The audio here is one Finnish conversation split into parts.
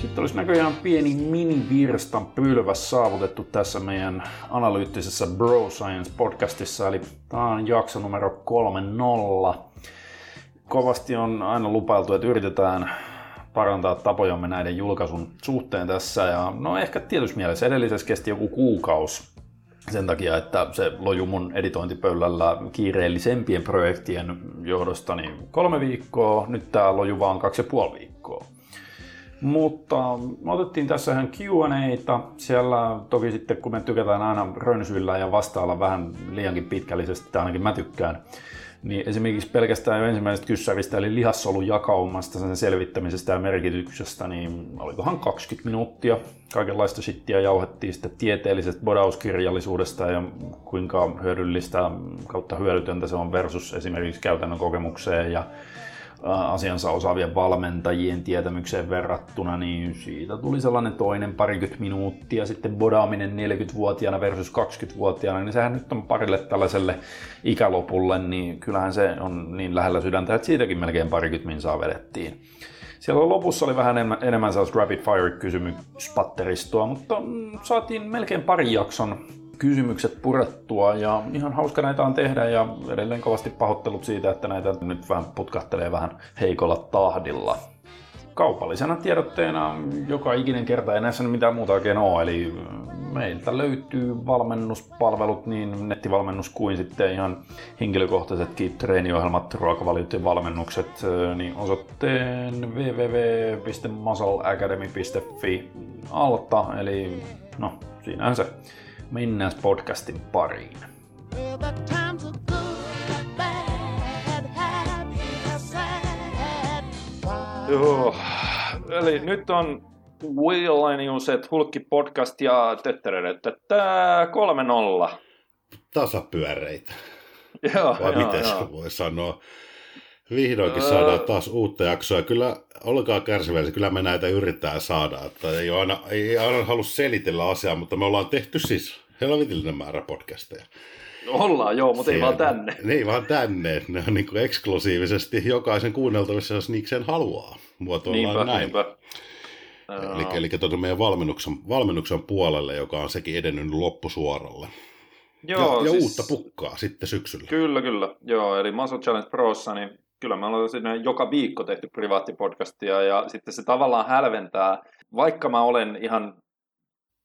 Sitten olisi näköjään pieni mini-virstan pylväs saavutettu tässä meidän analyyttisessä Bro Science podcastissa, eli tämä on jakso numero 3.0. Kovasti on aina lupailtu, että yritetään parantaa tapojamme näiden julkaisun suhteen tässä. Ja no ehkä tietysti mielessä edellisessä kesti joku kuukausi sen takia, että se loju mun editointipöydällä kiireellisempien projektien johdosta niin kolme viikkoa, nyt tää loju vaan kaksi ja puoli viikkoa. Mutta me otettiin tässä ihan Q&Aita. Siellä toki sitten, kun me tykätään aina rönsyillä ja vastailla vähän liiankin pitkällisesti, ainakin mä tykkään, niin esimerkiksi pelkästään jo ensimmäisestä kyssäristä, eli lihassolujakaumasta, sen selvittämisestä ja merkityksestä, niin olikohan 20 minuuttia. Kaikenlaista shittiä jauhettiin sitten tieteellisestä bodauskirjallisuudesta ja kuinka hyödyllistä kautta hyödytöntä se on versus esimerkiksi käytännön kokemukseen ja asiansa osaavien valmentajien tietämykseen verrattuna, niin siitä tuli sellainen toinen parikymmentä minuuttia. Sitten bodaaminen 40-vuotiaana versus 20-vuotiaana, niin sehän nyt on parille tällaiselle ikälopulle, niin kyllähän se on niin lähellä sydäntä, että siitäkin melkein parikymmentä minsaa vedettiin. Siellä lopussa oli vähän enemmän, enemmän sellaista rapid fire kysymyspatteristoa, mutta saatiin melkein pari jakson kysymykset purettua ja ihan hauska näitä on tehdä ja edelleen kovasti pahoittelut siitä, että näitä nyt vähän putkahtelee vähän heikolla tahdilla. Kaupallisena tiedotteena joka ikinen kerta ei näissä mitään muuta oikein ole, eli meiltä löytyy valmennuspalvelut, niin nettivalmennus kuin sitten ihan henkilökohtaisetkin treeniohjelmat, ruokavaliot ja valmennukset, niin osoitteen www.muscleacademy.fi alta, eli no siinähän se mennään podcastin pariin. Joo, eli nyt on Wheelaniuset Hulkki podcast ja tämä 3-0. Tasapyöreitä. Joo, Vai joo, miten joo. se voi sanoa? Vihdoinkin saadaan taas uutta jaksoa. Kyllä, olkaa kärsivällisiä, kyllä me näitä yritetään saada. Että ei, ole aina, ei aina halua selitellä asiaa, mutta me ollaan tehty siis helvetillinen määrä podcasteja. Ollaan, joo, mutta ei vaan tänne. Ne ei vaan tänne. Ne on niin kuin eksklusiivisesti jokaisen kuunneltavissa, jos niikseen haluaa. Muotoillaan Niinpä, näin. niinpä. Eli, eli tuota meidän valmennuksen, valmennuksen puolelle, joka on sekin edennyt loppusuoralle. Joo, ja, ja siis, uutta pukkaa sitten syksyllä. Kyllä, kyllä. Joo, eli Muscle Challenge Prossa, niin kyllä me ollaan sinne joka viikko tehty privaattipodcastia ja sitten se tavallaan hälventää, vaikka mä olen ihan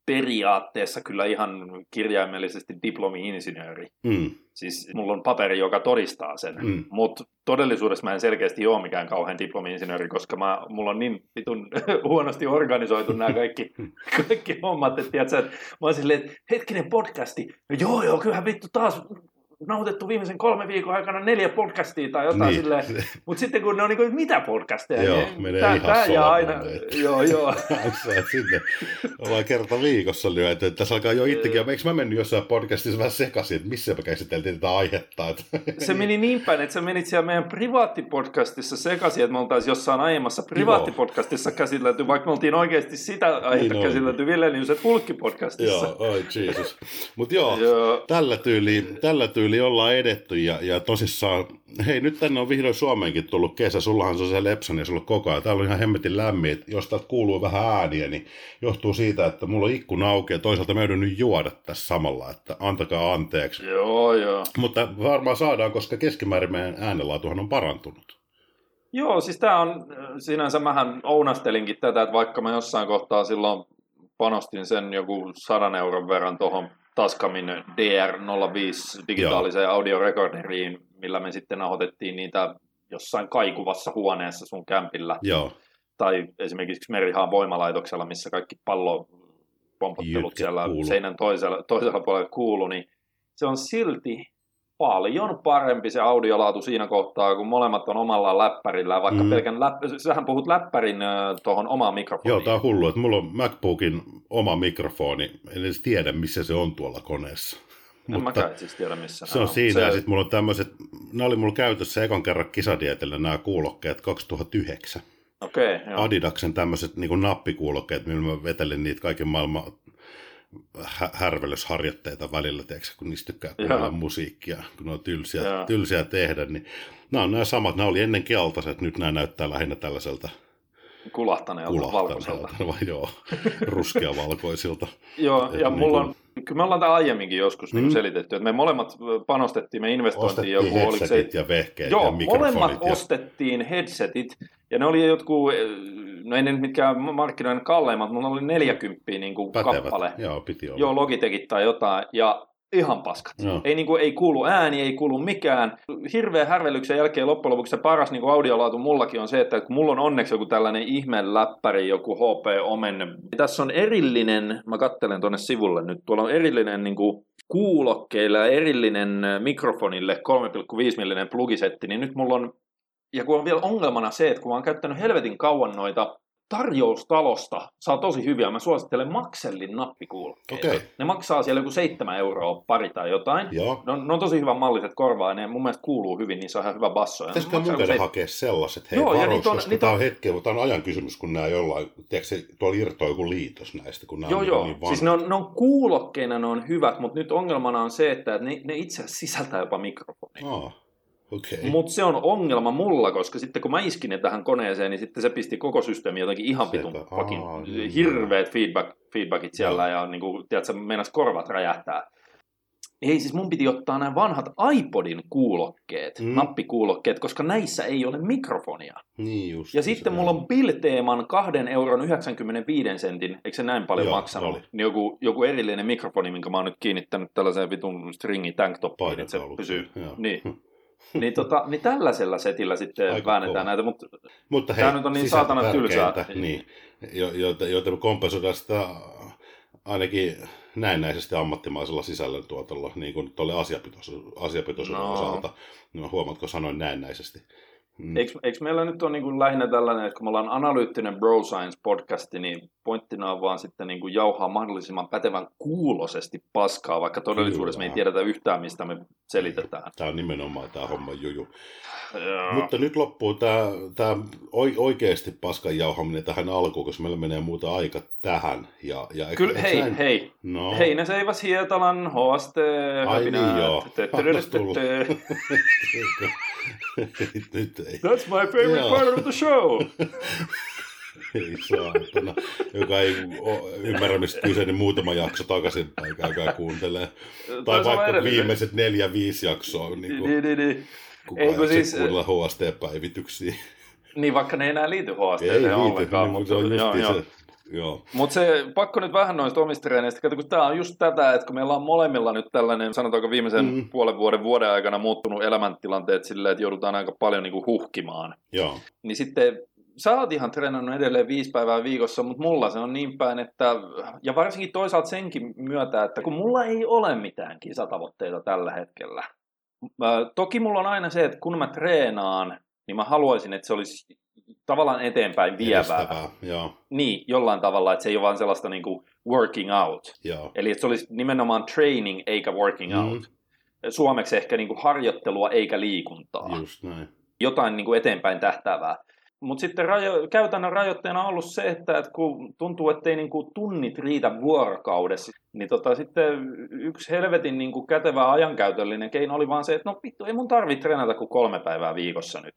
periaatteessa kyllä ihan kirjaimellisesti diplomi-insinööri. Mm. Siis mulla on paperi, joka todistaa sen. Mm. Mutta todellisuudessa mä en selkeästi ole mikään kauhean diplomi-insinööri, koska mä, mulla on niin vitun huonosti organisoitu nämä kaikki, kaikki hommat. Että, tiedätkö, että mä oon silleen, että hetkinen podcasti. No joo, joo, kyllähän vittu taas nautettu viimeisen kolme viikon aikana neljä podcastia tai jotain Niin. silleen. Mutta sitten kun ne on niin kuin, mitä podcasteja? Joo, niin menee tää- ihan tää aina, joo, joo. Sä et sinne ollaan kerta viikossa lyöty. Että tässä alkaa jo itsekin, eikö mä mennyt jossain podcastissa vähän sekaisin, että missä me käsiteltiin tätä aihetta. Että... Se meni niin päin, että sä menit siellä meidän privaattipodcastissa sekaisin, että me oltaisiin jossain aiemmassa privaattipodcastissa käsitelty, vaikka me oltiin oikeasti sitä aihetta Niin niin oli. käsitelty Villeniuset Hulkki-podcastissa. Joo, oi Jesus. Mutta joo, Joo. tällä tyyli, tällä tyyli ollaan edetty ja, ja tosissaan, hei nyt tänne on vihdoin Suomeenkin tullut kesä, sullahan se on se Lepsan ja sulla on koko ajan, täällä on ihan hemmetin lämmin, että jos täältä kuuluu vähän ääniä, niin johtuu siitä, että mulla on ikkuna auki ja toisaalta mä joudun nyt juoda tässä samalla, että antakaa anteeksi. Joo, joo. Mutta varmaan saadaan, koska keskimäärin meidän äänenlaatuhan on parantunut. Joo, siis tämä on, sinänsä mähän ounastelinkin tätä, että vaikka mä jossain kohtaa silloin panostin sen joku sadan euron verran tuohon Tascamin DR05 digitaaliseen audiorekorderiin, millä me sitten nauhoitettiin niitä jossain kaikuvassa huoneessa sun kämpillä. Joo, tai esimerkiksi Merihaan voimalaitoksella, missä kaikki pallopompottelut Jytkät siellä kuuluu. seinän toisella, toisella puolella kuuluu, niin se on silti paljon parempi se audiolaatu siinä kohtaa, kun molemmat on omalla läppärillä, vaikka Mm. pelkän läpp- sähän puhut läppärin tuohon omaan mikrofoniin. joo tämä on hullu, että mulla on MacBookin oma mikrofoni, en edes tiedä missä se on tuolla koneessa. en mäkään siis tiedä missä Se nämä on siinä, Se, ja sitten mulla on tämmöiset, nämä oli mulla käytössä ekan kerran kisadietellä nämä kuulokkeet 2009. Okei, okay, joo. Adidaksen tämmöiset niin nappikuulokkeet, millä mä vetelin niitä kaiken maailman hä- härvelysharjoitteita välillä, tiedätkö, kun niistä tykkää kuunnella Joo. musiikkia, kun ne on tylsiä, tylsiä tehdä, niin nämä on nämä samat, nämä oli ennen keltaiset, nyt nämä näyttää lähinnä tällaiselta kulahtaneelta, valkoiselta. Kulahtaneelta, vai joo, ruskea-valkoisilta. joo, Et ja niin mulla on, kyllä me ollaan tämä aiemminkin joskus mm. Mm. niin selitetty, että me molemmat panostettiin, me investointiin joku, oliko se ja vehkeet Joo, ja mikrofonit. molemmat ja... ostettiin headsetit, ja ne oli jotkut, eh, no ei ne nyt mitkään markkinoiden kalleimmat, mutta ne oli 40 niin kuin Pätevät. kappale. Joo, piti olla. Joo, Logitechit tai jotain, ja ihan paskat. Joo. Ei, niin kuin, ei kuulu ääni, ei kuulu mikään. Hirveän härvellyksen jälkeen loppujen lopuksi se paras niin kuin audiolaatu mullakin on se, että kun mulla on onneksi joku tällainen ihme läppäri, joku HP Omen. Tässä on erillinen, mä kattelen tuonne sivulle nyt, tuolla on erillinen niin kuin kuulokkeilla erillinen mikrofonille 3,5 millinen plugisetti, niin nyt mulla on, ja kun on vielä ongelmana se, että kun mä oon käyttänyt helvetin kauan noita tarjoustalosta, saa tosi hyviä, mä suosittelen Maxellin nappikuulokkeita. Okei. Ne maksaa siellä joku 7 euroa pari tai jotain. Joo. Ne on, ne on tosi hyvän malliset korvaa, ja ne mun mielestä kuuluu hyvin, niissä on ihan hyvä basso. Pitäisikö mun käydä seit- hakea sellaiset? Hei, Joo, ja varos, niitä on- koska niitä tämä on- on hetki, mutta tämä on ajan kysymys, kun nämä jollain, tiedätkö, se, tuolla irtoaa joku liitos näistä, kun nämä Joo, on joo. niin Siis ne on, ne on kuulokkeina, ne on hyvät, mutta nyt ongelmana on se, että ne, ne itse asiassa sisältää jopa mikrofonia. Aa, okei. Mutta se on ongelma mulla, koska sitten kun mä iskin ne tähän koneeseen, niin sitten se pisti koko systeemi jotenkin ihan Sepä. vitun Aa, fucking niin. hirveät feedback, feedbackit siellä ja niin kuin, tiedätkö, meinas korvat räjähtää. Ei, siis mun piti ottaa nämä vanhat iPodin kuulokkeet, Mm. nappikuulokkeet, koska näissä ei ole mikrofonia. Niin just. Ja sitten mulla on Bill-teeman 2 euron 95 sentin, eikö se näin paljon Joo, maksanut? oli. Niin joku, joku erillinen mikrofoni, minkä mä oon nyt kiinnittänyt tällaiseen vitun stringi tanktoppiin, että se pysyy. joo. Niin. niin, tota, niin tällaisella setillä sitten Aika väännetään kova. näitä, mutta Mutta hei, Tää nyt on niin saatana tylsää. Niin, jo- joita, joita me kompensoidaan sitä ainakin näennäisesti ammattimaisella sisällöntuotolla, niin kuin tuolle asiapitoisuuden No. osalta. No, huomaatko, sanoin näennäisesti. Mm. eikö, eikö meillä nyt ole niin kuin lähinnä tällainen, että kun me ollaan analyyttinen Bro Science podcasti, niin pointtina on vaan sitten niin kuin jauhaa mahdollisimman pätevän kuulosesti paskaa, vaikka todellisuudessa me ei Kyllä. tiedetä yhtään, mistä me selitetään. Tämä on nimenomaan tämä homma juju. Joo. Mutta nyt loppuu tämä, tämä oikeasti paskan jauhaminen tähän alkuun, koska meillä menee muuta aika tähän. Ja, ja Kyllä, eikö hei, näin? hei. No. Heinäseivas Hietalan HST. Ai niin, joo. Annas tulla. nyt ei. That's my favorite Joo. part of the show. Ei saatana. Joka ei ymmärrä, mistä kyse, niin muutama jakso takaisin tai käykää kuuntelee. Tai Taisi vaikka viimeiset neljä, viisi jaksoa, niin kuin Niin, niin, niin. kukaan Ei, ei kun siis... kuunnella HST-päivityksiä. niin, vaikka ne ei enää liity Ei HST liity, ollenkaan. niin, Mutta, se on joo, justiin joo. se. Joo. Mutta se, pakko nyt vähän noista omista treeneistä, kun tämä on just tätä, että kun meillä on molemmilla nyt tällainen, sanotaanko viimeisen Mm. puolen vuoden, vuoden aikana muuttunut elämäntilanteet silleen, että joudutaan aika paljon niin kuin huhkimaan. Joo. Niin sitten sä oot ihan treenannut edelleen viisi päivää viikossa, mutta mulla se on niin päin, että, ja varsinkin toisaalta senkin myötä, että kun mulla ei ole mitään kisatavoitteita tällä hetkellä. Toki mulla on aina se, että kun mä treenaan, niin mä haluaisin, että se olisi tavallaan eteenpäin vievää. Edistävää. Joo. Niin, jollain tavalla, että se ei ole vaan sellaista niin kuin working out. Joo. Eli että se olisi nimenomaan training eikä working Mm. out. Suomeksi ehkä niin kuin harjoittelua eikä liikuntaa. Just näin. Jotain niin kuin eteenpäin tähtäävää. Mutta sitten rajo- käytännön rajoitteena on ollut se, että, että kun tuntuu, että ei niin kuin tunnit riitä vuorokaudessa, niin tota, sitten yksi helvetin niin kuin kätevä ajankäytöllinen keino oli vaan se, että no vittu, ei mun tarvitse treenata kuin kolme päivää viikossa nyt.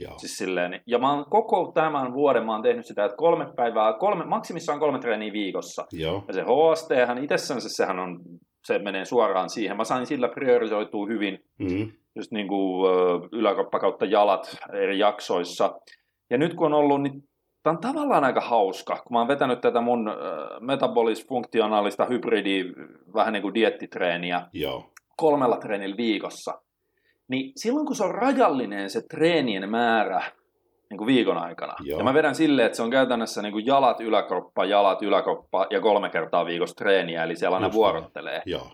Joo. Siis silleen, ja mä oon koko tämän vuoden mä oon tehnyt sitä, että kolme päivää, kolme, maksimissaan kolme treeniä viikossa. Joo. Ja se HST, hän itsessänsä, sehän on, se menee suoraan siihen. Mä sain sillä priorisoitua hyvin, Mm. just niin kuin ö, yläkroppa kautta jalat eri jaksoissa. Ja nyt kun on ollut, niin tämä on tavallaan aika hauska, kun mä oon vetänyt tätä mun metabolis-funktionaalista hybridiä, vähän niin kuin diettitreeniä, Joo. kolmella treenillä viikossa, niin silloin kun se on rajallinen se treenien määrä niin kuin viikon aikana, Joo. ja mä vedän silleen, että se on käytännössä niin kuin jalat yläkroppa, jalat yläkroppa ja kolme kertaa viikossa treeniä, eli siellä aina Just vuorottelee, Joo.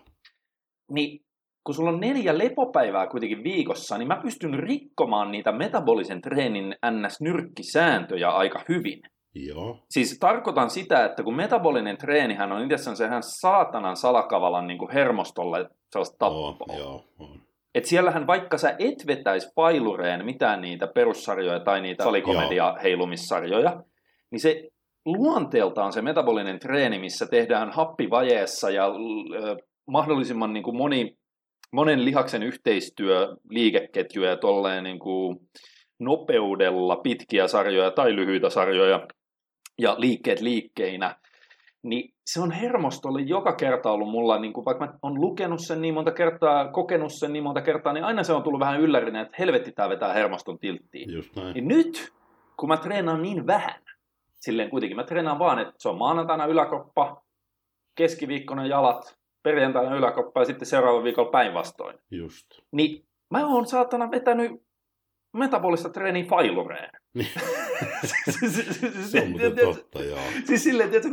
niin kun sulla on neljä lepopäivää kuitenkin viikossa, niin mä pystyn rikkomaan niitä metabolisen treenin ns-nyrkkisääntöjä aika hyvin. Joo. Siis tarkoitan sitä, että kun metabolinen treenihän on itsessään sehän saatanan salakavalan niin kuin hermostolle sellaista tappoa. Oo, joo. On. Et siellähän vaikka sä et vetäisi failureen mitään niitä perussarjoja tai niitä salikomedia heilumissarjoja, niin se luonteeltaan se metabolinen treeni, missä tehdään happivajeessa ja ö, mahdollisimman niin kuin moni, monen lihaksen yhteistyö, liikeketjuja ja tolleen niin kuin nopeudella pitkiä sarjoja tai lyhyitä sarjoja ja liikkeet liikkeinä, niin se on hermostolle joka kerta ollut mulla, niin kuin vaikka mä oon lukenut sen niin monta kertaa, kokenut sen niin monta kertaa, niin aina se on tullut vähän yllärinä, että helvetti tää vetää hermoston tilttiin. Just näin. Niin nyt, kun mä treenaan niin vähän, silleen kuitenkin mä treenaan vaan, että se on maanantaina yläkoppa, keskiviikkona jalat, perjantaina yläkoppa ja sitten seuraava viikolla päinvastoin. Just. Niin mä oon saatana vetänyt metabolista treeniä failureen. Niin. se on muuten totta, joo. Siis silleen, että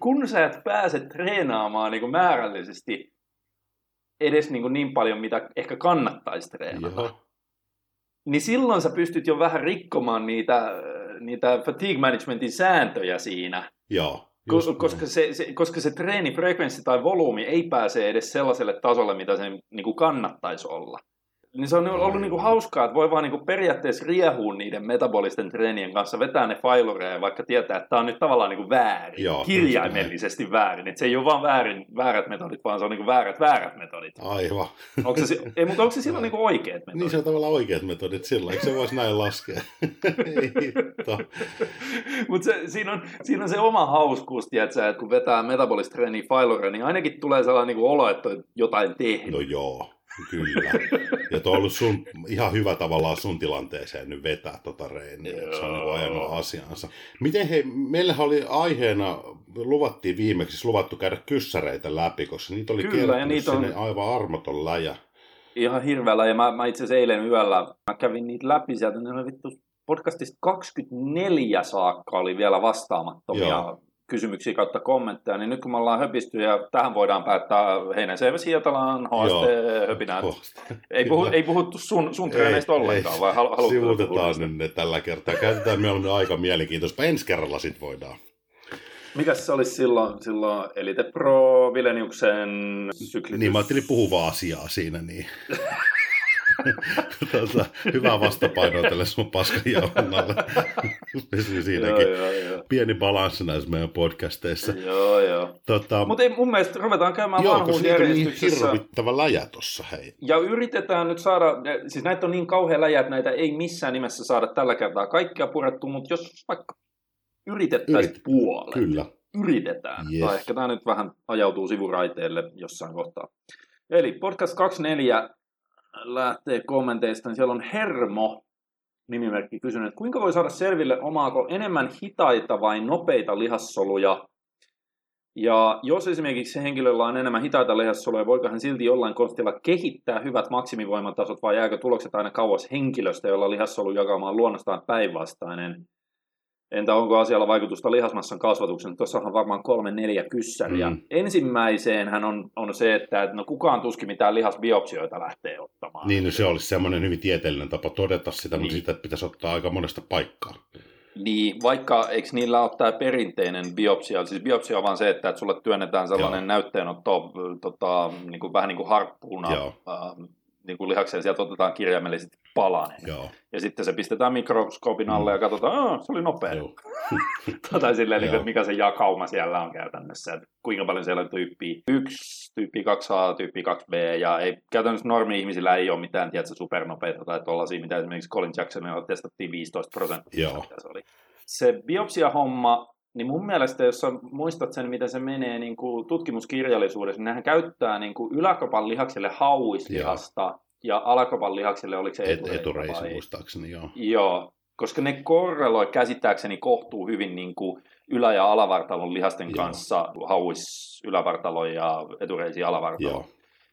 kun sä et pääse treenaamaan niin kuin määrällisesti edes niin, kuin niin paljon, mitä ehkä kannattaisi treenata, joo. niin silloin sä pystyt jo vähän rikkomaan niitä, niitä fatigue managementin sääntöjä siinä. Joo. Koska se, se, koska se treenifrekvenssi tai volyymi ei pääse edes sellaiselle tasolle, mitä sen niin kuin kannattaisi olla. Niin se on ollut niinku hauskaa, että voi vaan niinku periaatteessa riehua niiden metabolisten treenien kanssa, vetää ne failureja, vaikka tietää, että tämä on nyt tavallaan niinku väärin, Joo, kirjaimellisesti kyllä. väärin. Että se ei ole vaan väärin, väärät metodit, vaan se on niinku väärät, väärät metodit. Aivan. Onko se, ei, mutta onko se silloin niinku oikeat metodit? Niin se on tavallaan oikeat metodit sillä, eikö se voisi näin laskea? mutta siinä, on, siinä on se oma hauskuus, tiedätkö, että kun vetää metabolista treeniä failureja, niin ainakin tulee sellainen niinku olo, että on jotain tehnyt. No joo. Kyllä. Ja tuo on ollut sun, ihan hyvä tavallaan sun tilanteeseen nyt vetää tota reeniä, että se on niin ajanut asiansa. Miten he, meillähän oli aiheena, luvattiin viimeksi, siis luvattu käydä kyssäreitä läpi, koska niitä oli Kyllä, ja niitä on... aivan armoton läjä. Ihan hirveä läjä. Mä, mä itse asiassa eilen yöllä, mä kävin niitä läpi sieltä, ne oli vittu podcastista 24 saakka oli vielä vastaamattomia Joo kysymyksiä kautta kommentteja, niin nyt kun me ollaan höpisty ja tähän voidaan päättää Heinäsevä Hietalaan HST höpinät. Ei, puhu, ei puhuttu sun, sun treeneistä ollenkaan, ei. vai haluatko Sivutetaan nyt ne tällä kertaa. Käytetään mieluummin aika mielenkiintoista. Ensi kerralla sitten voidaan. Mikäs se olisi silloin, silloin Elite Pro Vileniuksen syklitys? Niin, mä ajattelin puhuvaa asiaa siinä, niin. tota, hyvää vastapainoa tälle sun. Pysyy siinäkin. Joo, joo, joo. Pieni balanssi näissä meidän podcasteissa. Joo, joo. Tota, Mutta mun mielestä ruvetaan käymään joo, vanhuusjärjestyksessä. Joo, niin hirvittävä läjä tossa, hei. Ja yritetään nyt saada, siis näitä on niin kauhean läjä, että näitä ei missään nimessä saada tällä kertaa kaikkia purettu, mutta jos vaikka yritettäisiin Yrit, puolet. Kyllä. Yritetään. Yes. Tai ehkä tämä nyt vähän ajautuu sivuraiteelle jossain kohtaa. Eli podcast 24 lähtee kommenteista, niin siellä on Hermo nimimerkki kysynyt, että kuinka voi saada selville, omaako enemmän hitaita vai nopeita lihassoluja. Ja jos esimerkiksi henkilöllä on enemmän hitaita lihassoluja, voiko hän silti jollain konstilla kehittää hyvät maksimivoimatasot vai jääkö tulokset aina kauas henkilöstä, jolla lihassolu jakamaan luonnostaan päinvastainen? Entä onko asialla vaikutusta lihasmassan kasvatuksen? Tuossa on varmaan kolme, neljä kyssäriä. Mm. Ensimmäiseen hän on, on se, että no kukaan tuskin mitään lihasbiopsioita lähtee ottamaan. Niin, no se olisi semmoinen hyvin tieteellinen tapa todeta sitä, niin. mutta sitä pitäisi ottaa aika monesta paikkaa. Niin, vaikka eikö niillä ole tämä perinteinen biopsia, siis biopsia on vaan se, että, että sulle työnnetään sellainen Joo. näytteenotto tota, niin kuin, vähän niin kuin harppuuna Joo. äh, niin kuin lihakseen, sieltä otetaan kirjaimellisesti palanen. Joo. Ja sitten se pistetään mikroskoopin alle ja katsotaan, että se oli nopea. tai silleen, niin, että mikä se jakauma siellä on käytännössä, että kuinka paljon siellä on tyyppiä 1, tyyppi 2A, tyyppi 2B, ja ei, käytännössä normi-ihmisillä ei ole mitään, tiedätkö, supernopeita tai tuollaisia, mitä esimerkiksi Colin Jacksonilla testattiin 15 prosenttia. Se, oli. se biopsia-homma niin mun mielestä, jos sä muistat sen, miten se menee niin kuin tutkimuskirjallisuudessa, niin nehän käyttää niin kuin yläkopan lihakselle hauislihasta joo. ja alakopan lihakselle, oliko se? Et, etureisi muistaakseni, joo. Joo, koska ne korreloi käsittääkseni kohtuu hyvin niin kuin ylä- ja alavartalon lihasten joo. kanssa, hauis ylävartalon ja etureisi alavartalon.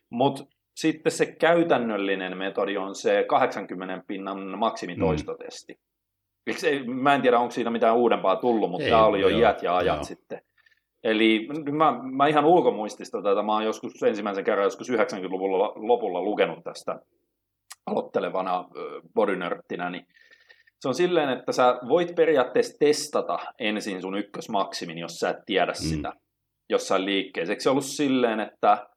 Mutta sitten se käytännöllinen metodi on se 80 pinnan maksimitoistotesti. Mm. Miksi, mä en tiedä, onko siitä mitään uudempaa tullut, mutta Ei, tämä oli jo joo, iät ja ajat joo. sitten. Eli mä, mä ihan ulkomuistista tätä, mä oon joskus ensimmäisen kerran joskus 90-luvulla lopulla lukenut tästä aloittelevana bodynörttinä, niin se on silleen, että sä voit periaatteessa testata ensin sun ykkösmaksimin, jos sä et tiedä mm. sitä jossain liikkeessä. Eikö se ollut silleen, että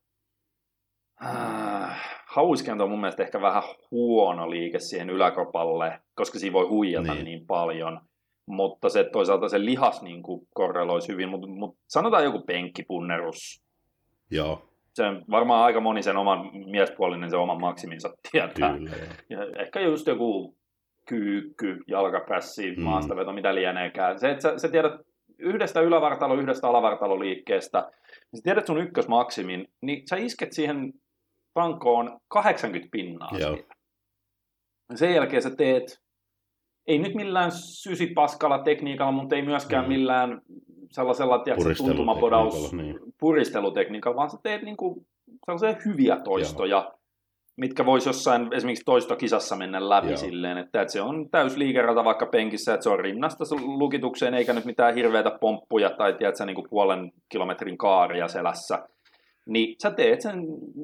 äh, hauiskento on mun mielestä ehkä vähän huono liike siihen yläkopalle, koska siinä voi huijata niin, niin paljon. Mutta se toisaalta se lihas niin kuin korreloisi hyvin, mutta, mutta sanotaan joku penkkipunnerus. Joo. Se varmaan aika moni sen oman miespuolinen se oman maksiminsa tietää. Kyllä. Ja ehkä just joku kyykky, jalkapässi, mm. maastaveto, mitä lieneekään. Se, että sä, sä tiedät yhdestä ylävartalo, yhdestä alavartaloliikkeestä, niin sä tiedät sun ykkösmaksimin, niin sä isket siihen tankoon 80 pinnaa Joo. siitä. Sen jälkeen sä teet, ei nyt millään sysipaskalla tekniikalla, mutta ei myöskään Mm. millään sellaisella tiedätkö, tuntumapodaus niin. puristelutekniikalla, vaan sä teet niinku sellaisia hyviä toistoja, mitkä voisi jossain esimerkiksi toistokisassa mennä läpi Joo. silleen, että, että se on täysliikerata vaikka penkissä, että se on rinnasta lukitukseen, eikä nyt mitään hirveitä pomppuja tai tiedätkö, niin kuin puolen kilometrin kaaria selässä. Niin sä teet sen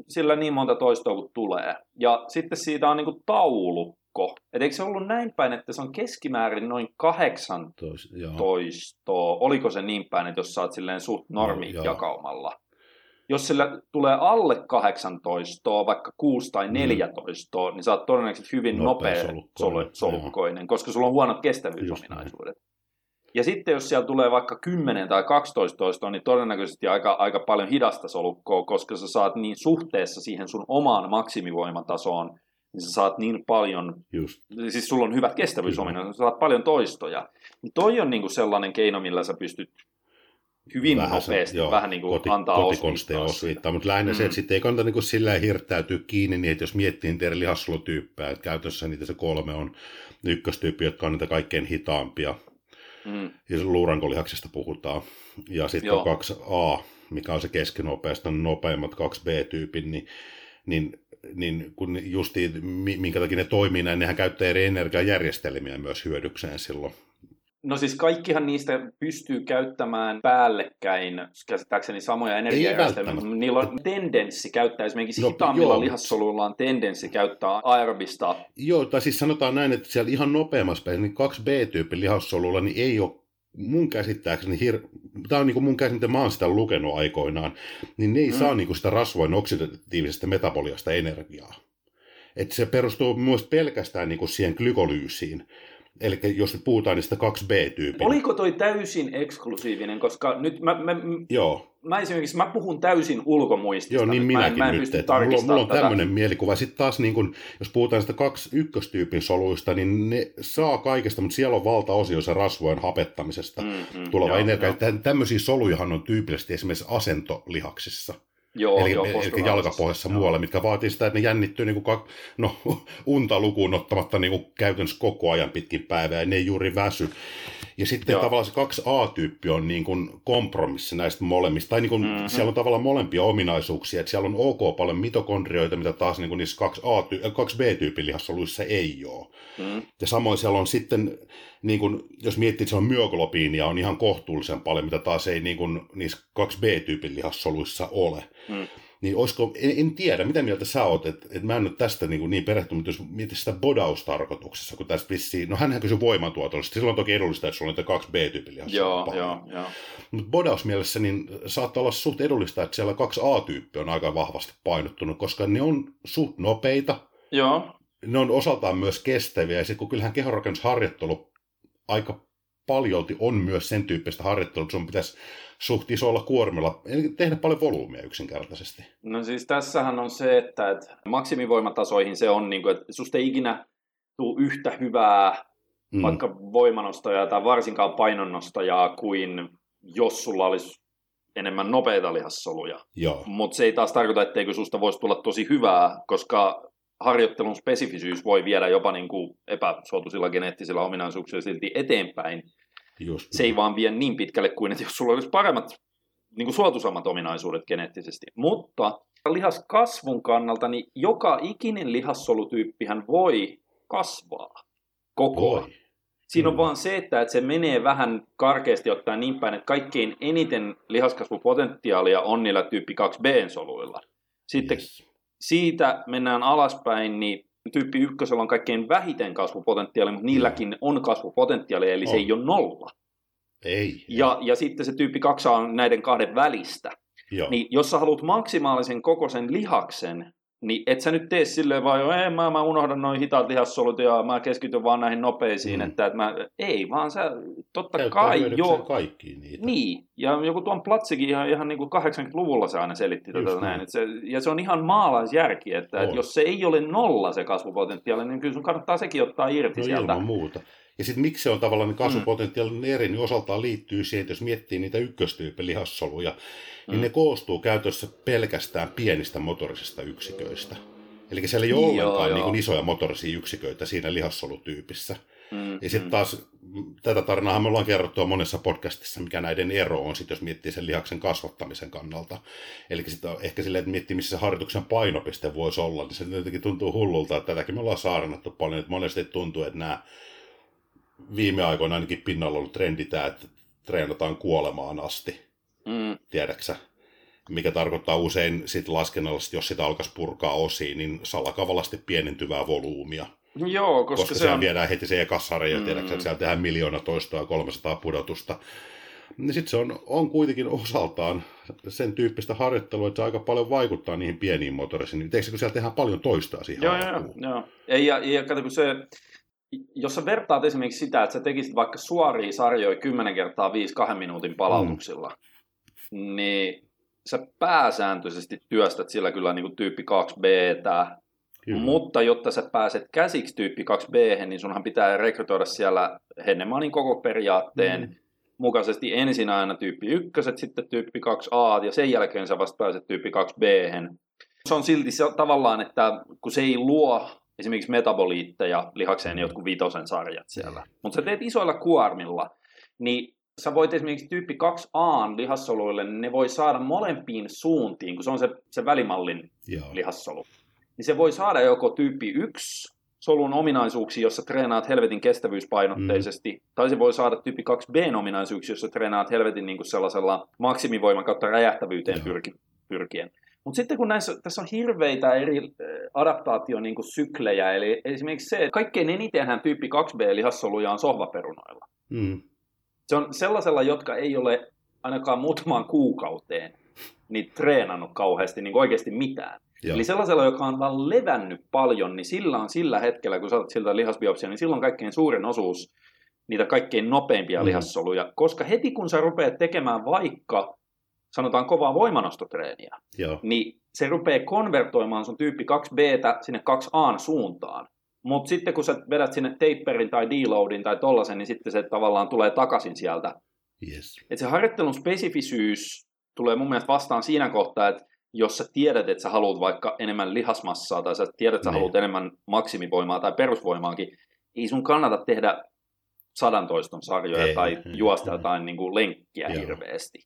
sillä niin monta toistoa kuin tulee. Ja sitten siitä on niin kuin taulukko. Et eikö se ollut näin päin, että se on keskimäärin noin kahdeksan toistoa. Oliko se niin päin, että jos sä oot silleen suht normi joo. jakaumalla? Jos sillä tulee alle 18, vaikka 6 tai 14, niin sä oot todennäköisesti hyvin Mm. Nopea nopea, solukkoinen, sol- solukkoinen, koska sulla on huonot kestävyysominaisuudet. Ja sitten jos siellä tulee vaikka 10 tai 12 toistoa, niin todennäköisesti aika, aika paljon hidasta solukkoa, koska sä saat niin suhteessa siihen sun omaan maksimivoimatasoon, niin sä saat niin paljon Just. siis sulla on hyvät kestävyysominaisuudet, sä saat paljon toistoja. Niin toi on niinku sellainen keino, millä sä pystyt hyvin Vähän se- nopeasti joo, vähän niinku koti, antaa osviittaa osviittaa, mutta lähinnä Mm. se, että sitten ei kannata niin sillä lailla hirttäytyä kiinni, niin että jos miettii niitä eri lihassolutyyppejä, että käytössä niitä se kolme on ykköstyyppi, jotka on niitä kaikkein hitaampia, Mm. ja se luurankolihaksesta puhutaan, ja sitten on Joo. kaksi A, mikä on se keskinopeasta, nopeimmat kaksi B-tyypin, niin, niin, niin kun justiin, mi- minkä takia ne toimii näin, nehän käyttää eri energiajärjestelmiä myös hyödykseen silloin. No siis kaikkihan niistä pystyy käyttämään päällekkäin, käsittääkseni samoja energiajärjestelmiä, niillä on tendenssi käyttää, esimerkiksi No, hitaammilla joo. lihassoluilla on tendenssi käyttää aerobista. Joo, tai siis sanotaan näin, että siellä ihan nopeammassa päässä, niin kaksi B-tyypin lihassolulla, niin ei ole mun käsittääkseni, hir... tämä on niin kuin mun käsittääkseni, mä oon sitä lukenut aikoinaan, niin ne ei Mm. saa niin kuin sitä rasvojen oksidatiivisesta metaboliasta energiaa. Että se perustuu myös pelkästään niin kuin siihen glykolyysiin. Eli jos nyt puhutaan niistä kaksi B-tyypin. Oliko toi täysin eksklusiivinen, koska nyt mä, mä, Joo, mä esimerkiksi mä puhun täysin ulkomuistista. Joo, niin nyt. minäkin mä en, mä en nyt. pysty Että mulla, mulla on tätä. tämmöinen mielikuva. Sitten taas, niin kun, jos puhutaan sitä kaksi ykköstyypin soluista, niin ne saa kaikesta, mutta siellä on valtaosio se rasvojen hapettamisesta Mm, mm, tuleva joo, energia. joo. Tämmöisiä solujahan on tyypillisesti esimerkiksi asentolihaksissa, Joo, eli, joo, eli jalkapohjassa Joo. muualla, mitkä vaatii sitä, että ne jännittyy niin kuin, no, unta lukuun ottamatta niin kuin käytännössä koko ajan pitkin päivää, ja ne ei juuri väsy. Ja sitten Joo. tavallaan se 2A-tyyppi on niin kuin kompromissi näistä molemmista. Tai niin kuin, Mhm. mm-hmm. siellä on tavallaan molempia ominaisuuksia. Että siellä on ok paljon mitokondrioita, mitä taas niin kuin niissä 2A, 2B-tyypin lihassoluissa ei ole. Mm. Ja samoin siellä on sitten, niin kuin, jos miettii, että se on myoglobiinia, on ihan kohtuullisen paljon, mitä taas ei niin kuin, niissä 2B-tyypin lihassoluissa ole. Mm. Niin olisiko, en, en tiedä, mitä mieltä sä oot, että et mä en nyt tästä niin, niin perehtynyt, mutta jos mietit sitä bodaustarkoituksessa, kun tässä vissiin, no hänhän kysyi voimantuotollisesti, silloin on toki edullista, että sulla on niitä kaksi B-tyypin Joo, joo, joo. Mutta bodausmielessä niin saattaa olla suht edullista, että siellä kaksi A-tyyppi on aika vahvasti painottunut, koska ne on suht nopeita, Joo, ne on osaltaan myös kestäviä, ja sitten kun kyllähän kehonrakennusharjoittelu aika paljolti on myös sen tyyppistä harjoittelua, että sun pitäisi suht isolla kuormilla, eli tehdä paljon volyymia yksinkertaisesti. No siis tässähän on se, että, että maksimivoimatasoihin se on, niin kuin, että susta ei ikinä tule yhtä hyvää Mm. vaikka voimanostajaa tai varsinkaan painonnostajaa kuin jos sulla olisi enemmän nopeita lihassoluja. Mutta se ei taas tarkoita, etteikö susta voisi tulla tosi hyvää, koska harjoittelun spesifisyys voi viedä jopa niin kuin epäsuotuisilla geneettisillä ominaisuuksilla silti eteenpäin. just. Se ei vaan vie niin pitkälle kuin, että jos sulla olisi paremmat niin kuin suotuisammat ominaisuudet geneettisesti. Mutta lihaskasvun kannalta, niin joka ikinen lihassolutyyppihän voi kasvaa koko ajan. Siinä on vaan se, että, että se menee vähän karkeasti ottaen niin päin, että kaikkein eniten lihaskasvupotentiaalia on niillä tyyppi 2B-soluilla. Sitten Yes. Siitä mennään alaspäin, niin tyyppi ykkösellä on kaikkein vähiten kasvupotentiaalia, mutta niilläkin on kasvupotentiaalia, eli se On. ei ole nolla. Ei. Ja, ja sitten se tyyppi 2 on näiden kahden välistä. Joo. Niin jos sä haluat maksimaalisen kokoisen lihaksen, niin et sä nyt tee silleen vaan, ei mä, mä unohdan noin hitaat lihassolut ja mä keskityn vaan näihin nopeisiin, Mm. että, että mä, ei vaan sä, totta Käyttää kai joo, kaikkiin niitä. niin, ja joku tuon Platsikin ihan, ihan niin kuin 80-luvulla se aina selitti Just tätä näin. se, ja se on ihan maalaisjärki, että, On. jos se ei ole nolla se kasvupotentiaali, niin kyllä sun kannattaa sekin ottaa irti No sieltä. ilman muuta. Ja sitten miksi se on tavallaan niin kasvupotentiaalinen mm. eri, niin osaltaan liittyy siihen, että jos miettii niitä ykköstyypin lihassoluja, niin mm. ne koostuu käytössä pelkästään pienistä motorisista yksiköistä. Eli siellä ei ole ollenkaan niin kuin isoja motorisia yksiköitä siinä lihassolutyypissä. Mm, ja sitten mm. taas, tätä tarinaa me ollaan kerrottu monessa podcastissa, mikä näiden ero on, sit jos miettii sen lihaksen kasvattamisen kannalta. Eli sitten ehkä silleen, että miettii, missä se harjoituksen painopiste voisi olla, niin se jotenkin tuntuu hullulta, että tätäkin me ollaan saarnattu paljon, että monesti tuntuu, että nämä viime aikoina ainakin pinnalla ollut trendi tämä, että treenataan kuolemaan asti. Mm. Tiedäksä? Mikä tarkoittaa usein sit laskennallisesti, jos sitä alkaisi purkaa osiin, niin salakavalasti pienentyvää volyymia. Joo, koska, koska se on... viedään heti se sarja, mm. tiedätkö, että siellä tehdään miljoona toistoa ja 300 pudotusta. Niin sitten se on, on kuitenkin osaltaan sen tyyppistä harjoittelua, että se aika paljon vaikuttaa niihin pieniin motorisiin. Niin kun siellä tehdään paljon toistoa siihen Joo, joo, joo. Ja, ja, ja kato, kun se, jos sä vertaat esimerkiksi sitä, että sä tekisit vaikka suoria sarjoja 10 kertaa 5 kahden minuutin palautuksilla, mm. niin sä pääsääntöisesti työstät sillä kyllä niin kuin tyyppi 2B, Kyllä. Mutta jotta sä pääset käsiksi tyyppi 2B, niin sunhan pitää rekrytoida siellä Hennemanin koko periaatteen mm. mukaisesti ensin aina tyyppi 1, sitten tyyppi 2A ja sen jälkeen sä vasta pääset tyyppi 2B. Se on silti se, tavallaan, että kun se ei luo esimerkiksi metaboliitteja lihakseen jotkut vitosen sarjat siellä. Mutta sä teet isoilla kuormilla, niin sä voit esimerkiksi tyyppi 2A lihassoluille, niin ne voi saada molempiin suuntiin, kun se on se, se välimallin Joo. lihassolu. Niin se voi saada joko tyyppi 1 solun ominaisuuksia, jossa treenaat helvetin kestävyyspainotteisesti, mm. tai se voi saada tyyppi 2B ominaisuuksia, jossa treenaat helvetin niin kuin sellaisella maksimivoiman kautta räjähtävyyteen pyrki, pyrkien. Mutta sitten kun näissä, tässä on hirveitä eri äh, adaptaation niin kuin syklejä, eli esimerkiksi se, että kaikkein enitenhän tyyppi 2B-lihassoluja on sohvaperunoilla. Mm. Se on sellaisella, jotka ei ole ainakaan muutamaan kuukauteen niin treenannut kauheasti niin oikeasti mitään. Joo. Eli sellaisella, joka on vaan levännyt paljon, niin sillä on sillä hetkellä, kun saatat siltä lihasbiopsia, niin silloin kaikkein suurin osuus niitä kaikkein nopeimpia mm. lihassoluja. Koska heti kun sä rupeat tekemään vaikka sanotaan kovaa voimanostotreeniä, Joo. niin se rupeaa konvertoimaan sun tyyppi 2B sinne 2A suuntaan. Mutta sitten kun sä vedät sinne taperin tai deloadin tai tollasen, niin sitten se tavallaan tulee takaisin sieltä. Yes. Et se harjoittelun spesifisyys tulee mun mielestä vastaan siinä kohtaa, että jos sä tiedät, että sä haluat vaikka enemmän lihasmassaa tai sä tiedät, että sä niin. haluat enemmän maksimivoimaa tai perusvoimaakin, ei sun kannata tehdä sadantoiston sarjoja ei, tai ei, juosta ei, jotain niin kuin lenkkiä Joo. hirveästi.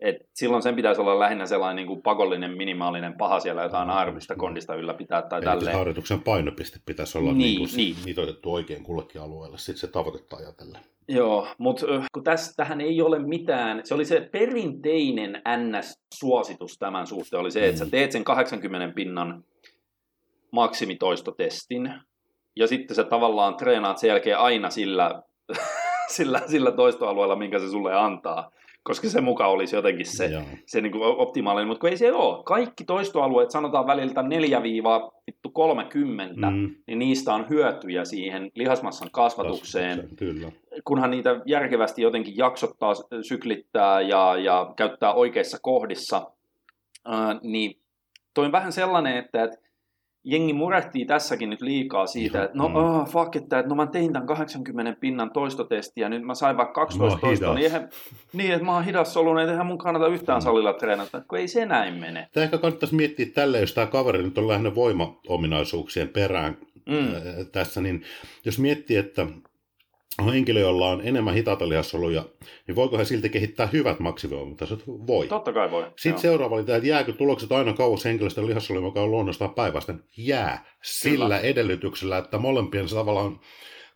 Et silloin sen pitäisi olla lähinnä sellainen niin kuin pakollinen, minimaalinen paha siellä jotain aerobiista kondista ylläpitää tai Eli tälleen. harjoituksen painopiste pitäisi olla niin, niin kuin niin. mitoitettu oikein kullekin alueelle, sitten se tavoitetta ajatellen. Joo, mutta kun tässä, tähän ei ole mitään, se oli se perinteinen NS-suositus tämän suhteen, oli se, että sä mm. teet sen 80 pinnan maksimitoistotestin, ja sitten sä tavallaan treenaat sen jälkeen aina sillä, sillä, sillä toistoalueella, minkä se sulle antaa koska se muka olisi jotenkin se, se niin kuin optimaalinen, mutta kun ei se ole. Kaikki toistoalueet, sanotaan väliltä 4-30, mm. niin niistä on hyötyjä siihen lihasmassan kasvatukseen, Kyllä. kunhan niitä järkevästi jotenkin jaksottaa, syklittää ja, ja käyttää oikeissa kohdissa, äh, niin toi on vähän sellainen, että, että jengi murehtii tässäkin nyt liikaa siitä, että no mm. oh, fuck, että, että no mä tein tämän 80 pinnan toistotestiä, nyt mä sain vaikka 12 toistoa, niin, eihän, niin että mä oon hidas ollut, niin eihän mun kannata yhtään mm. salilla treenata, kun ei se näin mene. Tämä ehkä kannattaisi miettiä tälleen, jos tämä kaveri nyt on lähinnä voimaominaisuuksien perään mm. tässä, niin jos miettii, että henkilö, jolla on enemmän hitaita lihassoluja, niin voiko he silti kehittää hyvät maksimivoimatasot? Voi. Totta kai voi. Sitten Joo. seuraava oli tämä, että jääkö tulokset aina kauas henkilöstön lihassoluja, joka on luonnostaan päinvastoin? Jää. Sillä Kyllä. edellytyksellä, että molempien tavallaan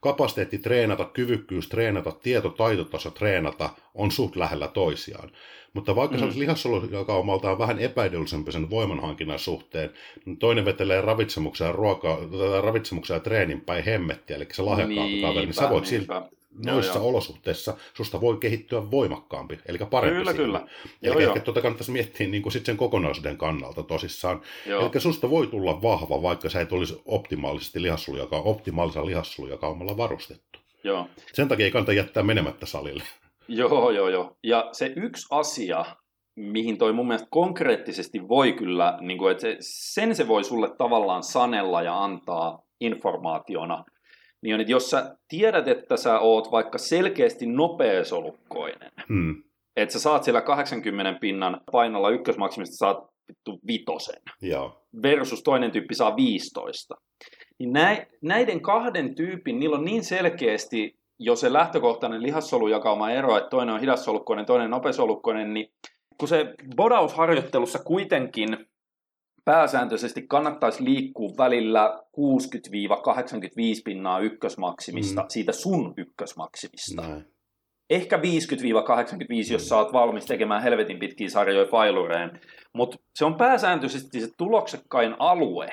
kapasiteetti treenata, kyvykkyys treenata, tieto, taitotaso treenata on suht lähellä toisiaan. Mutta vaikka mm. se olisi lihassolujakaumaltaan vähän epäedullisempi sen voimanhankinnan suhteen, niin toinen vetelee ravitsemuksia ja, ruoka, ravitsemuksia ja treenin päin hemmettiä, eli se lahjakkaampi kaveri, niin sä voit niinpä. Noissa joo, olosuhteissa susta voi kehittyä voimakkaampi, eli parempi Kyllä, siinä. kyllä. Eli joo, tuota kannattaisi miettiä niin kuin sit sen kokonaisuuden kannalta tosissaan. Joo. Eli susta voi tulla vahva, vaikka sä et olisi optimaalisesti lihassolujakaan, optimaalisella lihassolujakaummalla varustettu. Joo. Sen takia ei kannata jättää menemättä salille. Joo, joo, joo. Ja se yksi asia, mihin toi mun mielestä konkreettisesti voi kyllä, niin kuin, että se, sen se voi sulle tavallaan sanella ja antaa informaationa, niin on, että jos sä tiedät, että sä oot vaikka selkeästi nopeasolukkoinen, Hmm. että sä saat siellä 80 pinnan painolla ykkösmaksimista, saat vittu vitosen, Joo. versus toinen tyyppi saa 15. Niin näi- näiden kahden tyypin, niillä on niin selkeästi jo se lähtökohtainen lihassolujakauma ero, että toinen on hidassolukkoinen, toinen nopeasolukkoinen, niin kun se bodausharjoittelussa kuitenkin pääsääntöisesti kannattaisi liikkua välillä 60-85 pinnaa ykkösmaksimista, Mm. siitä sun ykkösmaksimista. Näin. Ehkä 50-85, jos sä oot valmis tekemään helvetin pitkiä sarjoja failureen. Mutta se on pääsääntöisesti se tuloksekkain alue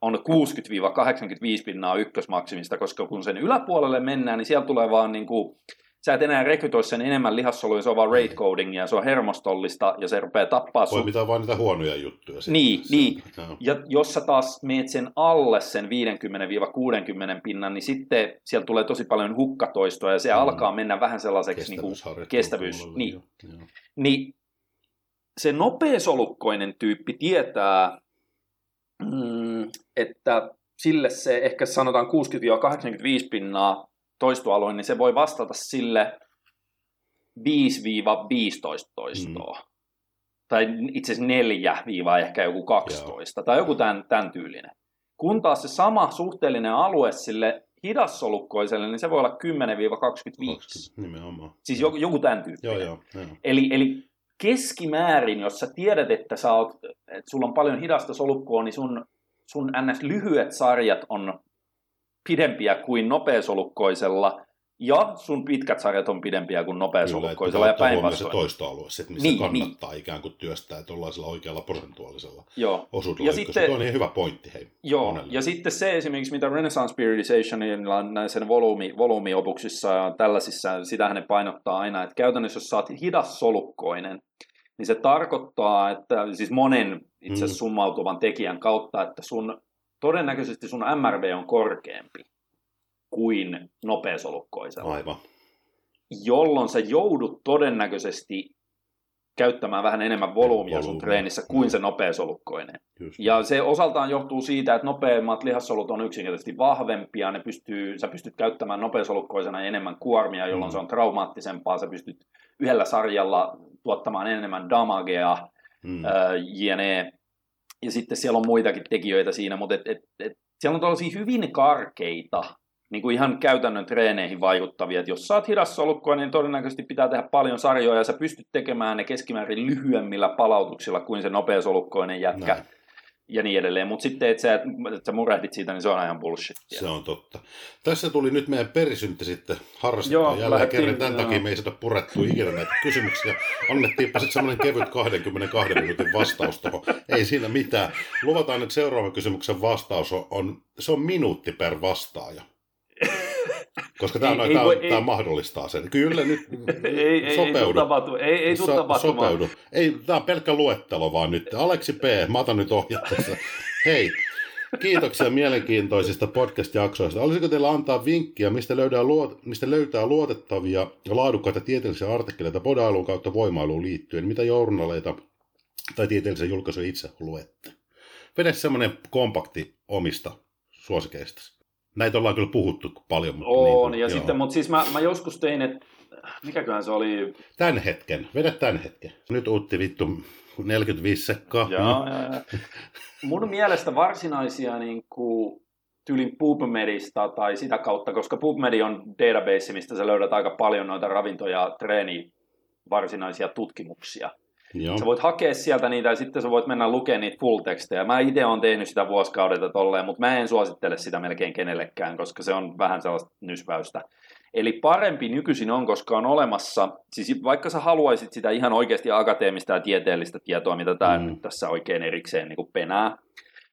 on 60-85 pinnaa ykkösmaksimista, koska kun sen yläpuolelle mennään, niin siellä tulee vaan niin kuin, sä et enää rekrytoi sen enemmän lihassoluja, se on vaan rate codingia, se on hermostollista ja se rupeaa tappaa sun pitää vain niitä huonoja juttuja. sitten. Niin, Se- niin. Joo. ja jos sä taas meet sen alle sen 50-60 pinnan, niin sitten siellä tulee tosi paljon hukkatoistoa ja se Mm. alkaa mennä vähän sellaiseksi niin kuin, kestävyys, niin. joo. niin se nopeasolukkoinen tyyppi tietää, mm, että sille se ehkä sanotaan 60-85 pinnaa toistoalue, niin se voi vastata sille 5-15 toistoa. Mm. Tai itse asiassa 4 viiva ehkä joku 12 Joo. tai joku tämän, tämän tyylinen. Kun taas se sama suhteellinen alue sille hidassolukkoiselle, niin se voi olla 10-25. Nimenomaan. Siis joku, joku tämän tyyppinen. Joo, joo, joo. Eli, eli keskimäärin, jos sä tiedät, että, sä oot, että sulla on paljon hidasta solukkoa, niin sun, sun ns. lyhyet sarjat on pidempiä kuin nopeasolukkoisella, ja sun pitkät sarjat on pidempiä kuin nopeasolukkoisella, ja huomioon se päinvastoin. toistoalue, se, missä Niin, niin, kannattaa niin. ikään kuin työstää tuollaisella oikealla prosentuaalisella Joo. osuudella. Ja sitten- Tuo on niin hyvä pointti, hei. Joo, monelle. ja sitten se esimerkiksi, mitä Renaissance Periodizationilla näissä volyymi, volyymiopuksissa ja tällaisissa, sitähän ne painottaa aina, että käytännössä jos sä oot hidassolukkoinen, niin se tarkoittaa, että siis monen itse Mm. summautuvan tekijän kautta, että sun todennäköisesti sun MRV on korkeampi kuin nopeasolukkoisella, Aivan. jolloin sä joudut todennäköisesti käyttämään vähän enemmän volyymia sun treenissä kuin Mm. se nopeasolukkoinen. Just. Ja se osaltaan johtuu siitä, että nopeimmat lihassolut on yksinkertaisesti vahvempia, ne pystyy, sä pystyt käyttämään nopeasolukkoisena enemmän kuormia, jolloin Mm. se on traumaattisempaa, sä pystyt yhdellä sarjalla tuottamaan enemmän damagea, Mm. ää, jne. Ja sitten siellä on muitakin tekijöitä siinä, mutta et, et, et, siellä on tällaisia hyvin karkeita, niin kuin ihan käytännön treeneihin vaikuttavia, että jos sä oot hidassolukkoa, niin todennäköisesti pitää tehdä paljon sarjoja, ja sä pystyt tekemään ne keskimäärin lyhyemmillä palautuksilla kuin se nopeasolukkoinen jätkä Näin. Ja niin edelleen. Mutta sitten, että sä, että sä murehdit siitä, niin se on ihan bullshittia. Se on totta. Tässä tuli nyt meidän perisyntti sitten harrastettua. Joo, Jälleen kerran tämän takia me ei saada purettua ikinä näitä kysymyksiä. Annettiinpa sitten semmoinen kevyt 22 minuutin vastaus tuohon. Ei siinä mitään. Luvataan, että seuraavan kysymyksen vastaus on, on se on minuutti per vastaaja. Koska tämä, Ei- ei, ei tämä, voi- tämä ei- mahdollistaa sen. Kyllä nyt Ei, ei, ei, sopeudu. tuu tapahtu, ei, ei So-. Sopeudu. Ei, tämä on pelkkä luettelo vaan nyt. Aleksi P., mä otan nyt ohjat tässä. Hei, kiitoksia mielenkiintoisista podcast-jaksoista. Olisiko teillä antaa vinkkiä, mistä löytää, luot, mistä löytää luotettavia ja laadukkaita tieteellisiä artikkeleita podailuun kautta voimailuun liittyen? Mitä journaleita tai tieteellisiä julkaisuja itse luette? Vedä semmoinen kompakti omista suosikeista. Näitä ollaan kyllä puhuttu paljon. Mutta On, niin, ja joo. sitten, mutta siis mä, mä joskus tein, että mikäköhän se oli, Tämän hetken, vedä tämän hetken. Nyt uutti vittu 45 sekkaa. Joo, joo, joo. Mun mielestä varsinaisia niin kuin, tyylin PubMedista tai sitä kautta, koska PubMed on database, mistä sä löydät aika paljon noita ravinto- ja treeni varsinaisia tutkimuksia. Joo. Sä voit hakea sieltä niitä ja sitten sä voit mennä lukemaan niitä full tekstejä. Mä itse olen tehnyt sitä vuosikaudelta tolleen, mutta mä en suosittele sitä melkein kenellekään, koska se on vähän sellaista nysväystä. Eli parempi nykyisin on, koska on olemassa, siis vaikka sä haluaisit sitä ihan oikeasti akateemista ja tieteellistä tietoa, mitä tämä Mm. nyt tässä oikein erikseen niin penää,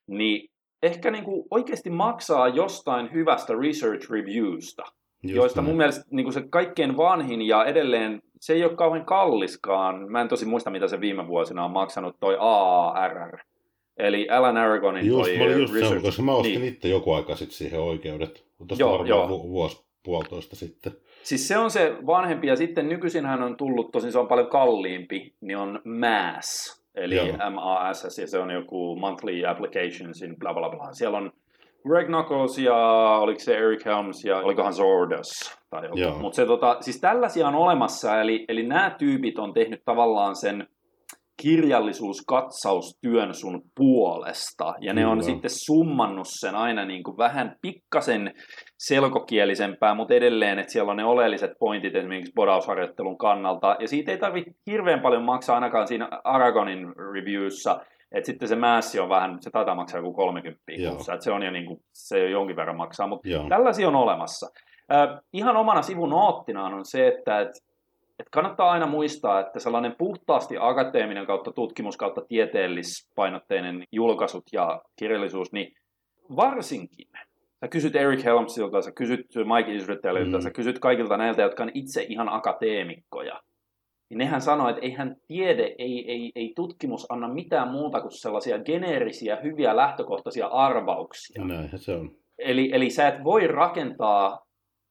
niin ehkä niin kuin oikeasti maksaa jostain hyvästä research reviewsta, Just joista näin. mun mielestä niin kuin se kaikkein vanhin ja edelleen, se ei ole kauhean kalliskaan. Mä en tosi muista, mitä se viime vuosina on maksanut, toi AARR. Eli Alan Aragonin Just, toi mä olin just research. se, koska mä ostin niin. itse joku aika sitten siihen oikeudet. Tuosta Joo, varmaan joo. vu- vuosi puolitoista sitten. Siis se on se vanhempi, ja sitten nykyisin hän on tullut, tosin se on paljon kalliimpi, niin on MAS, eli Joo. MAS, ja se on joku Monthly Applications in bla bla bla. Siellä on Greg Knuckles ja oliko se Eric Helms ja olikohan Zordos tai joku. Mutta se tota, siis tällaisia on olemassa, eli, eli nämä tyypit on tehnyt tavallaan sen kirjallisuuskatsaustyön sun puolesta, ja ne on Kyllä. sitten summannut sen aina niin kuin vähän pikkasen selkokielisempää, mutta edelleen, että siellä on ne oleelliset pointit esimerkiksi bodausharjoittelun kannalta, ja siitä ei tarvitse hirveän paljon maksaa ainakaan siinä Aragonin reviewissa, että sitten se määssi on vähän, se taitaa maksaa joku 30 kuussa, että se on jo niin kuin, se jo jonkin verran maksaa, mutta Joo. tällaisia on olemassa. Äh, ihan omana sivun noottinaan on se, että et, et kannattaa aina muistaa, että sellainen puhtaasti akateeminen kautta tutkimus kautta tieteellispainotteinen julkaisut ja kirjallisuus, niin varsinkin Sä kysyt Eric Helmsilta, sä kysyt Mike Israelilta, mm. sä kysyt kaikilta näiltä, jotka on itse ihan akateemikkoja niin nehän sanoo, että eihän tiede, ei, ei, ei tutkimus anna mitään muuta kuin sellaisia geneerisiä, hyviä lähtökohtaisia arvauksia. Näinhän se on. Eli, eli sä et voi rakentaa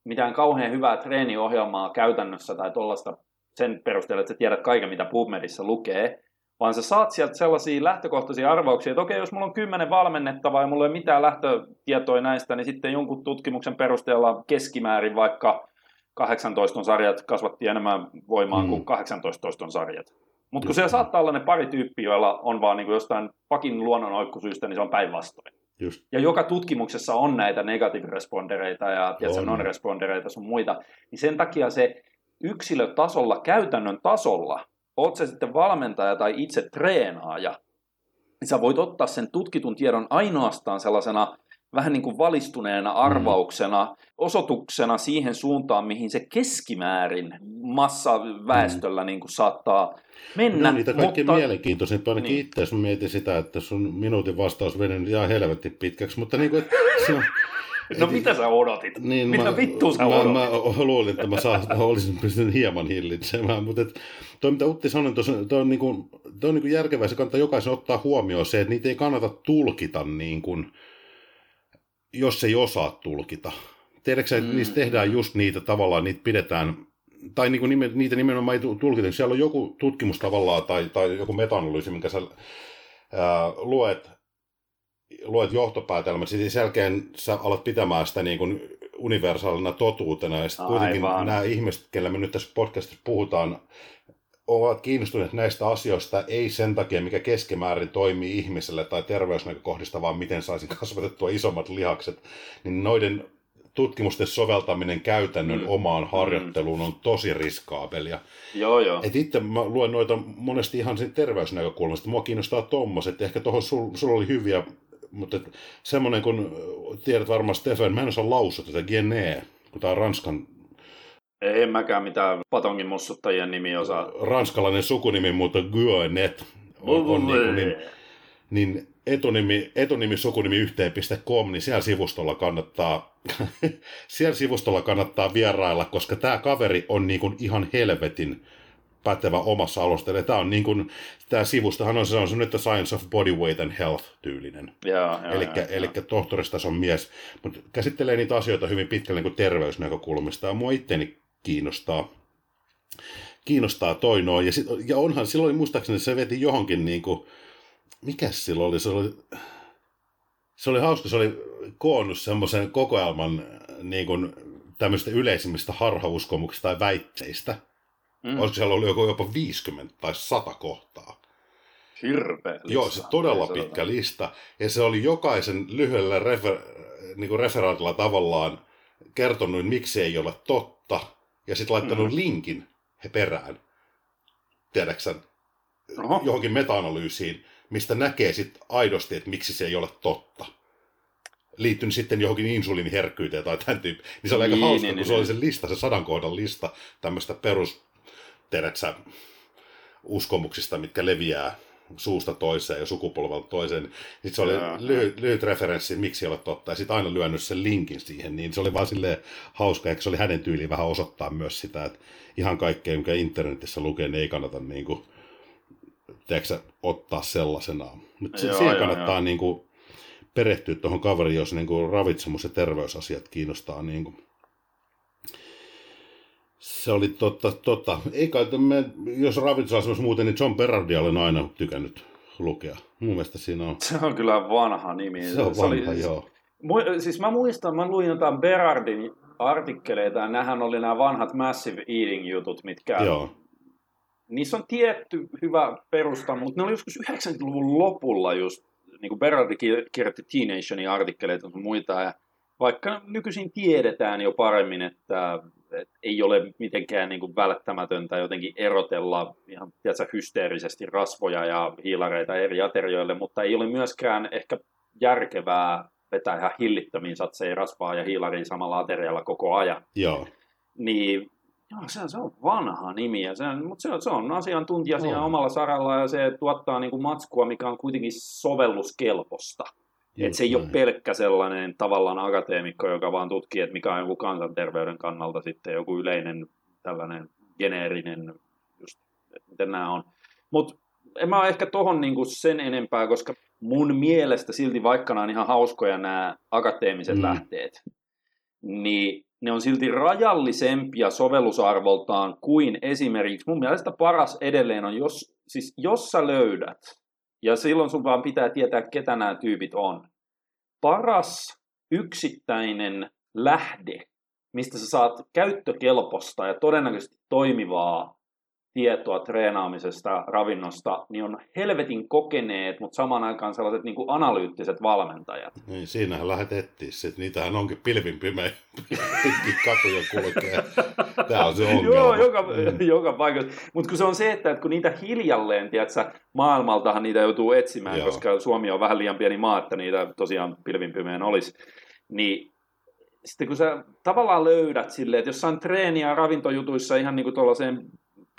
mitään kauhean hyvää treeniohjelmaa käytännössä tai tuollaista sen perusteella, että sä tiedät kaiken, mitä PubMedissa lukee, vaan sä saat sieltä sellaisia lähtökohtaisia arvauksia, että okei, jos mulla on kymmenen valmennettavaa ja mulla ei ole mitään lähtötietoja näistä, niin sitten jonkun tutkimuksen perusteella keskimäärin vaikka 18 sarjat kasvatti enemmän voimaa mm. kuin 18 on sarjat. Mutta kun siellä saattaa olla ne pari tyyppiä, joilla on vaan niin jostain pakin luonnon oikkusyystä, niin se on päinvastoin. Just. Ja joka tutkimuksessa on näitä negatiivirespondereita ja non-respondereita sun muita, niin sen takia se yksilötasolla, käytännön tasolla, oot se sitten valmentaja tai itse treenaaja, niin sä voit ottaa sen tutkitun tiedon ainoastaan sellaisena vähän niin kuin valistuneena mm. arvauksena, osoituksena siihen suuntaan, mihin se keskimäärin massa väestöllä mm. niin kuin saattaa mennä. No, niitä kaikki mutta... mielenkiintoisin, ainakin niin. itse mietin sitä, että sun minuutin vastaus veni ihan helvetti pitkäksi, mutta niin kuin, että se on, No et, mitä sä odotit? Niin, mitä mä, vittua sä mä, odotit? Mä, luulin, että mä, saa, mä olisin pystynyt hieman hillitsemään, mutta et, toi mitä Utti sanoi, toi, toi on, niin kuin, toi on niin kuin järkevää, se kannattaa jokaisen ottaa huomioon se, että niitä ei kannata tulkita niin kuin, jos ei osaa tulkita. Tiedätkö että mm. niistä tehdään just niitä tavallaan, niitä pidetään, tai niinku nime, niitä nimenomaan ei tulkita. Siellä on joku tutkimus tavallaan, tai, tai joku metanalyysi, minkä sä ää, luet, luet johtopäätelmät, sitten sen jälkeen sä alat pitämään sitä niin kuin universaalina totuutena, ja sitten kuitenkin nämä ihmiset, kelle me nyt tässä podcastissa puhutaan, ovat kiinnostuneet näistä asioista ei sen takia, mikä keskimäärin toimii ihmiselle tai terveysnäkökohdista, vaan miten saisin kasvatettua isommat lihakset, niin noiden tutkimusten soveltaminen käytännön mm. omaan mm. harjoitteluun on tosi riskaabelia. Joo, joo. Et itse mä luen noita monesti ihan siitä terveysnäkökulmasta. Mua kiinnostaa tommoset. Ehkä tuohon sulla sul oli hyviä, mutta semmoinen kun tiedät varmaan Stefan, mä en osaa lausua tätä gene, kun tämä on Ranskan en mäkään mitään patongin mussuttajien nimi osaa. Ranskalainen sukunimi, mutta Guenet on, on niin, niin, niin etunimi, etunimi sukunimi yhteen.com, niin siellä sivustolla kannattaa, siellä sivustolla kannattaa vierailla, koska tämä kaveri on niin kuin ihan helvetin pätevä omassa alusteella. Tämä on niin kuin, tämä sivustohan on, se on nyt Science of Body Weight and Health tyylinen. Eli tohtoristason mies, mutta käsittelee niitä asioita hyvin pitkälle niin kuin terveysnäkökulmista. Ja mua itteni kiinnostaa, kiinnostaa toinoa. Ja, sit, ja onhan silloin, muistaakseni se veti johonkin niin kuin, mikä silloin oli, se oli, se oli hauska, se oli koonnut semmoisen kokoelman niin kuin, tämmöistä yleisimmistä harhauskomuksista tai väitteistä. Mm. Olisiko siellä ollut joku jopa 50 tai 100 kohtaa. Hirveä lista. Joo, se todella pitkä lista. Ja se oli jokaisen lyhyellä refer, niin referaatilla tavallaan kertonut, miksi ei ole totta ja sitten laittanut mm. linkin he perään, tiedäksä, johonkin meta-analyysiin, mistä näkee sitten aidosti, että miksi se ei ole totta. Liittynyt sitten johonkin insuliiniherkkyyteen tai tämän tyyppi. Niin se oli aika niin, hauska, niin, kun niin, se oli se lista, se sadan kohdan lista tämmöistä perus, tiedätkö, uskomuksista, mitkä leviää suusta toiseen ja sukupolvelta toiseen. Sitten se oli lyhyt, lyhyt referenssi, miksi ei ole totta, ja sitten aina lyönyt sen linkin siihen, niin se oli vaan silleen hauska, ehkä se oli hänen tyyliin vähän osoittaa myös sitä, että ihan kaikkea, mikä internetissä lukee, niin ei kannata niin kuin, tiedätkö, ottaa sellaisenaan. Mutta siihen kannattaa joo. Niin kuin, perehtyä tuohon kaveriin, jos niin kuin, ravitsemus- ja terveysasiat kiinnostaa niin kuin, se oli totta, totta. Eikä, me, jos ravitsemus muuten, niin John Berardia olen aina tykännyt lukea. Mun mielestä siinä on... Se on kyllä vanha nimi. Se on vanha, se oli, joo. Mu- siis mä muistan, mä luin jotain Berardin artikkeleita, ja nämähän oli nämä vanhat Massive Eating-jutut, mitkä... Joo. Niissä on tietty hyvä perusta, mutta ne oli joskus 90-luvun lopulla just, niin kuin Berardi kirjoitti Teen Nationin artikkeleita ja muita, ja vaikka nykyisin tiedetään jo paremmin, että, että ei ole mitenkään niin kuin välttämätöntä jotenkin erotella ihan tiedätkö, hysteerisesti rasvoja ja hiilareita eri aterioille, mutta ei ole myöskään ehkä järkevää vetää ihan hillittömiin satseihin rasvaa ja hiilaria samalla aterialla koko ajan. Joo. Niin Joo, se, on, se on vanha nimi, ja se, mutta se, on- se on asiantuntija siinä On. omalla saralla ja se tuottaa niin kuin matskua, mikä on kuitenkin sovelluskelpoista. Et Just se ei ole pelkkä sellainen tavallaan akateemikko, joka vaan tutkii, että mikä on joku kansanterveyden kannalta sitten joku yleinen tällainen geneerinen, just, että miten nämä on. Mutta en mä ehkä tohon niinku sen enempää, koska mun mielestä silti vaikka nämä on ihan hauskoja nämä akateemiset mm. lähteet, niin ne on silti rajallisempia sovellusarvoltaan kuin esimerkiksi, mun mielestä paras edelleen on, jos, siis jos sä löydät, ja silloin sun vaan pitää tietää, ketä nämä tyypit on. Paras yksittäinen lähde, mistä sä saat käyttökelpoista ja todennäköisesti toimivaa tietoa treenaamisesta, ravinnosta, niin on helvetin kokeneet, mutta samaan aikaan sellaiset niin kuin analyyttiset valmentajat. Niin, siinähän lähdet etsiä sit. Niitähän onkin pilvin pimeä pitkin katuja kulkee. Tämä on se ongelma. Joo, joka, Mm. joka paikassa. Mutta kun se on se, että, että kun niitä hiljalleen, tiedätkö, maailmaltahan niitä joutuu etsimään, Joo. Koska Suomi on vähän liian pieni maa, että niitä tosiaan pilvin pimeän olisi, niin sitten kun sä tavallaan löydät silleen, että jossain treeni- ja ravintojutuissa ihan niin kuin tuollaiseen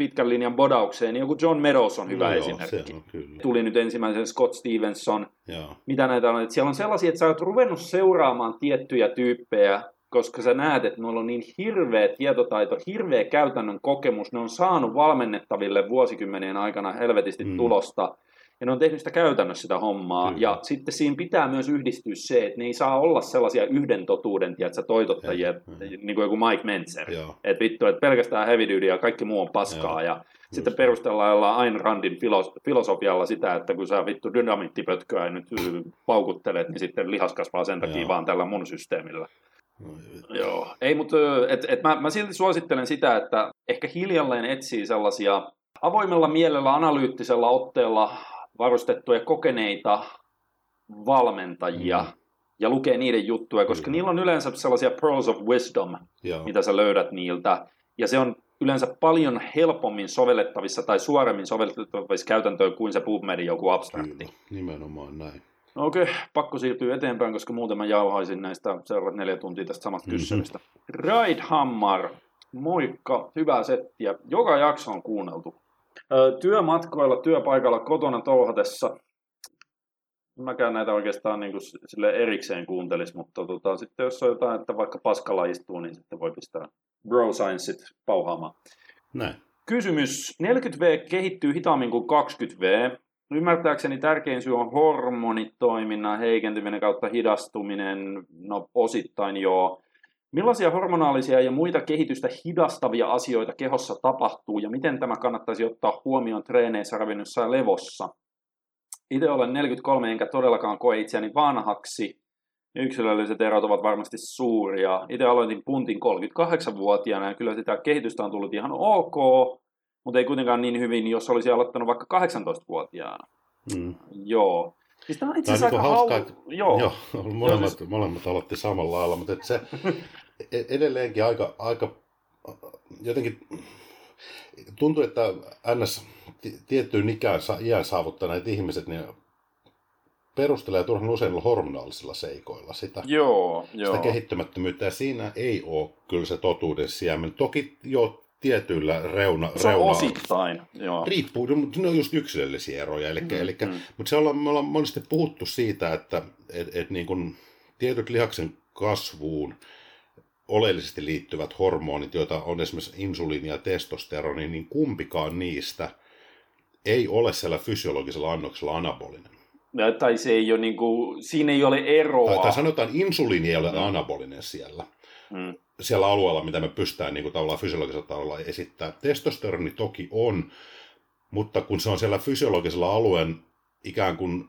pitkän linjan bodaukseen, niin joku John Meadows on hyvä no esimerkki. Joo, on. Tuli nyt ensimmäisen Scott Stevenson, Joo. mitä näitä on, että siellä on sellaisia, että sä oot ruvennut seuraamaan tiettyjä tyyppejä, koska sä näet, että noilla on niin hirveä tietotaito, hirveä käytännön kokemus, ne on saanut valmennettaville vuosikymmenien aikana helvetisti mm. tulosta, ja ne on tehnyt sitä käytännössä sitä hommaa, Kyllä. ja sitten siinä pitää myös yhdistyä se, että ne ei saa olla sellaisia yhden totuuden, tiedätkö, toitottajia, Ei, ei. niin kuin joku Mike Menzer. Joo. Että vittu, että pelkästään heavy duty ja kaikki muu on paskaa, Joo. ja sitten perustellaan jollain Ayn Randin filos- filosofialla sitä, että kun sä vittu dynamiittipötköä nyt y, paukuttelet, niin sitten lihas kasvaa sen takia Joo. vaan tällä mun systeemillä. No, Joo. Ei, mutta et, et mä, mä silti suosittelen sitä, että ehkä hiljalleen etsii sellaisia avoimella mielellä, analyyttisella otteella varustettuja kokeneita valmentajia Mm. ja lukee niiden juttuja, koska Kyllä. niillä on yleensä sellaisia pearls of wisdom, Joo. mitä sä löydät niiltä. Ja se on yleensä paljon helpommin sovellettavissa tai suoremmin sovellettavissa käytäntöön kuin se PubMedin joku abstrakti. Kyllä, nimenomaan näin. No Okei, pakko siirtyä eteenpäin, koska muuten mä jauhaisin näistä seuraavat neljä tuntia tästä samasta Mhm. kysymystä. Raidhammar, moikka, hyvää settiä. Joka jakso on kuunneltu. Työmatkoilla, työpaikalla, kotona touhatessa. Mäkään näitä oikeastaan niin kuin sille erikseen kuuntelis, mutta tota, sitten jos on jotain, että vaikka paskalla istuu, niin sitten voi pistää bro scienceit pauhaamaan. Näin. Kysymys. 40V kehittyy hitaammin kuin 20V. Ymmärtääkseni tärkein syy on hormonitoiminnan heikentyminen kautta hidastuminen, no osittain joo. Millaisia hormonaalisia ja muita kehitystä hidastavia asioita kehossa tapahtuu ja miten tämä kannattaisi ottaa huomioon treeneissä, ravinnossa ja levossa? Itse olen 43 enkä todellakaan koe itseäni vanhaksi. Yksilölliset erot ovat varmasti suuria. Itse aloitin puntin 38-vuotiaana ja kyllä sitä kehitystä on tullut ihan ok, mutta ei kuitenkaan niin hyvin, jos olisi aloittanut vaikka 18-vuotiaana. Mm. Joo. Siis tämä on itse asiassa niin aika hauskaa, hau... että Joo. Joo, molemmat, siis- molemmat aloitti samalla lailla, mutta et se e- edelleenkin aika, aika jotenkin tuntuu, että NS ti- tiettyyn ikään, sa- iän saavuttaneet ihmiset niin perustelee turhan usein hormonaalisilla seikoilla sitä, Joo, joo. sitä kehittymättömyyttä, ja siinä ei ole kyllä se totuuden siemen. Toki jo tietyillä reuna, Se on reuna osittain, joo. Riippuu, no, mutta ne on just yksilöllisiä eroja. Eli, mm, eli, mm. Mutta se ollaan, me ollaan monesti puhuttu siitä, että et, et niin kun tietyt lihaksen kasvuun oleellisesti liittyvät hormonit, joita on esimerkiksi insuliini ja testosteroni, niin kumpikaan niistä ei ole siellä fysiologisella annoksella anabolinen. Ja, tai se ei ole niinku, siinä ei ole eroa. Tai, tai sanotaan, insuliini ei ole anabolinen siellä. Mm. Siellä alueella, mitä me pystytään niin kuin, tavallaan fysiologisella tavalla esittämään. Testosteroni toki on, mutta kun se on siellä fysiologisella alueen ikään kuin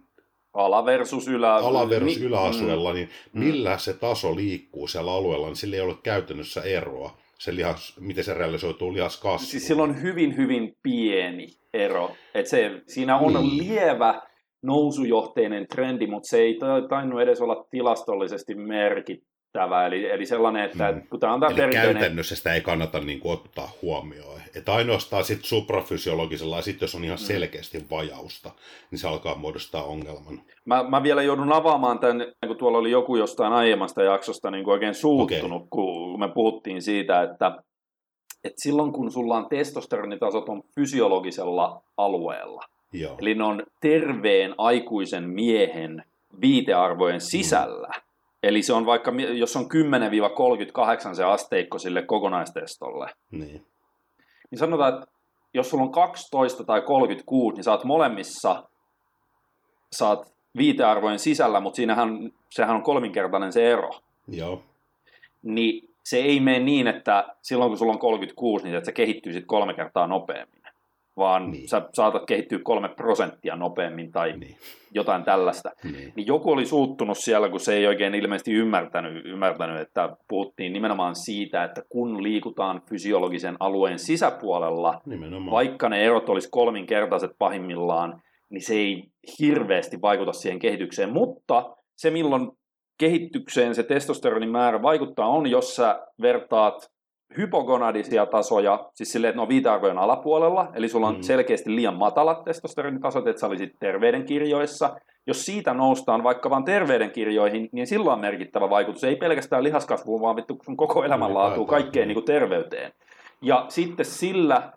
ala versus ylä... ala versus yläasuella, niin mm. millä mm. se taso liikkuu siellä alueella, niin sillä ei ole käytännössä eroa, se lihas, miten se realisoituu lihaskasvuun. Siis sillä on hyvin, hyvin pieni ero. Et se, siinä on niin. lievä nousujohteinen trendi, mutta se ei tainnut edes olla tilastollisesti merkittävä merkittävä, eli, eli sellainen, että mm. kun tämä on tämä eli perinteinen... käytännössä sitä ei kannata niin kuin, ottaa huomioon. Että ainoastaan sitten suprafysiologisella, ja sitten jos on ihan mm. selkeästi vajausta, niin se alkaa muodostaa ongelman. Mä, mä vielä joudun avaamaan tämän, kun tuolla oli joku jostain aiemmasta jaksosta niin kuin oikein suuttunut, okay. kun me puhuttiin siitä, että, että silloin kun sulla on testosteronitasot on fysiologisella alueella, Joo. eli ne on terveen aikuisen miehen viitearvojen sisällä, mm Eli se on vaikka, jos on 10-38 se asteikko sille kokonaistestolle, niin. niin sanotaan, että jos sulla on 12 tai 36, niin saat molemmissa saat viitearvojen sisällä, mutta siinähän sehän on kolminkertainen se ero. Joo. Niin se ei mene niin, että silloin kun sulla on 36, niin että se kehittyy sitten kolme kertaa nopeammin vaan niin. sä saatat kehittyä kolme prosenttia nopeammin tai niin. jotain tällaista. Niin. niin joku oli suuttunut siellä, kun se ei oikein ilmeisesti ymmärtänyt, ymmärtänyt, että puhuttiin nimenomaan siitä, että kun liikutaan fysiologisen alueen sisäpuolella, nimenomaan. vaikka ne erot olisi kolminkertaiset pahimmillaan, niin se ei hirveästi vaikuta siihen kehitykseen, mutta se milloin kehitykseen se testosteronin määrä vaikuttaa on, jos sä vertaat hypogonadisia tasoja, siis silleen, että ne on viitearvojen alapuolella, eli sulla on mm. selkeästi liian matalat testosteronitasot, että sä olisit terveydenkirjoissa. Jos siitä noustaan vaikka vain terveydenkirjoihin, niin silloin on merkittävä vaikutus. Ei pelkästään lihaskasvuun, vaan vittu sun koko elämänlaatuun, kaikkeen niin kuin terveyteen. Ja sitten sillä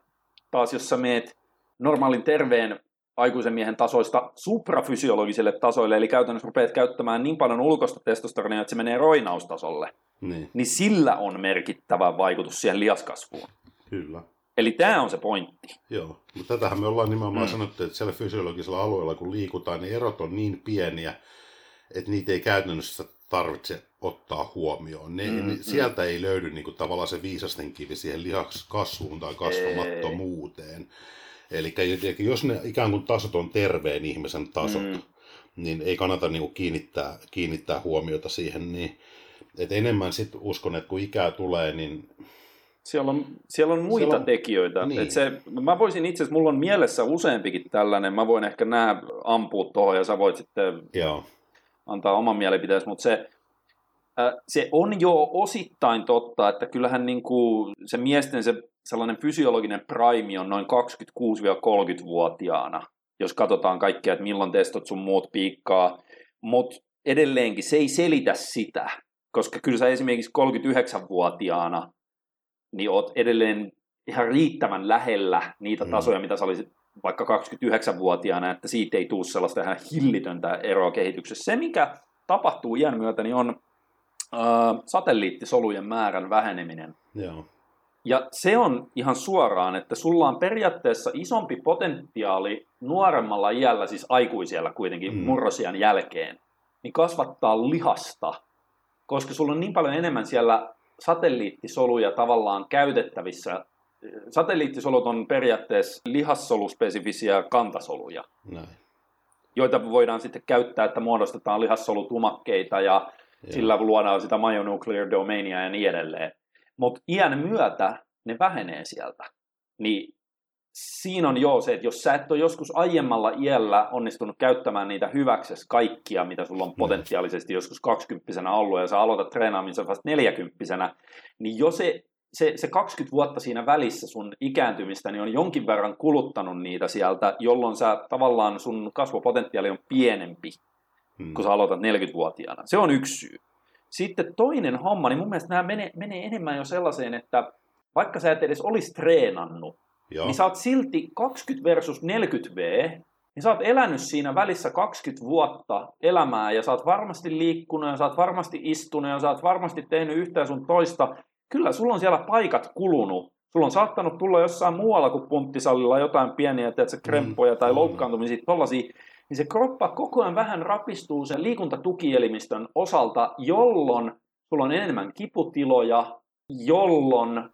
taas, jos sä meet normaalin terveen aikuisen miehen tasoista suprafysiologiselle tasoille, eli käytännössä rupeat käyttämään niin paljon ulkoista testosteronia, että se menee roinaustasolle, niin, niin sillä on merkittävä vaikutus siihen liaskasvuun. Kyllä. Eli tämä on se pointti. Joo, mutta tätähän me ollaan nimenomaan mm. sanottu, että siellä fysiologisella alueella kun liikutaan, niin erot on niin pieniä, että niitä ei käytännössä tarvitse ottaa huomioon. Ne, mm, ne, mm. Sieltä ei löydy niin kuin, tavallaan se viisasten kivi siihen lihaskasvuun tai kasvamattomuuteen. Ei. Eli jos ne ikään kuin tasot on terveen ihmisen tasot, mm. niin ei kannata niin kuin kiinnittää, kiinnittää huomiota siihen. Niin, et enemmän sit uskon, että kun ikää tulee, niin... Siellä on, siellä on muita siellä on, tekijöitä. Niin. Et se, mä voisin itse asiassa, mulla on mielessä useampikin tällainen, mä voin ehkä nämä ampua tuohon ja sä voit sitten Joo. antaa oman mielipiteesi, mutta se, se on jo osittain totta, että kyllähän niin kuin se miesten se sellainen fysiologinen prime on noin 26-30-vuotiaana, jos katsotaan kaikkea, että milloin testot sun muut piikkaa, mutta edelleenkin se ei selitä sitä, koska kyllä sä esimerkiksi 39-vuotiaana niin oot edelleen ihan riittävän lähellä niitä mm. tasoja, mitä sä olisit vaikka 29-vuotiaana, että siitä ei tule sellaista ihan hillitöntä eroa kehityksessä. Se, mikä tapahtuu iän myötä, niin on äh, satelliittisolujen määrän väheneminen. Joo. Ja se on ihan suoraan, että sulla on periaatteessa isompi potentiaali nuoremmalla iällä, siis aikuisiellä kuitenkin mm. murrosian jälkeen, niin kasvattaa lihasta, koska sulla on niin paljon enemmän siellä satelliittisoluja tavallaan käytettävissä. Satelliittisolut on periaatteessa lihassoluspesifisiä kantasoluja, Näin. joita voidaan sitten käyttää, että muodostetaan lihassolutumakkeita ja Joo. sillä luodaan sitä myonuclear domainia ja niin edelleen. Mutta iän myötä ne vähenee sieltä. Niin siinä on jo se, että jos sä et ole joskus aiemmalla iällä onnistunut käyttämään niitä hyväksesi kaikkia, mitä sulla on mm. potentiaalisesti joskus 20 ollut, ja sä aloitat treenaamisen vasta 40 niin jo se, se, se 20 vuotta siinä välissä sun ikääntymistä niin on jonkin verran kuluttanut niitä sieltä, jolloin sä tavallaan sun kasvupotentiaali on pienempi, hmm. kun sä aloitat 40-vuotiaana. Se on yksi syy. Sitten toinen homma, niin mun mielestä nämä menee, menee enemmän jo sellaiseen, että vaikka sä et edes olisi treenannut, Joo. niin sä oot silti 20 versus 40 V, niin sä oot elänyt siinä välissä 20 vuotta elämää ja sä oot varmasti liikkunut ja sä oot varmasti istunut ja sä oot varmasti tehnyt yhtään sun toista. Kyllä sulla on siellä paikat kulunut. Sulla on saattanut tulla jossain muualla kuin punttisalilla jotain pieniä, tiedätkö, kremppoja mm, tai loukkaantumisia, tollaisia niin se kroppa koko ajan vähän rapistuu sen liikuntatukielimistön osalta, jolloin sulla on enemmän kiputiloja, jolloin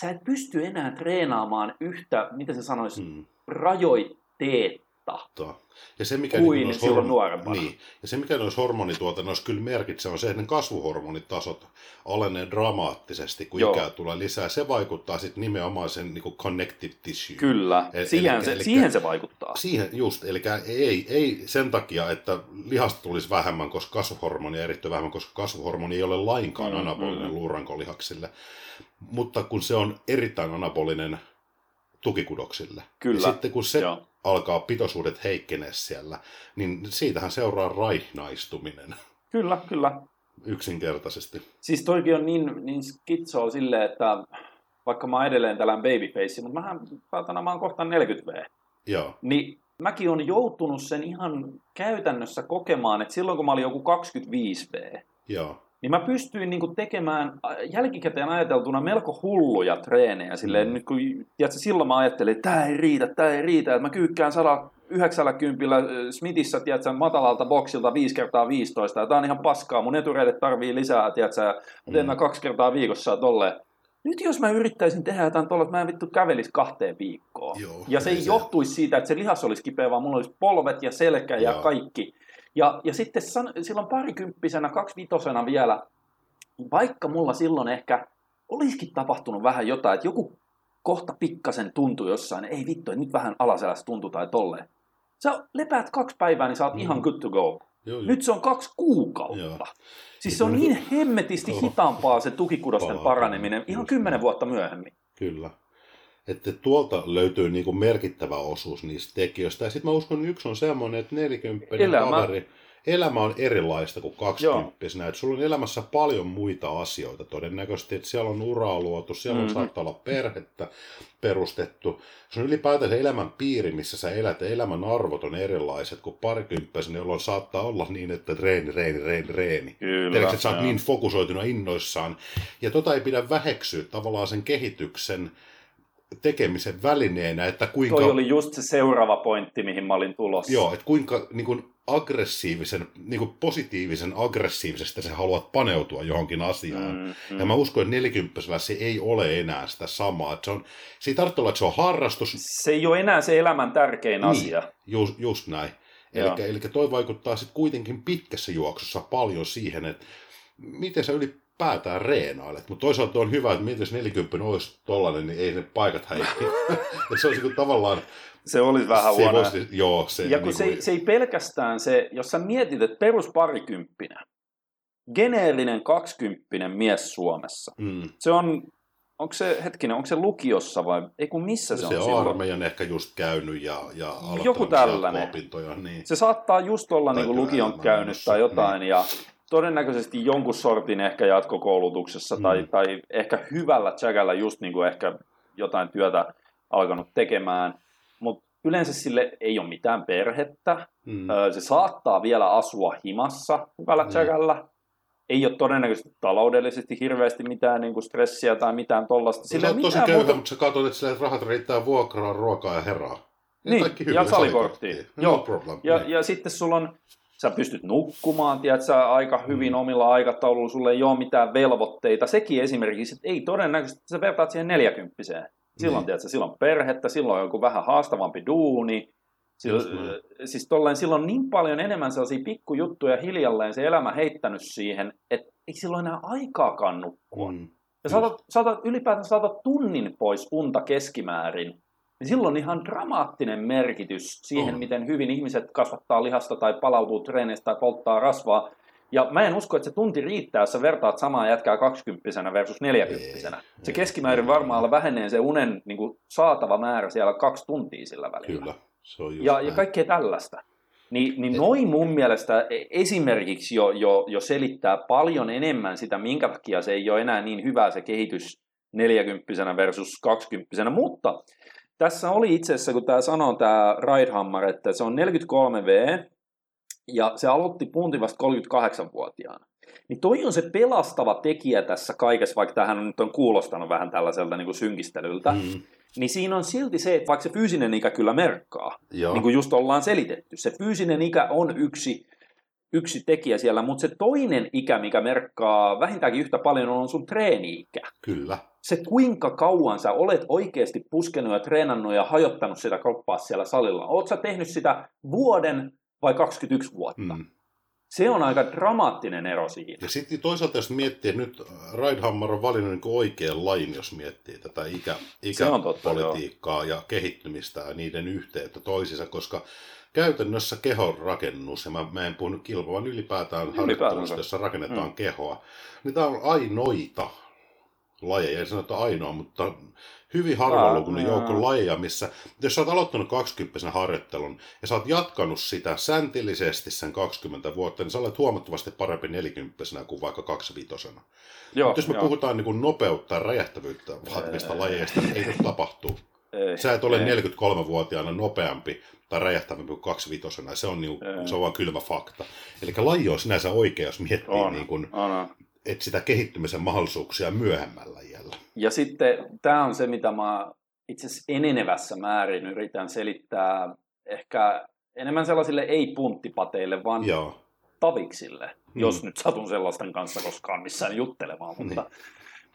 sä et pysty enää treenaamaan yhtä, miten se sanoisi, hmm. rajoitteetta. Totta. Ja se, mikä kuin niin silloin nuorempana. Niin. Ja se, mikä noissa hormonituotannoissa kyllä merkitsee, on se, että ne kasvuhormonitasot alenee dramaattisesti, kun Joo. ikää tulee lisää. Se vaikuttaa sitten nimenomaan sen niin kuin connective tissue. Kyllä, E- siihen, elikkä- se, elikkä- siihen se vaikuttaa. Siihen just, eli ei, ei sen takia, että lihasta tulisi vähemmän, koska kasvuhormonia erittyy vähemmän, koska kasvuhormoni ei ole lainkaan Mm, anabolinen mm. luurankolihaksille. Mutta kun se on erittäin anabolinen tukikudoksille. Kyllä, Ja sitten kun se joo. Alkaa pitoisuudet heikkenee siellä, niin siitähän seuraa raihnaistuminen Kyllä, kyllä. yksinkertaisesti. Siis toikin on niin, niin skitsoa silleen, että vaikka mä oon edelleen tällainen babyface, mutta mähän saatana, mä oon kohta 40V. Joo, Niin mäkin on joutunut sen ihan käytännössä kokemaan, että silloin kun mä olin joku 25V, joo, niin mä pystyin niinku tekemään äh, jälkikäteen ajateltuna melko hulluja treenejä. Silleen, Mm. nyt kun, tiedätkö, silloin mä ajattelin, että tämä ei riitä, tämä ei riitä, että mä kyykkään 190 äh, Smithissä, tiedätkö, matalalta boksilta 5 kertaa 15 ja tää on ihan paskaa, mun etureidet tarvii lisää, tiedätkö, ja mä teen Mm. kaksi kertaa viikossa tolleen. Nyt jos mä yrittäisin tehdä jotain tuolla, että mä en vittu kävelisi kahteen viikkoon. Joo, ja se ei ei se- johtuisi siitä, että se lihas olisi kipeä, vaan mulla olisi polvet ja selkä ja Joo. kaikki. Ja, ja sitten san, silloin parikymppisenä, kaksivitosena vielä, vaikka mulla silloin ehkä olisikin tapahtunut vähän jotain, että joku kohta pikkasen tuntui jossain, ei vittu, että nyt vähän alaselässä tuntuu tai tolleen. Sä lepäät kaksi päivää, niin sä oot Mm. ihan good to go. joo, joo. Nyt se on kaksi kuukautta. Joo. Siis se on niin hemmetisti Oho. hitaampaa se tukikudosten Paha. paraneminen ihan kymmenen vuotta myöhemmin. Kyllä. Että tuolta löytyy niin kuin merkittävä osuus niistä tekijöistä. Ja sitten mä uskon, että yksi on semmoinen, että 40 Elämä. kaveri, elämä on erilaista kuin 20 Että sulla on elämässä paljon muita asioita todennäköisesti, että siellä on uraa luotu, siellä mm-hmm. Mhm. saattaa olla perhettä perustettu. Se on ylipäätään se elämän piiri, missä sä elät, ja elämän arvot on erilaiset kuin parikymppisenä, jolloin saattaa olla niin, että reeni, reeni, reeni, reeni. Kyllä. Tiedätkö, että sä oot niin fokusoituna innoissaan. Ja tota ei pidä väheksyä tavallaan sen kehityksen tekemisen välineenä, että kuinka, Toi oli just se seuraava pointti, mihin mä olin tulossa. joo, että kuinka niin kuin aggressiivisen, niin kuin positiivisen aggressiivisesti sä haluat paneutua johonkin asiaan. Mm, mm. ja mä uskon, että 40 se ei ole enää sitä samaa. Että se, on, se ei tarvitse olla, että se on harrastus. Se ei ole enää se elämän tärkein Niin. asia. Just, just näin. Eli, toi vaikuttaa sitten kuitenkin pitkässä juoksussa paljon siihen, että miten sä ylipäätään reenailet. Mutta toisaalta on hyvä, että miten jos 40 olisi tollainen, niin ei ne paikat häikin. Et se olisi niin kuin tavallaan... Se olisi vähän se huono. voisi, joo, se, Ja kun niin se, ei, se ei pelkästään se, jos sä mietit, että perusparikympppinen, geneerinen kaksikymppinen mies Suomessa, Mm, se on, onko se, hetkinen, onko se lukiossa vai, ei kun missä se, se on on silloin? armeijan ehkä just käynyt ja, ja aloittanut Joku tällainen. opintoja. Niin. Se saattaa just olla niin lukion työelämään käynyt tai jotain, ja todennäköisesti jonkun sortin ehkä jatkokoulutuksessa Mm. tai, tai ehkä hyvällä tsäkällä just niin kuin ehkä jotain työtä alkanut tekemään, mutta yleensä sille ei ole mitään perhettä, Mm. Se saattaa vielä asua himassa hyvällä Niin. tsäkällä. Ei ole todennäköisesti taloudellisesti hirveästi mitään niin kuin stressiä tai mitään tollasta. Sä oot tosi köyhä, mutta sä katsot, että sillä rahat riittää vuokraa, ruokaa ja herraa. Niin, kaikki ja salikorttiin. No Joo. problem. Ja, Niin. ja sitten sulla on, sä pystyt nukkumaan, tiedät sä, aika hyvin Mm. omilla aikatauluilla, sulle ei ole mitään velvoitteita. Sekin esimerkiksi, että ei todennäköisesti, sä vertaat siihen neljäkymppiseen. Silloin, Niin. tiedät sä, silloin perhettä, silloin on joku vähän haastavampi duuni. Silloin, näin. siis tolleen, silloin on niin paljon enemmän sellaisia pikkujuttuja hiljalleen se elämä heittänyt siihen, että ei silloin enää aikaakaan nukkua. Mm. Ja saatat, saatat, ylipäätään saatat tunnin pois unta keskimäärin, niin silloin on ihan dramaattinen merkitys siihen, On. miten hyvin ihmiset kasvattaa lihasta tai palautuu treeneistä tai polttaa rasvaa. Ja mä en usko, että se tunti riittää, jos sä vertaat samaa jätkää 20 versus 40 Se keskimäärin varmaan vähenee se unen niin kuin, saatava määrä siellä kaksi tuntia sillä välillä. Kyllä, se on just Ja, näin. ja kaikkea tällaista. Niin, niin noin mun mielestä e- esimerkiksi jo, jo, jo selittää paljon enemmän sitä, minkä takia se ei ole enää niin hyvä se kehitys 40 versus 20 Mutta tässä oli itse asiassa, kun tämä sanoo tämä Ridehammer, että se on 43V ja se aloitti puunti vasta 38-vuotiaana. Niin toi on se pelastava tekijä tässä kaikessa, vaikka tähän nyt on kuulostanut vähän tällaiselta niin kuin synkistelyltä, Mm. niin siinä on silti se, että vaikka se fyysinen ikä kyllä merkkaa, Joo. niin kuin just ollaan selitetty. Se fyysinen ikä on yksi, yksi tekijä siellä, mutta se toinen ikä, mikä merkkaa vähintäänkin yhtä paljon, on sun treeni-ikä. Kyllä. Se kuinka kauan sä olet oikeasti puskenut ja treenannut ja hajottanut sitä kroppaa siellä salilla. Oot sä tehnyt sitä vuoden vai 21 vuotta? Mm. Se on aika dramaattinen ero siinä. Ja sitten toisaalta jos miettii, että nyt Ridehammer on valinnut niin oikean lain, jos miettii tätä ikä, ikäpolitiikkaa ja kehittymistä ja niiden yhteyttä toisissa, koska käytännössä kehon rakennus, ja mä, mä en puhunut kilpaa, vaan ylipäätään harjoittelusta, jossa rakennetaan mm. kehoa, niin tämä on ainoita lajeja, ei sanota ainoa, mutta hyvin harvalukuinen joukko lajeja, missä jos sä oot aloittanut 20 harjoittelun ja sä oot jatkanut sitä säntillisesti sen 20 vuotta, niin sä olet huomattavasti parempi 40 kuin vaikka 25 Joo, Mutta jos me joo. puhutaan niin nopeutta ja räjähtävyyttä vaativista lajeista, niin ei nyt tapahtuu. Ei, sä et ole ei. 43-vuotiaana nopeampi tai räjähtävämpi kuin 25 Se on, niin, se on vaan kylmä fakta. Eli laji on sinänsä oikea, jos miettii on, niin kuin, on että sitä kehittymisen mahdollisuuksia myöhemmällä iällä. Ja sitten tämä on se, mitä mä itse asiassa enenevässä määrin yritän selittää ehkä enemmän sellaisille ei-punttipateille, vaan Joo. taviksille, hmm. jos nyt satun sellaisten kanssa koskaan missään juttelemaan. Mutta niin.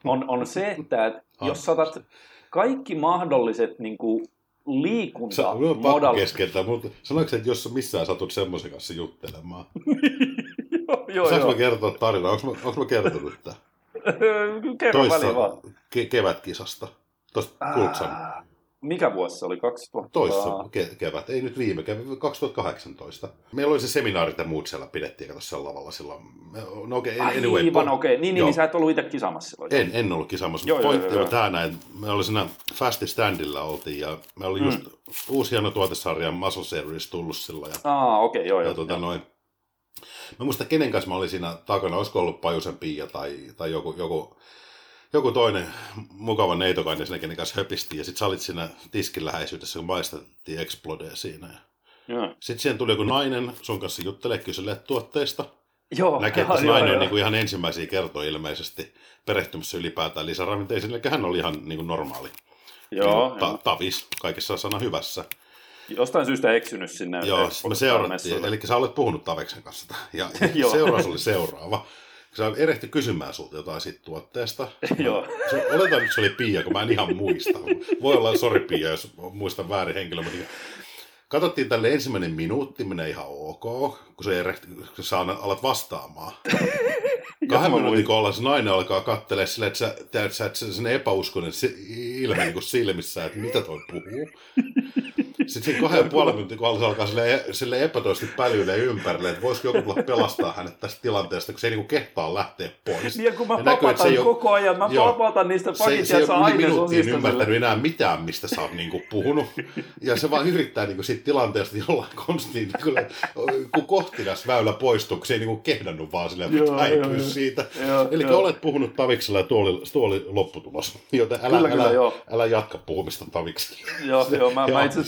on, on se, että et jos saatat kaikki mahdolliset niin kuin, liikunta... Sä, pakko keskeltä, mutta sanoiko että jos missään satut semmoisen kanssa juttelemaan? joo, Saanko joo. kertoa tarinaa? Onko mä, onko mä kertonut tämän? Kerro Toissa vaan. Ke- kevätkisasta. Tuosta Kultsan. Mikä vuosi se oli? 2000... Toissa ke- kevät, ei nyt viime kevät, 2018. Meillä oli se seminaarit ja muut siellä pidettiin, kato siellä lavalla silloin. No okei, okay, anyway. Aivan okei, okay. niin, niin, niin, sä et ollut itse kisaamassa silloin. En, en ollut kisaamassa, mutta pointti on tämä näin. Me oli siinä Fasti Standilla oltiin ja me oli just mm. uusi hieno tuotesarja Muscle Series tullut silloin. Ja, Aa, okei, okay, joo, ja, joo. Tuota, joo. Noin, Mä muista kenen kanssa mä olin siinä takana, olisiko ollut Pajusen Pia tai, tai joku, joku, joku toinen mukava neitokainen siinä, kenen kanssa höpisti. Ja sit sä olit siinä tiskin läheisyydessä, kun maistettiin Explodea siinä. Ja. Sitten siihen tuli joku nainen sun kanssa juttelee kyselee tuotteista. Joo, Näkee, että se nainen on niin kuin ihan ensimmäisiä kertoja ilmeisesti perehtymässä ylipäätään lisäravinteisiin, eli hän oli ihan niin kuin normaali. Joo, niin, ta- tavis, kaikessa sana hyvässä. Jostain syystä eksynyt sinne. Joo, me seurattiin. Eli sä olet puhunut Taveksen kanssa. Ja, ja seuraus oli seuraava. Sä erehti kysymään sulta jotain siitä tuotteesta. Joo. Oletan, että se oli Pia, kun mä en ihan muista. Voi olla, sori Pia, jos muistan väärin henkilö. Mutta katsottiin tälle ensimmäinen minuutti, menee ihan ok, kun se erehti, kun sä alat vastaamaan. Kahden minuutin kohdalla se nainen alkaa katselemaan silleen, että sä, että sä, sen epäuskoinen ilme niin silmissä, että mitä toi puhuu. Sitten siinä kahden ja puolen minuutin kohdalla se alkaa sille, sille epätoisesti pälyille ympärille, että voisiko joku tulla pelastaa hänet tästä tilanteesta, kun se ei niin kehtaa lähteä pois. Niin, kun mä ja näkyy, koko ajan, mä joo, papatan niistä pakitista se, se ei minuuttiin ymmärtänyt enää mitään, mistä sä oot niin kuin puhunut. Ja se vaan yrittää niin kuin siitä tilanteesta jollain konstiin, niin kun kohtinas väylä poistuu, kun se ei niin kuin kehdannut vaan silleen, että siitä. Eli olet puhunut Taviksella ja tuoli, tuoli lopputulos, joten älä, kyllä, älä, kyllä, älä jatka puhumista Taviksella. Joo, joo, mä, mä itse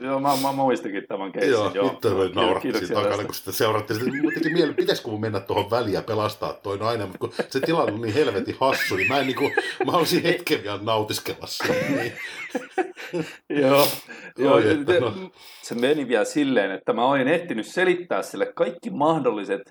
Joo, mä, mä muistikin tämän keissin. Joo, joo. nyt joo, naurattiin takana, kun sitä seurattiin. Sitten mun teki mieli, pitäisikö mun mennä tuohon väliin ja pelastaa toi nainen, mutta kun se tilanne on niin helvetin hassu, niin mä en niinku, mä haluaisin hetken vielä nautiskella Niin. joo, joo että, no. se meni vielä silleen, että mä olin ehtinyt selittää sille kaikki mahdolliset,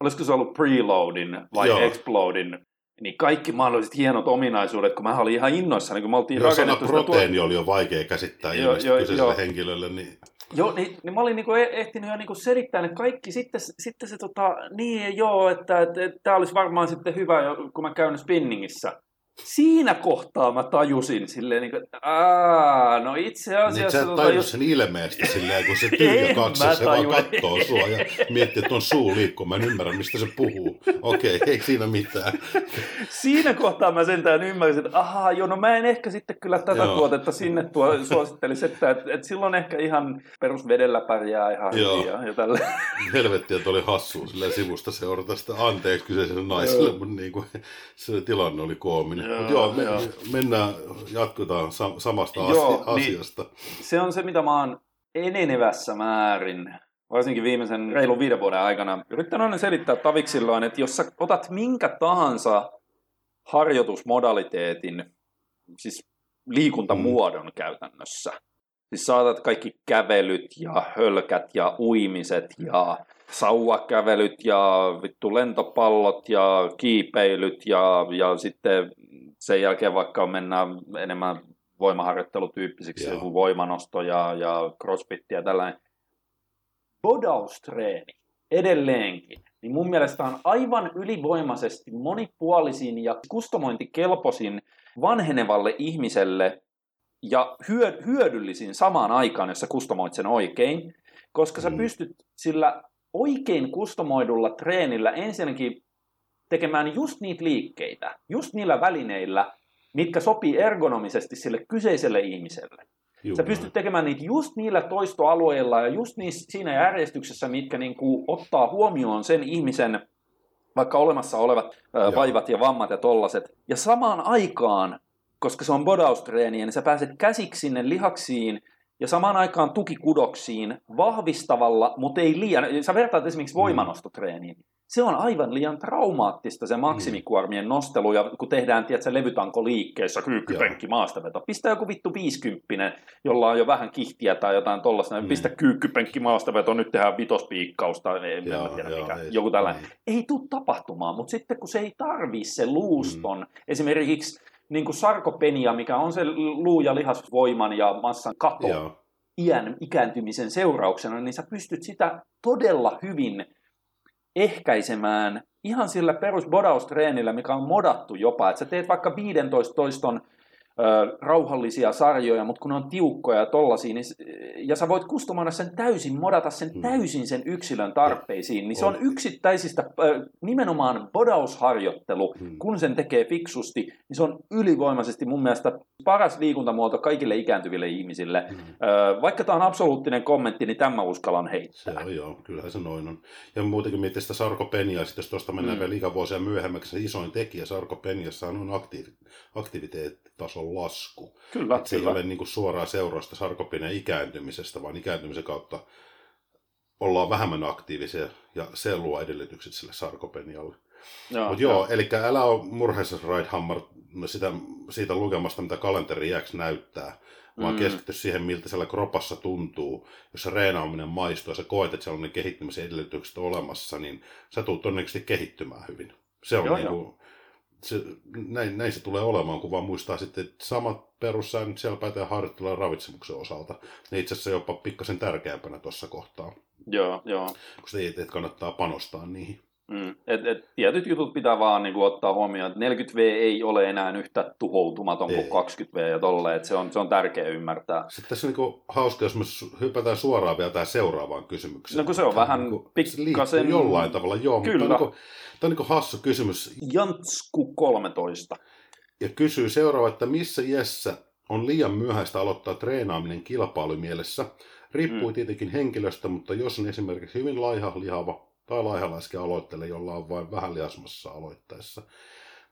olisiko se ollut preloadin vai Joo. explodin niin kaikki mahdolliset hienot ominaisuudet, kun mä olin ihan innoissa, niin kun me oltiin Joo, rakennettu sana proteiini tuo... oli jo vaikea käsittää jo, ilmeisesti jo, kyseiselle jo. henkilölle. Niin... Joo, niin, niin mä olin niin kuin ehtinyt jo niin kuin selittää ne kaikki. Sitten, sitten se, tota, niin joo, että, että, että tämä olisi varmaan sitten hyvä, kun mä käyn spinningissä siinä kohtaa mä tajusin silleen, niin kuin, että aah, no itse asiassa... Niin sä tota, tajus jos... sen ilmeestä silleen, kun se tyhjä katse, se vaan kattoo sua ja miettii, että on suu liikkuu, mä en ymmärrä, mistä se puhuu. Okei, okay, ei siinä mitään. Siinä kohtaa mä sentään ymmärsin, että ahaa, joo, no mä en ehkä sitten kyllä tätä joo. tuotetta sinne tuo, suosittelisi, että, että, että silloin ehkä ihan perusvedellä pärjää ihan joo. hyvin ja, ja tälle. Helvetti, että oli hassu silleen sivusta seurata sitä anteeksi kyseiselle naiselle, mutta niin kuin, se tilanne oli koominen. Joo, joo, me, joo. mennään, jatketaan sam- samasta joo, asiasta. Niin, se on se, mitä mä oon enenevässä määrin, varsinkin viimeisen reilun viiden vuoden aikana, yrittänyt aina selittää taviksillaan, että jos sä otat minkä tahansa harjoitusmodaliteetin, siis liikuntamuodon mm. käytännössä, Siis saatat kaikki kävelyt ja hölkät ja uimiset ja sauvakävelyt ja vittu lentopallot ja kiipeilyt ja, ja sitten sen jälkeen vaikka mennään enemmän voimaharjoittelutyyppisiksi, joku voimanosto ja, ja crossfit ja tällainen. Bodaustreeni edelleenkin, niin mun mielestä on aivan ylivoimaisesti monipuolisin ja kustomointikelpoisin vanhenevalle ihmiselle ja hyödyllisin samaan aikaan, jos sä kustomoit sen oikein, koska sä mm. pystyt sillä oikein kustomoidulla treenillä ensinnäkin tekemään just niitä liikkeitä, just niillä välineillä, mitkä sopii ergonomisesti sille kyseiselle ihmiselle. Juuri. Sä pystyt tekemään niitä just niillä toistoalueilla ja just niissä, siinä järjestyksessä, mitkä niin kuin ottaa huomioon sen ihmisen vaikka olemassa olevat Joo. vaivat ja vammat ja tollaset. Ja samaan aikaan, koska se on bodaustreeniä, niin sä pääset käsiksi sinne lihaksiin ja samaan aikaan tukikudoksiin vahvistavalla, mutta ei liian. Sä vertaat esimerkiksi mm. voimanostotreeniin se on aivan liian traumaattista se maksimikuormien nostelu, ja kun tehdään, tiedätkö, levytanko liikkeessä, kyykkypenkki, maastaveto, pistä joku vittu 50, jolla on jo vähän kihtiä tai jotain tollaista, mm. pistä kyykkypenkki, maastaveto, nyt tehdään vitospiikkausta, en joo, tiedä joo, mikä, ei, joku tällainen. Ei, ei tule tapahtumaan, mutta sitten kun se ei tarvii se luuston, mm. esimerkiksi niin kuin sarkopenia, mikä on se luu- ja lihasvoiman ja massan kato, Joo. iän ikääntymisen seurauksena, niin sä pystyt sitä todella hyvin ehkäisemään ihan sillä perusbodaustreenillä, mikä on modattu jopa, että sä teet vaikka 15 toiston rauhallisia sarjoja, mutta kun ne on tiukkoja ja tollasia, niin, ja sä voit kustomoida sen täysin, modata sen mm. täysin sen yksilön tarpeisiin, niin se on yksittäisistä, nimenomaan bodausharjoittelu, mm. kun sen tekee fiksusti, niin se on ylivoimaisesti mun mielestä paras liikuntamuoto kaikille ikääntyville ihmisille. Mm. Vaikka tämä on absoluuttinen kommentti, niin tämä uskallan heittää. Se on joo, kyllähän se noin on. Ja muutenkin miettii sitä sarkopeniaa, jos tuosta mennään mm. vielä ikävuosia myöhemmäksi, se isoin tekijä sarkopeniassa on aktiivi, aktiviteettitason lasku. Kyllä, Et se kyllä. ei ole niin kuin suoraa seurausta sarkopineen ikääntymisestä, vaan ikääntymisen kautta ollaan vähemmän aktiivisia ja se luo edellytykset sille sarkopenialle. Mutta joo, joo. eli älä ole murheessa Raidhammer sitä, siitä lukemasta, mitä kalenteri X näyttää, vaan mm. keskity siihen, miltä siellä kropassa tuntuu. Jos se reenaaminen maistuu ja sä koet, että siellä on ne kehittymisen edellytykset olemassa, niin sä tulet todennäköisesti kehittymään hyvin. Se on joo, niin kuin, se, näin, näin, se tulee olemaan, kun vaan muistaa sitten, että samat perussäännöt siellä pätee harjoittelua ravitsemuksen osalta. Ne itse asiassa jopa pikkasen tärkeämpänä tuossa kohtaa. Joo, joo. Koska ei, että kannattaa panostaa niihin. Mm. Et, et, tietyt jutut pitää vaan niin kuin, ottaa huomioon, että 40V ei ole enää yhtä tuhoutumaton ei. kuin 20V ja tolle, että se on, se on tärkeä ymmärtää. Sitten tässä on niin hauska, jos me hypätään suoraan vielä tähän seuraavaan kysymykseen. No kun se on vähän niin pikkasen... jollain tavalla, joo, Kyllä. mutta on, niin kuin, tämä on niin hassu kysymys. Jantsku 13. Ja kysyy seuraava, että missä iässä on liian myöhäistä aloittaa treenaaminen kilpailumielessä? Riippuu mm. tietenkin henkilöstä, mutta jos on esimerkiksi hyvin laiha, lihava, tai laihalaiskin aloittele, jolla on vain vähän liasmassa aloittaessa.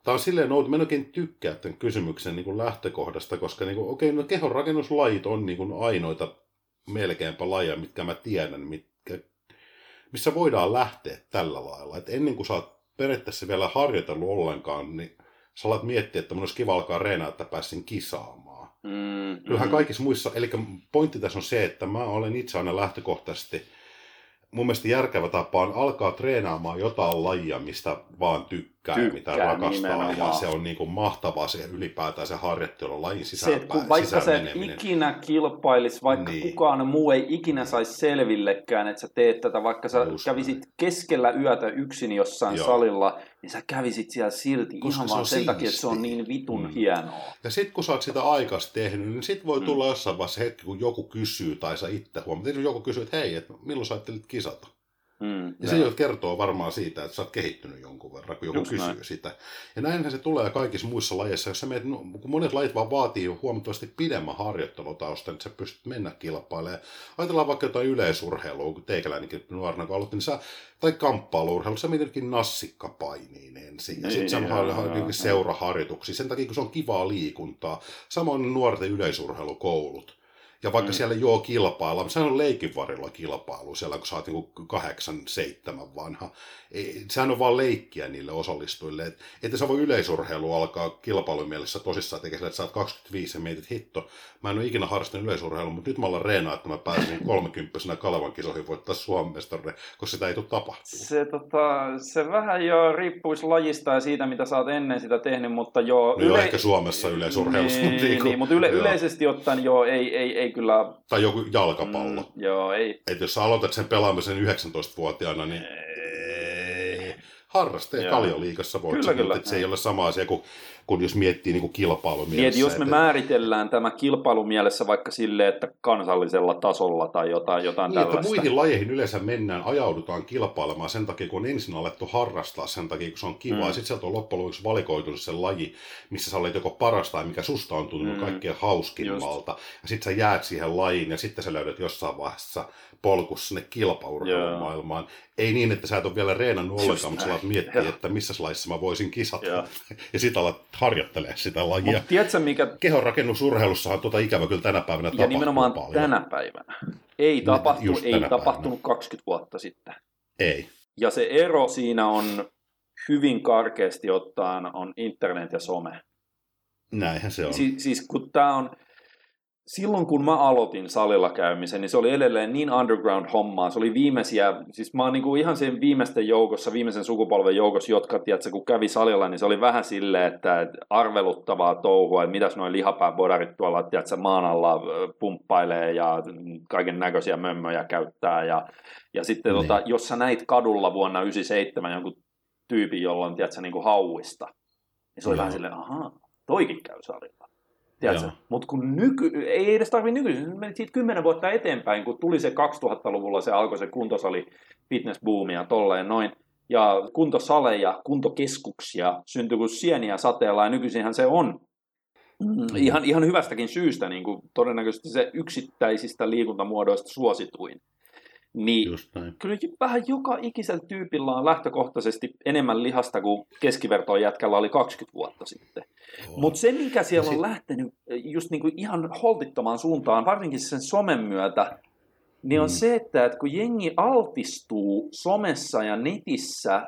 Tämä on silleen outo, mä en oikein tykkää tämän kysymyksen niin kuin lähtökohdasta, koska niin kuin, okei, no kehonrakennuslajit on niin kuin ainoita melkeinpä lajeja, mitkä mä tiedän, mitkä, missä voidaan lähteä tällä lailla. Et ennen kuin sä oot periaatteessa vielä harjoitellut ollenkaan, niin sä alat miettiä, että mun olisi kiva alkaa reenaa, että pääsin kisaamaan. Mm, Kyllähän mm. kaikissa muissa, eli pointti tässä on se, että mä olen itse aina lähtökohtaisesti – mun mielestä järkevä tapa on alkaa treenaamaan jotain lajia, mistä vaan tykkää, tykkää mitä rakastaa. Nimenomaan. Ja se on niin kuin mahtavaa se ylipäätään se harjoittelu lajin sisään se, kun Vaikka se ikinä kilpailisi, vaikka niin. kukaan muu ei ikinä saisi selvillekään, että sä teet tätä, vaikka sä Just kävisit näin. keskellä yötä yksin jossain Joo. salilla, niin sä kävisit siellä silti Koska ihan vaan sen siisti. takia, että se on niin vitun mm. hienoa. Ja sit kun sä oot sitä aikas tehnyt, niin sit voi mm. tulla mm. jossain vaiheessa hetki, kun joku kysyy tai sä itse huomaat, että joku kysyy, että hei, että milloin sä ajattelit kisata? Mm, ja se kertoo varmaan siitä, että sä oot kehittynyt jonkun verran, kun joku Just kysyy näin. sitä. Ja näinhän se tulee kaikissa muissa lajeissa. Jos sä meet, no, kun monet lajit vaan vaatii huomattavasti pidemmän harjoittelutausta, niin sä pystyt mennä kilpailemaan. Ajatellaan vaikka jotain yleisurheilua, kun teikäläinenkin nuorena kun aloitti, niin sä, tai kamppailuurheilu, sä mietinkin nassikkapainiin ensin. Ja sitten niin, sä seuraharjoituksia, sen takia kun se on kivaa liikuntaa. Samoin nuorten yleisurheilukoulut Ja vaikka mm. siellä joo kilpailla, mutta sehän on leikinvarilla kilpailu siellä, kun sä oot niin kahdeksan, seitsemän vanha. Ei, sehän on vaan leikkiä niille osallistujille. Et, että sä voi yleisurheilu alkaa kilpailumielessä tosissaan tekemään, että sä oot 25 ja mietit, hitto, mä en ole ikinä harrastanut yleisurheilua, mutta nyt mä ollaan reenaa, että mä pääsin 30 Kalevan kisoihin voittaa Suomen mestarille, koska sitä ei tule tapahtumaan. Se, tota, se vähän jo riippuisi lajista ja siitä, mitä sä oot ennen sitä tehnyt, mutta joo... No yle... joo, ehkä Suomessa yleisurheilussa. Niin, niin, niin mutta yle, yleisesti ottaen joo, ei, ei, ei kyllä... Tai joku jalkapallo. Mm, joo, ei. Et jos sä aloitat sen pelaamisen 19-vuotiaana, niin... Harraste kaljoliikassa voit kyllä, sanoa, kyllä. että se ei ole sama asia kuin kun jos miettii niin kuin kilpailumielessä. Niin, jos me että... määritellään tämä kilpailumielessä vaikka sille, että kansallisella tasolla tai jotain, jotain niin, tällaista. Että muihin lajeihin yleensä mennään, ajaudutaan kilpailemaan sen takia, kun on ensin alettu harrastaa sen takia, kun se on kiva. Mm. Ja sitten sieltä on loppujen lopuksi valikoitunut se laji, missä sä olet joko parasta tai mikä susta on tuntunut mm. kaikkein hauskimmalta. Just. Ja sitten sä jäät siihen lajiin ja sitten sä löydät jossain vaiheessa polkussa sinne kilpaurheilumaailmaan. Yeah. Ei niin, että sä et ole vielä reenannut ollenkaan, mutta sä alat miettiä, että missä lajissa mä voisin kisata. Yeah. ja sitten alat harjoittelee sitä lajia. Mut tiedätkö, mikä... Kehonrakennusurheilussahan tuota ikävä kyllä tänä päivänä Ja nimenomaan paljon. tänä päivänä. Ei, tapahtu, ei tänä tapahtunut päivänä. 20 vuotta sitten. Ei. Ja se ero siinä on hyvin karkeasti ottaen on internet ja some. Näinhän se on. Si- siis kun tämä on, silloin kun mä aloitin salilla käymisen, niin se oli edelleen niin underground hommaa. Se oli viimeisiä, siis mä oon niin kuin ihan sen viimeisten joukossa, viimeisen sukupolven joukossa, jotka, tiedätkö, kun kävi salilla, niin se oli vähän silleen, että arveluttavaa touhua, että mitäs noin lihapääbodarit tuolla, tiedätkö, maan alla pumppailee ja kaiken näköisiä mömmöjä käyttää. Ja, ja sitten niin. tota, jos sä näit kadulla vuonna 97 jonkun tyypin, jolla on, tiedätkö, niin kuin hauista, niin se oli Joo. vähän silleen, ahaa, toikin käy salilla. Mutta kun nyky, ei edes tarvi nykyisin, menit siitä kymmenen vuotta eteenpäin, kun tuli se 2000-luvulla, se alkoi se kuntosali fitness ja tolleen noin, ja kuntosaleja, kuntokeskuksia syntyi kuin sieniä sateella, ja nykyisinhän se on mm. ihan, ihan hyvästäkin syystä, niin kuin todennäköisesti se yksittäisistä liikuntamuodoista suosituin. Niin kyllä vähän joka ikisellä tyypillä on lähtökohtaisesti enemmän lihasta kuin keskivertoon jätkällä oli 20 vuotta sitten. Mutta se, mikä siellä on lähtenyt just niinku ihan holtittomaan suuntaan, varsinkin sen somen myötä, niin on mm. se, että, että kun jengi altistuu somessa ja netissä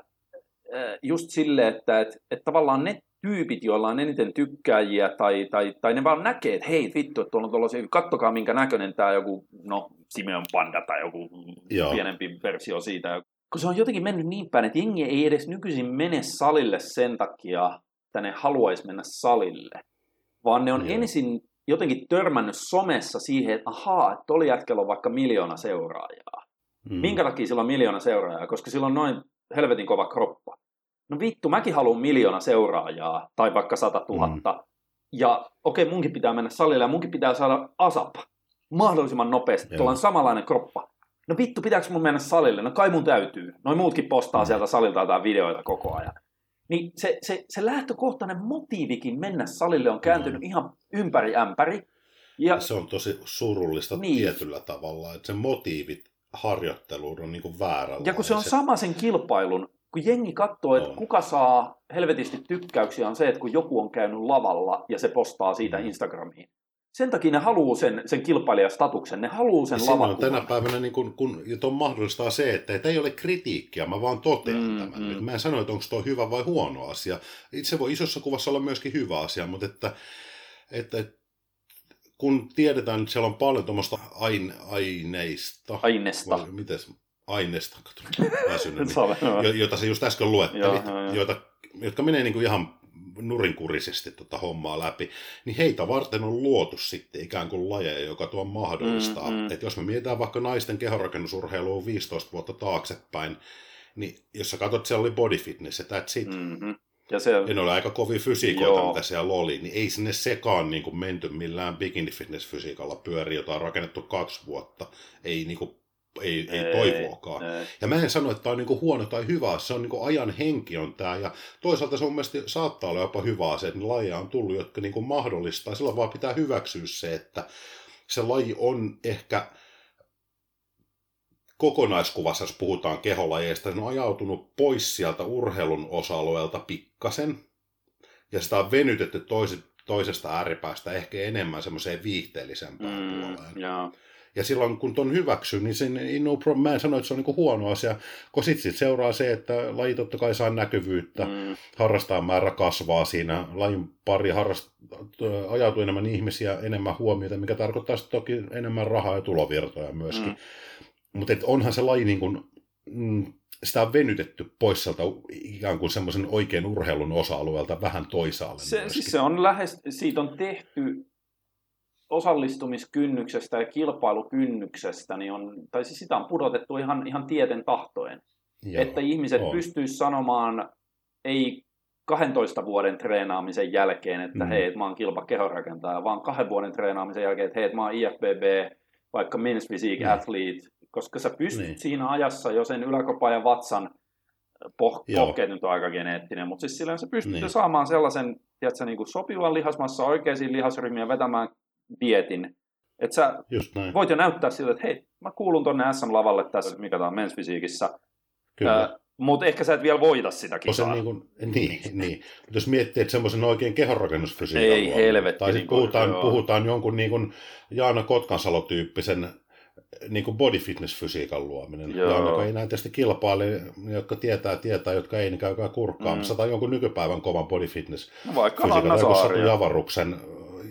just sille, että, että, että tavallaan ne tyypit, joilla on eniten tykkääjiä, tai, tai, tai ne vaan näkee, että hei vittu, että on tuollaisia, kattokaa minkä näköinen tämä joku, no Simeon Panda tai joku Joo. pienempi versio siitä. Kun se on jotenkin mennyt niin päin, että jengi ei edes nykyisin mene salille sen takia, että ne haluaisi mennä salille, vaan ne on Joo. ensin jotenkin törmännyt somessa siihen, että ahaa, että oli jätkellä on vaikka miljoona seuraajaa. Mm. Minkä takia sillä on miljoona seuraajaa? Koska sillä on noin helvetin kova kroppa. No vittu, mäkin haluan miljoona seuraajaa, tai vaikka sata tuhatta. Mm. Ja okei, okay, munkin pitää mennä salille ja munkin pitää saada asap mahdollisimman nopeasti. Tuolla on samanlainen kroppa. No vittu, pitääkö mun mennä salille? No kai mun täytyy. Noin muutkin postaa mm. sieltä salilta jotain videoita koko ajan. Niin se, se, se lähtökohtainen motiivikin mennä salille on kääntynyt mm. ihan ympäri ämpäri. Ja, se on tosi surullista niin. tietyllä tavalla, että se motiivit harjoitteluun on niin kuin Ja kun se on sama sen kilpailun, kun jengi katsoo, että kuka saa helvetisti tykkäyksiä, on se, että kun joku on käynyt lavalla ja se postaa siitä mm. Instagramiin. Sen takia ne haluaa sen, sen kilpailijastatuksen, ne haluaa sen lavan. tänä päivänä niin kun, kun on mahdollistaa se, että, että ei ole kritiikkiä, mä vaan totean mm, tämän. Mm. Mä en sano, että onko tuo hyvä vai huono asia. Itse voi isossa kuvassa olla myöskin hyvä asia, mutta että, että, että kun tiedetään, että siellä on paljon tuommoista aine, aineista. Aineesta. Vai, mites? Aineesta, väsynyt, niin, jota se just äsken luettelit, joita, jotka menee niin kuin ihan nurinkurisesti tota hommaa läpi, niin heitä varten on luotu sitten ikään kuin lajeja, joka tuo mahdollistaa. Mm, mm. Että jos me mietitään vaikka naisten kehorakennusurheilua 15 vuotta taaksepäin, niin jos sä katsot, siellä oli body fitness ja that's it. Mm-hmm. Ja, se... ja ne oli aika kovin fysiikoita, Joo. mitä siellä oli, niin ei sinne sekaan niin kuin menty millään bikini fitness fysiikalla pyöri, jota on rakennettu kaksi vuotta. Ei niin kuin ei, ei, ei toivoakaan. Ei. Ja mä en sano, että tämä on niinku huono tai hyvä, se on niinku ajan henki on tämä. Ja toisaalta se on mielestäni saattaa olla jopa hyvä asia, että lajeja on tullut, jotka niinku mahdollistaa. Silloin vaan pitää hyväksyä se, että se laji on ehkä kokonaiskuvassa, jos puhutaan keholajeista, se on ajautunut pois sieltä urheilun osa-alueelta pikkasen. Ja sitä on venytetty toiset, toisesta ääripäästä ehkä enemmän semmoiseen viihteellisempään Mm, puoleen. joo. Ja silloin kun ton hyväksyy, niin sen, no problem, mä en sano, että se on niin huono asia, kun sitten sit seuraa se, että laji totta kai saa näkyvyyttä, mm. Harrastajan määrä kasvaa siinä, lajin pari harrast, ajautuu enemmän ihmisiä, enemmän huomiota, mikä tarkoittaa sitten toki enemmän rahaa ja tulovirtoja myöskin. Mm. Mm. Mutta onhan se laji niin kuin, mm, sitä on venytetty pois sieltä ikään kuin semmoisen oikean urheilun osa-alueelta vähän toisaalle se, myöskin. siis se on lähes, siitä on tehty osallistumiskynnyksestä ja kilpailukynnyksestä, niin on, tai siis sitä on pudotettu ihan, ihan tieten tahtoen. Joo, että ihmiset on. pystyisivät sanomaan, ei 12 vuoden treenaamisen jälkeen, että Mm. hei, mä oon kilpakehonrakentaja, vaan kahden vuoden treenaamisen jälkeen, että hei, mä oon IFBB, vaikka men's physique Mm. athlete, koska sä pystyt Niin. siinä ajassa jo sen yläkopan ja vatsan poh- pohkeet nyt on aika geneettinen, mutta siis silleen sä pystyt Niin. saamaan sellaisen, tiedätkö, niin kuin sopivan lihasmassa oikeisiin lihasryhmiä vetämään dietin, että sä Just näin, voit jo näyttää siltä, että hei, mä kuulun tonne SM-lavalle tässä, mikä tää on men's physiqueissä, kyllä. mutta ehkä sä et vielä voita sitä kisaa. niin, kuin, niin, niin. Mutta jos miettii, että semmoisen oikein kehonrakennusfysiikan Ei luominen, helvetti, Tai niin sitten puhutaan, joo. puhutaan jonkun niin kuin Jaana Kotkansalo-tyyppisen niin kuin body fitness fysiikan luominen. Joo. Jaana, ei näin tietysti kilpaile, ne, jotka tietää, tietää, jotka ei, niin käykää kurkkaamassa. Mm. Tai jonkun nykypäivän kovan body fitness No vaikka fysiikan. Saario. Javaruksen,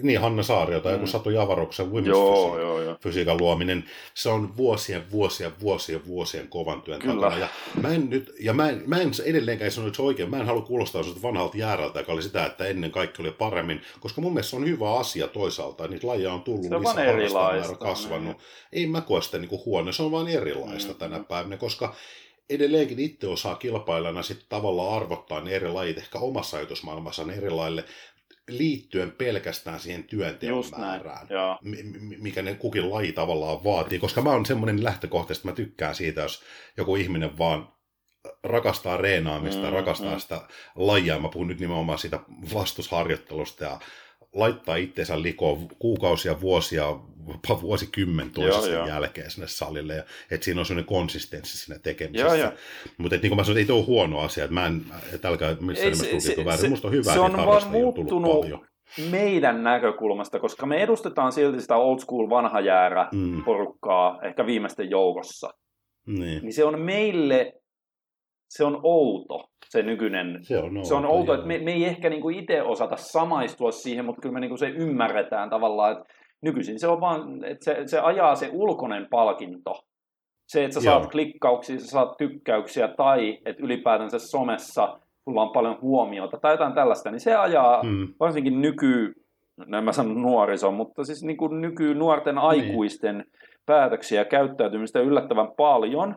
niin Hanna Saario tai Mm. joku Satu Javaruksen women's Joo, physique joo, joo. fysiikan luominen, se on vuosien, vuosien, vuosien, vuosien kovan työn Kyllä. takana. Ja mä en, nyt, ja mä en, mä en edelleenkään sano, että se on oikein. Mä en halua kuulostaa sellaista vanhalta jäärältä, joka oli sitä, että ennen kaikki oli paremmin, koska mun mielestä se on hyvä asia toisaalta. Niitä lajeja on tullut, Se on harrastajamäärä erilaista, kasvanut. niin. Ei mä koe sitä niin huono, se on vaan erilaista Mm. tänä päivänä, koska edelleenkin itse osaa kilpailijana sitten tavallaan arvottaa ne eri lajit ehkä omassa ajatusmaailmassaan eri laille liittyen pelkästään siihen työnteon Just määrään mikä ne kukin laji tavallaan vaatii, koska mä oon semmoinen lähtökohtaisesti, mä tykkään siitä, jos joku ihminen vaan rakastaa reenaamista, mm, rakastaa mm. sitä lajia, mä puhun nyt nimenomaan siitä vastusharjoittelusta ja laittaa itseensä likoon kuukausia, vuosia, vuosikymmen toisensa Joo, jälkeen sinne salille, ja että siinä on sellainen konsistenssi siinä tekemisessä. Mutta niin kuin mä sanoin, ei tuo huono asia, että mä en, että älkää missään nimessä se- väärin. se- Musta on hyvä, se on vaan muuttunut meidän näkökulmasta, koska me edustetaan silti sitä old school vanha jäärä Mm, porukkaa ehkä viimeisten joukossa. niin. Niin se on meille, se on outo, se nykyinen Se on, se on outo, outo, joo. että me, me ei ehkä niinku itse osata samaistua siihen, mutta kyllä me niinku se ymmärretään tavallaan, että nykyisin se on vaan, että se, se ajaa se ulkoinen palkinto. Se, että sä Joo. saat klikkauksia, sä saat tykkäyksiä tai että ylipäätänsä somessa sulla on paljon huomiota tai jotain tällaista, niin se ajaa Mm. varsinkin nyky, no en mä sano nuoriso, mutta siis niin kuin nyky nuorten aikuisten päätöksiä ja käyttäytymistä yllättävän paljon.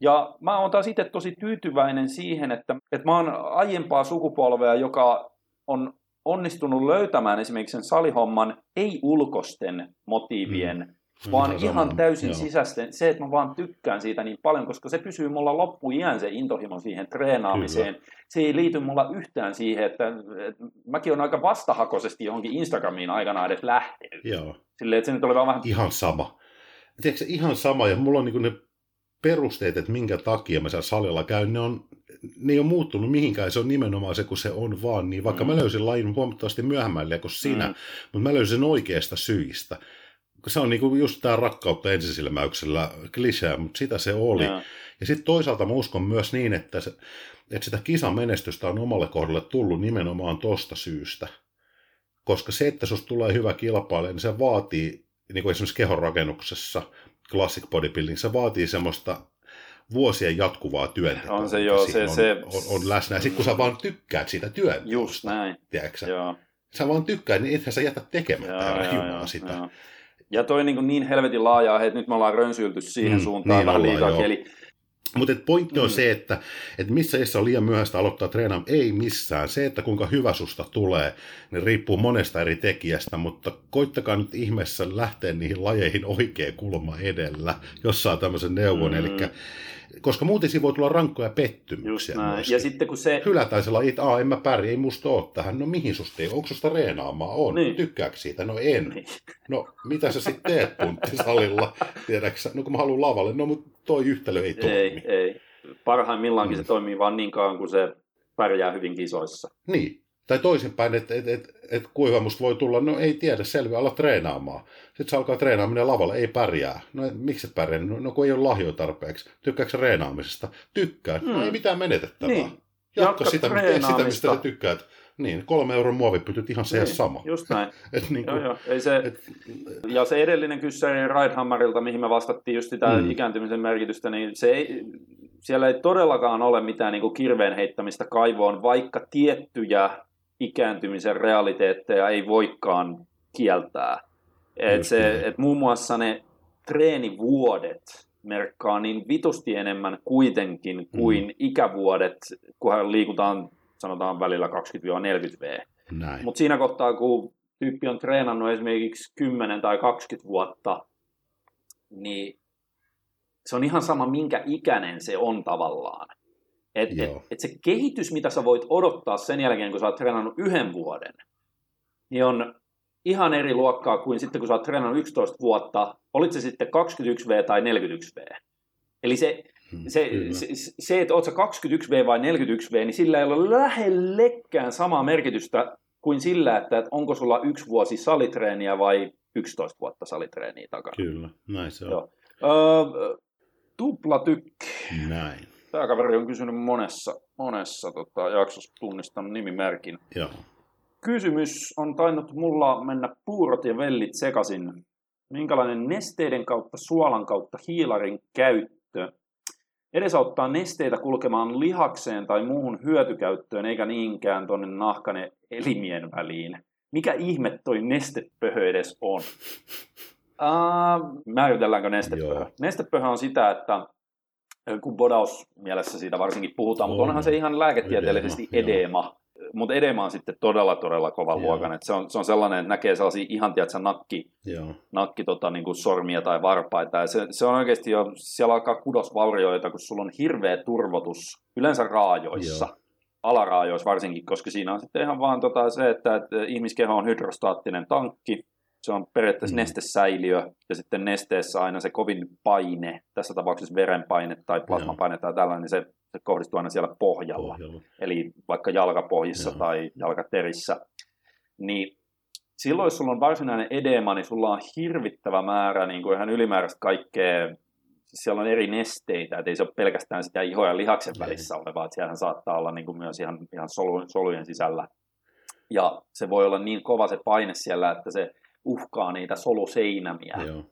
Ja mä oon taas itse tosi tyytyväinen siihen, että, että mä oon aiempaa sukupolvea, joka on onnistunut löytämään esimerkiksi sen salihomman ei ulkosten motiivien, mm. vaan Ihan ihan täysin joo. sisäisten. Se, että mä vaan tykkään siitä niin paljon, koska se pysyy mulla loppuiän se intohimo siihen treenaamiseen. Se ei liity mulla yhtään siihen, että, että mäkin on aika vastahakoisesti johonkin Instagramiin aikanaan edes lähtenyt. Joo, Silleen, että se nyt oli vaan vähän... ihan sama. Tiedätkö, ihan sama, ja mulla on niin ne perusteet, että minkä takia mä siellä salilla käyn, ne, on, ne ei ole muuttunut mihinkään, se on nimenomaan se, kun se on vaan niin. Vaikka Mm. mä löysin lajin huomattavasti myöhemmälle kuin sinä, Mm. mutta mä löysin sen oikeasta syistä. Se on niinku just tämä rakkautta ensisilmäyksellä klisee, mutta sitä se oli. Joo. Ja sitten toisaalta mä uskon myös niin, että, se, että sitä kisan menestystä on omalle kohdalle tullut nimenomaan tosta syystä. Koska se, että susta tulee hyvä kilpailija, niin se vaatii, niin kuin esimerkiksi kehonrakennuksessa, classic bodybuilding, se vaatii semmoista vuosien jatkuvaa työntekoa. On se joo, se- on, se- on, on läsnä. Sitten kun sä vaan tykkäät siitä työn, Just näin, tiedätkö sä? joo. sä vaan tykkäät, niin ethän sä jätä tekemättä Joo, joo, joo, sitä. joo. Ja toi niin, niin helvetin laajaa, että nyt me ollaan rönsyilty siihen Mm, suuntaan niin vähän liikaa. Eli Mutta pointti on Mm. se, että, että missä iässä on liian myöhäistä aloittaa treenaamaan, ei missään. Se, että kuinka hyvä susta tulee, niin riippuu monesta eri tekijästä, mutta koittakaa nyt ihmeessä lähteä niihin lajeihin oikea kulma edellä, jos saa tämmöisen neuvon. Mm. Mm. Koska muuten siinä voi tulla rankkoja pettymyksiä. Ja sitten kun se... Hylätään se laji, että Aa, en mä pärjää, ei musta ole tähän. No mihin susta ei, onko susta reenaamaan? On. Niin. Tykkääkö siitä? No en. Niin. No mitä sä sitten teet punttisalilla? Tiedätkö No kun mä haluan lavalle, no mutta toi yhtälö ei toimi. Ei, ei. Parhaimmillaankin Mm. se toimii vaan niin kauan, kun se pärjää hyvin kisoissa. Niin, Tai toisinpäin, että et, et, et kuivamusta voi tulla, no ei tiedä, selviä, ala treenaamaan. Sitten se alkaa treenaaminen lavalla, ei pärjää. No miksi et pärjää? No, no kun ei ole lahjoja tarpeeksi. Tykkääkö treenaamisesta? Tykkään. Mm. No ei mitään menetettävää. Niin. Jatka, sitä, sitä, mistä sä tykkäät. Niin, kolme euron muovipytyt ihan se niin, sama. Just näin. et niin kuin, joo, joo. Ei se, et... Ja se edellinen kyssäri Ridehammerilta, mihin me vastattiin just sitä mm. ikääntymisen merkitystä, niin se ei, siellä ei todellakaan ole mitään niin kuin kirveen heittämistä kaivoon, vaikka tiettyjä ikääntymisen realiteetteja ei voikaan kieltää. Et se, et muun muassa ne treenivuodet merkkaa niin vitusti enemmän kuitenkin kuin mm. ikävuodet, kunhan liikutaan sanotaan välillä 20-40 V. Mutta siinä kohtaa, kun tyyppi on treenannut esimerkiksi 10 tai 20 vuotta, niin se on ihan sama, minkä ikäinen se on tavallaan. Et, et, et se kehitys, mitä sä voit odottaa sen jälkeen, kun sä oot treenannut yhden vuoden, niin on ihan eri luokkaa kuin sitten, kun sä oot treenannut 11 vuotta, olit se sitten 21V tai 41V. Eli se, hmm, se, se, se, että oot sä 21V vai 41V, niin sillä ei ole lähellekään samaa merkitystä kuin sillä, että, että onko sulla yksi vuosi salitreeniä vai 11 vuotta salitreeniä takana. Kyllä, näin se on. Joo. Öö, tupla tykki. Näin. Tämä kaveri on kysynyt monessa, monessa tota, jaksossa tunnistan nimimerkin. Joo. Kysymys on tainnut mulla mennä puurot ja vellit sekaisin. Minkälainen nesteiden kautta, suolan kautta hiilarin käyttö edesauttaa nesteitä kulkemaan lihakseen tai muuhun hyötykäyttöön, eikä niinkään tuonne nahkane elimien väliin? Mikä ihme toi nestepöhö edes on? Uh, määritelläänkö nestepöhö? Joo. Nestepöhö on sitä, että kun bodaus mielessä siitä varsinkin puhutaan, mutta onhan se ihan lääketieteellisesti edema. edema. Mutta edema on sitten todella, todella kova Joo. luokan. Et se, on, se on sellainen, että näkee sellaisia ihan, tiedätkö, nakki, Joo. nakki tota, niin kuin sormia tai varpaita. Ja se, se on oikeasti jo, siellä alkaa kudosvaurioita, kun sulla on hirveä turvotus, yleensä raajoissa. Joo alaraajoissa varsinkin, koska siinä on sitten ihan vaan tota se, että, että ihmiskeho on hydrostaattinen tankki, se on periaatteessa mm. nestesäiliö, ja sitten nesteessä aina se kovin paine, tässä tapauksessa verenpaine tai plasmapaine tai tällainen, niin se, se kohdistuu aina siellä pohjalla. pohjalla. Eli vaikka jalkapohjissa Joo. tai jalkaterissä. Niin silloin, jos sulla on varsinainen edema, niin sulla on hirvittävä määrä niin kuin ihan ylimääräistä kaikkea siellä on eri nesteitä, että ei se ole pelkästään sitä iho- ja lihaksen välissä olevaa, että siellähän saattaa olla niin kuin myös ihan, ihan solu, solujen sisällä. Ja se voi olla niin kova se paine siellä, että se uhkaa niitä soluseinämiä, Joo.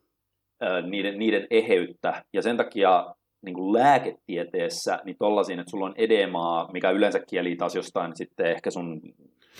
niiden, niiden eheyttä. Ja sen takia niin kuin lääketieteessä, niin tollasin, että sulla on edemaa, mikä yleensä kieli taas jostain sitten ehkä sun,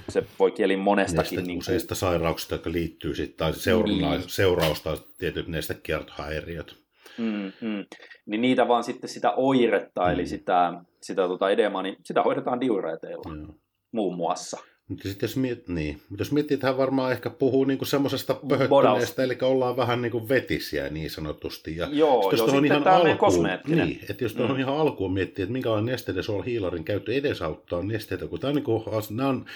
se voi kieli monestakin. Neste, niin kuin... useista sairauksista, jotka liittyy sitten, tai seurana, niin. seurausta tietyt nestekiertohäiriöt. Mm, mm. Niin niitä vaan sitten sitä oiretta, mm. eli sitä, sitä tota edemaa, niin sitä hoidetaan diureeteilla mm. muun muassa. Mutta sitten jos, miet, niin. Mutta jos miettii, että hän varmaan ehkä puhuu niinku semmoisesta pöhöttyneestä, eli ollaan vähän niinku vetisiä niin sanotusti. Ja Joo, jos jo, ihan alkuun, niin, että jos tuohon mm. ihan alkuun miettii, että minkälainen nesteiden sol hiilarin käyttö edesauttaa nesteitä, kun tämä on, niinku, nämä on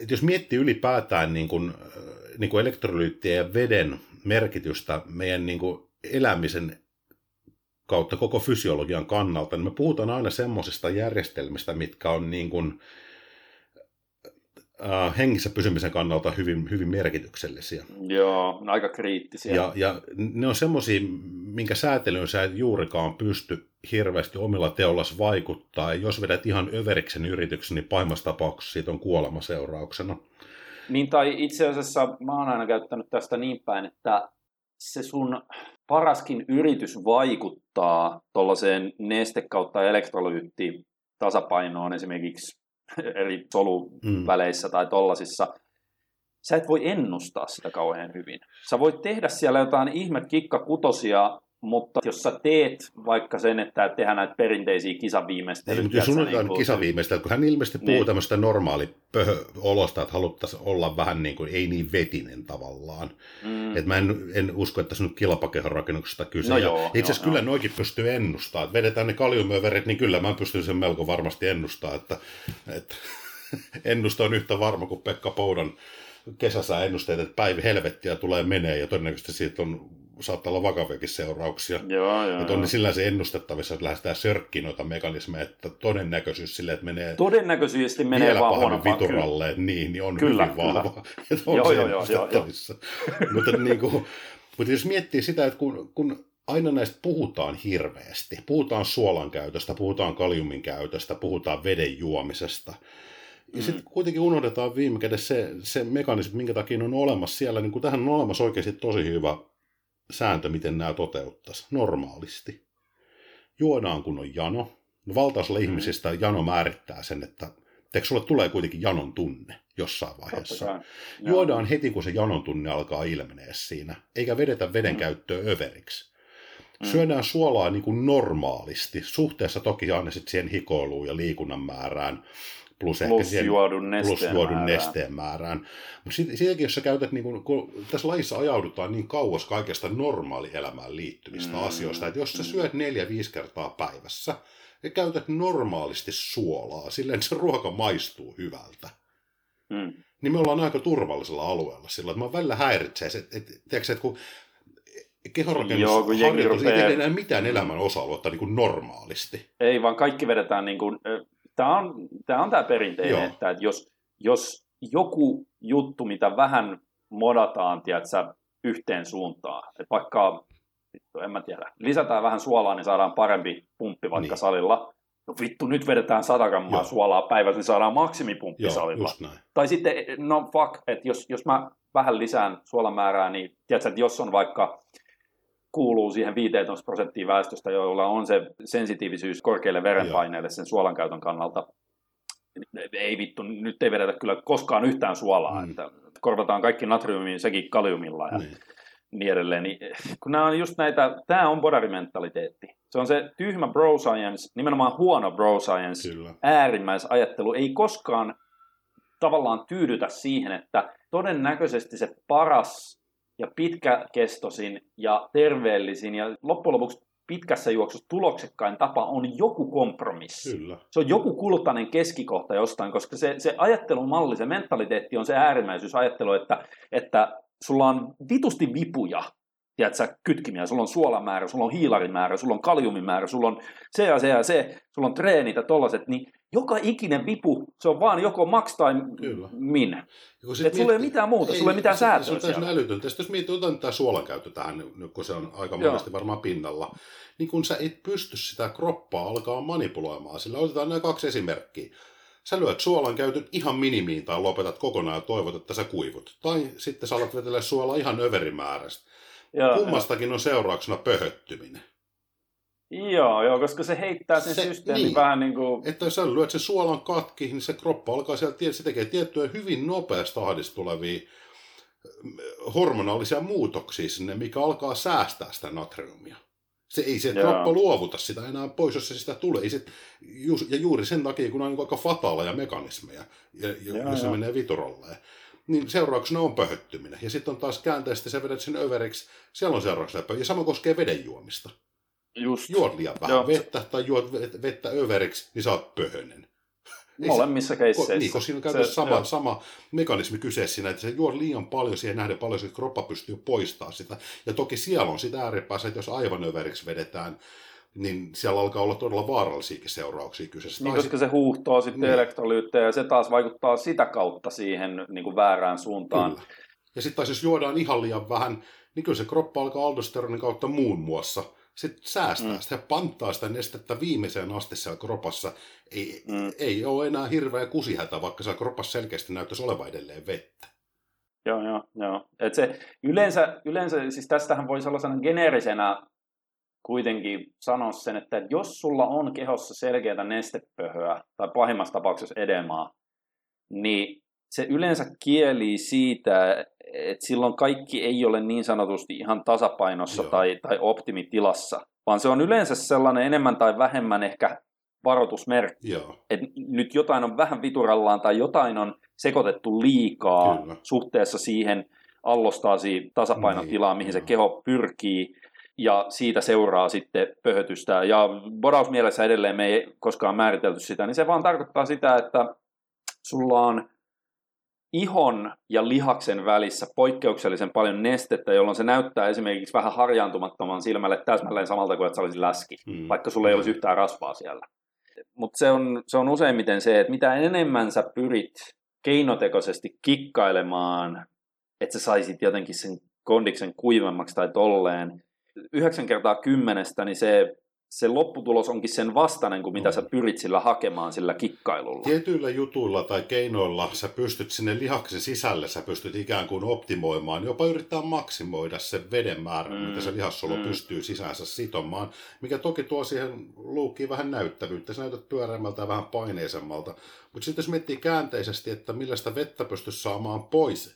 että jos miettii ylipäätään niin kuin, niin kuin elektrolyyttien ja veden merkitystä meidän niin kuin elämisen kautta koko fysiologian kannalta, niin me puhutaan aina semmoisista järjestelmistä, mitkä on niin kuin, äh, hengissä pysymisen kannalta hyvin, hyvin merkityksellisiä. Joo, aika kriittisiä. Ja, ja ne on semmoisia, minkä säätelyyn sä et juurikaan pysty hirveästi omilla teollas vaikuttaa. Ja jos vedät ihan överiksen yrityksen, niin pahimmassa tapauksessa siitä on kuolema seurauksena. Niin tai itse asiassa mä oon aina käyttänyt tästä niin päin, että se sun paraskin yritys vaikuttaa tuollaiseen neste kautta elektrolyytti tasapainoon esimerkiksi eri soluväleissä mm. tai tollasissa, sä et voi ennustaa sitä kauhean hyvin. Sä voit tehdä siellä jotain ihme kikkakutosia mutta jos sä teet vaikka sen, että tehdään näitä perinteisiä kisaviimeistelyjä. Niin, jos sunnuntain niin kisaviimeistelyä, kun hän ilmeisesti puhuu niin. tämmöistä normaali olosta, että haluttaisiin olla vähän niin kuin, ei niin vetinen tavallaan. Mm. Et mä en, en usko, että se nyt kilpakehon rakennuksesta kyse. No joo, itse asiassa kyllä joo. noikin pystyy ennustamaan. Että vedetään ne kaliumioverit, niin kyllä mä pystyn sen melko varmasti ennustamaan, että, että ennusta on yhtä varma kuin Pekka Poudan kesässä ennusteet, että päivä helvettiä tulee menee ja todennäköisesti siitä on saattaa olla vakaviakin seurauksia. Joo, joo, että on sillä se ennustettavissa, että lähdetään sörkkiin noita mekanismeja, että todennäköisyys sille, että menee Todennäköisesti menee vielä vaan huonompaan. vituralle, niin, niin on Kyllä, hyvin vahva. kyllä. Että on Joo, se joo, joo, joo, joo. ennustettavissa. mutta, niin kuin, mutta jos miettii sitä, että kun, kun aina näistä puhutaan hirveästi, puhutaan suolan käytöstä, puhutaan kaliumin käytöstä, puhutaan veden juomisesta, ja sitten kuitenkin unohdetaan viime kädessä se, se mekanismi, minkä takia ne on olemassa siellä. Niin kun tähän on olemassa oikeasti tosi hyvä sääntö, miten nämä toteuttaisi normaalisti. Juodaan kun on jano. No, valtaosalla ihmisistä jano määrittää sen, että teekö sulle tulee kuitenkin janon tunne jossain vaiheessa. Juodaan heti, kun se janon tunne alkaa ilmenee siinä, eikä vedetä veden Mm. käyttöä överiksi. Mm. Syödään suolaa niin kuin normaalisti, suhteessa toki aina sit siihen hikoiluun ja liikunnan määrään, plus, ehkä Plus siihen, juodun nesteen plus juodun määrää. nesteen määrään. Mutta siitäkin, jos sä käytät, niin kun, kun tässä lajissa ajaudutaan niin kauas kaikesta normaalielämään liittyvistä Mm, asioista, että jos sä syöt neljä-viisi kertaa päivässä ja käytät normaalisti suolaa, silleen että se ruoka maistuu hyvältä, Mm. niin me ollaan aika turvallisella alueella sillä, että mä välillä häiritsee se, että, että, tiedätkö, että kun kehonrakennusharjoitus ei tee enää mitään elämän osa-aluetta niin kuin normaalisti. Ei, vaan kaikki vedetään niin kuin, tämä on tämä on tää perinteinen, Joo. että, jos, jos joku juttu, mitä vähän modataan, tiedätkö, yhteen suuntaan, että vaikka, vittu, en mä tiedä, lisätään vähän suolaa, niin saadaan parempi pumppi vaikka Niin. salilla. No vittu, nyt vedetään 100 grammaa Joo. suolaa päivässä, niin saadaan maksimipumppi Joo, salilla. Tai sitten, no fuck, että jos, jos mä vähän lisään suolamäärää, niin tiedätkö, että jos on vaikka kuuluu siihen 15 prosenttia väestöstä, joilla on se sensitiivisyys korkeille verenpaineille sen suolan käytön kannalta, ei vittu, nyt ei vedetä kyllä koskaan yhtään suolaa, Mm. mm. että korvataan kaikki natriumi sekin kaliumilla ja Niin. niin edelleen. Niin, kun nämä on just näitä, tämä on bodarimentaliteetti. Se on se tyhmä bro science, nimenomaan huono bro science, Kyllä. äärimmäisajattelu ei koskaan tavallaan tyydytä siihen, että todennäköisesti se paras ja pitkäkestoisin ja terveellisin ja loppujen lopuksi pitkässä juoksussa tuloksekkain tapa on joku kompromissi. Kyllä. Se on joku kultainen keskikohta jostain, koska se, se ajattelumalli, se mentaliteetti on se äärimmäisyysajattelu, että, että sulla on vitusti vipuja, tiedätkö, kytkimiä, sulla on suolamäärä, sulla on hiilarimäärä, sulla on kaliumimäärä, sulla on se ja se ja se, sulla on treenit ja tollaset, niin joka ikinen vipu, se on vaan joko max tai Kyllä. min. Et sulla ei ole mitään muuta, sulla ei ole mitään se- Se on täysin älytöntä. Sitten jos mietit, otan tämä suolan käyttö tähän, nyt kun se on aika monesti varmaan pinnalla, niin kun sä et pysty sitä kroppaa alkaa manipuloimaan, sillä otetaan nämä kaksi esimerkkiä. Sä lyöt suolan käytön ihan minimiin tai lopetat kokonaan ja toivot, että sä kuivut. Tai sitten sä alat vetellä suolaa ihan överimääräistä. Kummastakin on seurauksena pöhöttyminen. Joo, joo, koska se heittää sen Se- systeemin niin. vähän niin kuin, Että jos sä lyöt sen suolan katki, niin se kroppa alkaa sieltä, tie- se tekee tiettyjä hyvin nopeasti tahdista tulevia mm, hormonaalisia muutoksia sinne, mikä alkaa säästää sitä natriumia. Se ei se kroppa luovuta sitä enää pois, jos se sitä tulee. Ei se, ju, ja juuri sen takia, kun on niin aika fataaleja mekanismeja, ja, ja, Joo, jos se joo. menee viturolleen, niin seurauksena on pöhöttyminen. Ja sitten on taas käänteisesti, sä vedät sen överiksi, siellä on seurauksena pöhö- Ja sama koskee veden juomista. Just Juot liian vähän Joo. vettä tai juot vet- vettä överiksi, niin sä oot pöhönen. Molemmissa keisseissä. niin, koska siinä on käytössä sama, joo. sama mekanismi kyseessä siinä, että se juo liian paljon siihen nähden paljon, että kroppa pystyy poistamaan sitä. Ja toki siellä on sitä ääripäässä, että jos aivan överiksi vedetään, niin siellä alkaa olla todella vaarallisiakin seurauksia kyseessä. Niin, koska se huuhtoo sitten Niin. elektrolyyttejä ja se taas vaikuttaa sitä kautta siihen niin kuin väärään suuntaan. Kyllä. Ja sitten taas jos juodaan ihan liian vähän, niin kyllä se kroppa alkaa aldosteronin kautta muun muassa sitten säästää Mm. sitä ja panttaa sitä nestettä viimeiseen asti siellä kropassa. Ei, Mm. ei ole enää hirveä kusihätä, vaikka siellä kropassa selkeästi näyttäisi olevan edelleen vettä. Joo, joo, joo. Et se yleensä, yleensä, siis tästähän voi sellaisena geneerisenä kuitenkin sanoa sen, että jos sulla on kehossa selkeää nestepöhöä tai pahimmassa tapauksessa edemaa, niin se yleensä kielii siitä, että silloin kaikki ei ole niin sanotusti ihan tasapainossa Joo. tai, tai optimitilassa, vaan se on yleensä sellainen enemmän tai vähemmän ehkä varoitusmerkki, Joo, että nyt jotain on vähän viturallaan tai jotain on sekoitettu liikaa Kyllä. suhteessa siihen allostaasi tasapainotilaan, Niin, mihin se joo. keho pyrkii, ja siitä seuraa sitten pöhötystä. Ja bodausmielessä edelleen me ei koskaan määritelty sitä, niin se vaan tarkoittaa sitä, että sulla on ihon ja lihaksen välissä poikkeuksellisen paljon nestettä, jolloin se näyttää esimerkiksi vähän harjaantumattoman silmälle täsmälleen samalta kuin että se olisi läski, mm. vaikka sulla ei olisi yhtään rasvaa siellä. Mutta se on, se on useimmiten se, että mitä enemmän sä pyrit keinotekoisesti kikkailemaan, että sä saisit jotenkin sen kondiksen kuivemmaksi tai tolleen, yhdeksän kertaa kymmenestä, niin se se lopputulos onkin sen vastainen kuin mitä sä pyrit sillä hakemaan sillä kikkailulla. Tietyillä jutuilla tai keinoilla sä pystyt sinne lihaksen sisälle, sä pystyt ikään kuin optimoimaan, jopa yrittää maksimoida sen veden määrän, mm. mitä se lihassolu mm. pystyy sisäänsä sitomaan, mikä toki tuo siihen luukkiin vähän näyttävyyttä. Sä näytät pyöreämmältä ja vähän paineisemmalta. Mutta sitten jos miettii käänteisesti, että millä sitä vettä pystyisi saamaan pois,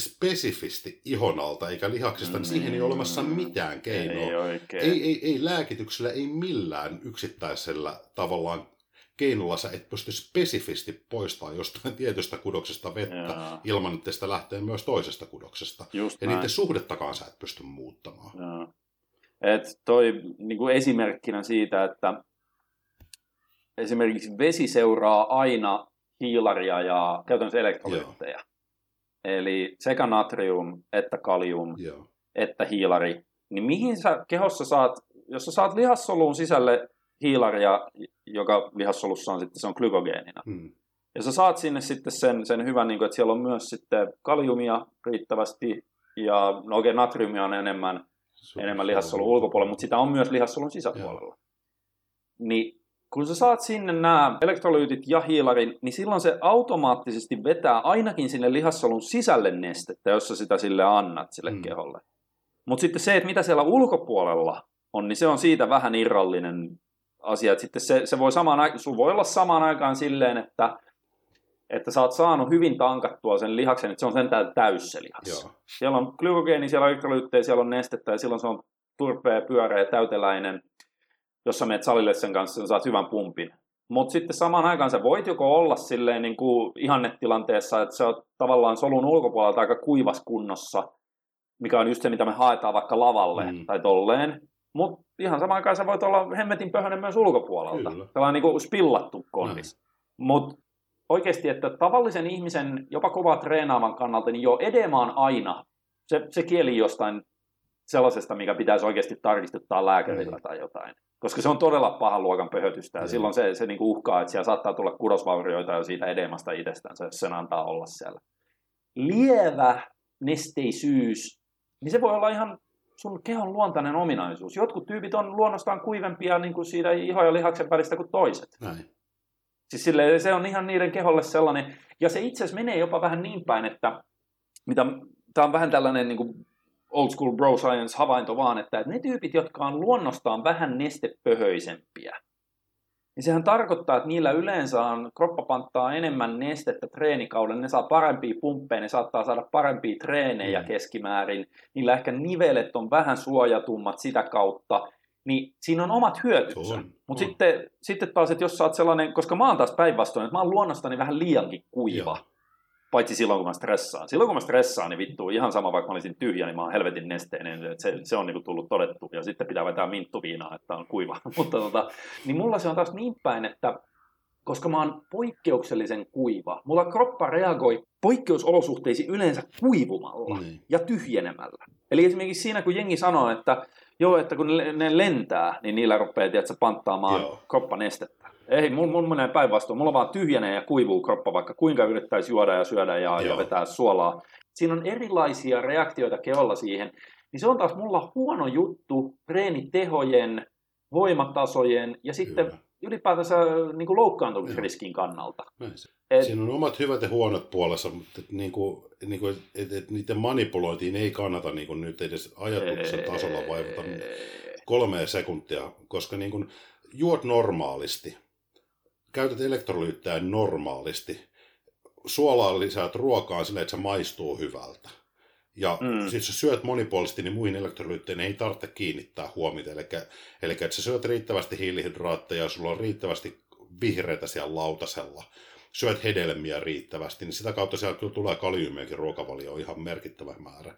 spesifisti ihon alta eikä lihaksesta, niin siihen ei ole olemassa mm. mitään keinoa. Ei, ei, ei, ei lääkityksellä, ei millään yksittäisellä tavallaan keinolla sä et pysty spesifisti poistamaan jostain tietystä kudoksesta vettä Jaa. ilman, että sitä lähtee myös toisesta kudoksesta. Just ja näin. niiden suhdettakaan sä et pysty muuttamaan. Jaa. Et toi niin kuin esimerkkinä siitä, että esimerkiksi vesi seuraa aina hiilaria ja käytännössä elektrolyyttejä. Eli sekä natrium että kalium Joo. että hiilari. Niin mihin sä kehossa saat, jos sä saat lihassoluun sisälle hiilaria, joka lihassolussa on sitten, se on glykogeenina. Hmm. Ja sä saat sinne sitten sen, sen hyvän, niin kuin, että siellä on myös sitten kaliumia riittävästi, ja no okei, natriumia on enemmän, enemmän lihassolun ulkopuolella, mutta sitä on myös lihassolun sisäpuolella. Joo. Niin kun sä saat sinne nämä elektrolyytit ja hiilarin, niin silloin se automaattisesti vetää ainakin sinne lihassolun sisälle nestettä, jos sä sitä sille annat sille mm. keholle. Mutta sitten se, että mitä siellä ulkopuolella on, niin se on siitä vähän irrallinen asia. Että sitten se, se voi samaan aikaan, sun voi olla samaan aikaan silleen, että, että sä oot saanut hyvin tankattua sen lihaksen, että se on sen täys se lihas. Joo. Siellä on glykogeeni, siellä on elektrolyyttejä, siellä on nestettä ja silloin se on turpea, pyöreä, täyteläinen – jos sä menet salille sen kanssa, niin saat hyvän pumpin. Mutta sitten samaan aikaan sä voit joko olla silleen niin kuin ihannetilanteessa, että se on tavallaan solun ulkopuolelta aika kuivas kunnossa, mikä on just se, mitä me haetaan vaikka lavalle mm. tai tolleen. Mutta ihan samaan aikaan sä voit olla hemmetin pöhönen myös ulkopuolelta. Kyllä. Tällainen niin kuin spillattu kondis. Mutta oikeasti, että tavallisen ihmisen, jopa kovaa treenaavan kannalta, niin jo edema on aina, se, se kieli jostain sellaisesta, mikä pitäisi oikeasti tarkistuttaa lääkärillä mm. tai jotain koska se on todella pahan luokan pöhötystä, ja mm. silloin se, se niinku uhkaa, että siellä saattaa tulla kudosvaurioita jo siitä edemasta itsestään, jos sen antaa olla siellä. Lievä nesteisyys, niin se voi olla ihan sun kehon luontainen ominaisuus. Jotkut tyypit on luonnostaan kuivempia niin kuin siitä iho- ja lihaksen välistä kuin toiset. Näin. Siis sille, se on ihan niiden keholle sellainen, ja se itse asiassa menee jopa vähän niin päin, että mitä, tämä on vähän tällainen niin kuin old school bro science havainto vaan, että ne tyypit, jotka on luonnostaan vähän nestepöhöisempiä, niin sehän tarkoittaa, että niillä yleensä on, kroppa panttaa enemmän nestettä treenikauden, ne saa parempia pumppeja, ne saattaa saada parempia treenejä mm. keskimäärin, niillä ehkä nivelet on vähän suojatummat sitä kautta, niin siinä on omat hyötynsä. Mutta sitten, sitten taas, että jos sä oot sellainen, koska mä oon taas päinvastoin, että mä oon luonnostani vähän liiankin kuiva. Joo. Paitsi silloin, kun mä stressaan. Silloin, kun mä stressaan, niin vittu, ihan sama, vaikka mä olisin tyhjä, niin mä oon helvetin nesteinen. Se, se on niin kuin tullut todettu. Ja sitten pitää vetää minttuviinaa, että on kuiva. Mutta tota, niin mulla se on taas niin päin, että koska mä oon poikkeuksellisen kuiva, mulla kroppa reagoi poikkeusolosuhteisiin yleensä kuivumalla mm. ja tyhjenemällä. Eli esimerkiksi siinä, kun jengi sanoo, että joo, että kun ne lentää, niin niillä rupeaa, tiedätkö, panttaamaan kroppanestettä. Ei, mulla mul menee päinvastoin. Mulla vaan tyhjenee ja kuivuu kroppa, vaikka kuinka yrittäisi juoda ja syödä ja, ja vetää suolaa. Siinä on erilaisia reaktioita keholla siihen. Niin se on taas mulla huono juttu treenitehojen, voimatasojen ja sitten Kyllä. ylipäätänsä niin kuin loukkaantumisriskin kannalta. Et, Siinä on omat hyvät ja huonot puolensa, mutta et, niin kuin, niin kuin, et, et, niiden manipulointiin ei kannata niin kuin nyt edes ajatuksen tasolla vaivata kolmea sekuntia, koska niin kuin, juot normaalisti, käytät elektrolyyttejä normaalisti, suolaa lisäät ruokaan sillä, että se maistuu hyvältä. Ja mm. siis jos syöt monipuolisesti, niin muihin elektrolyytteihin ei tarvitse kiinnittää huomiota. Eli, eli että sä syöt riittävästi hiilihydraatteja, sulla on riittävästi vihreitä siellä lautasella, syöt hedelmiä riittävästi, niin sitä kautta siellä kyllä tulee kaliumiakin ruokavalio ihan merkittävä määrä.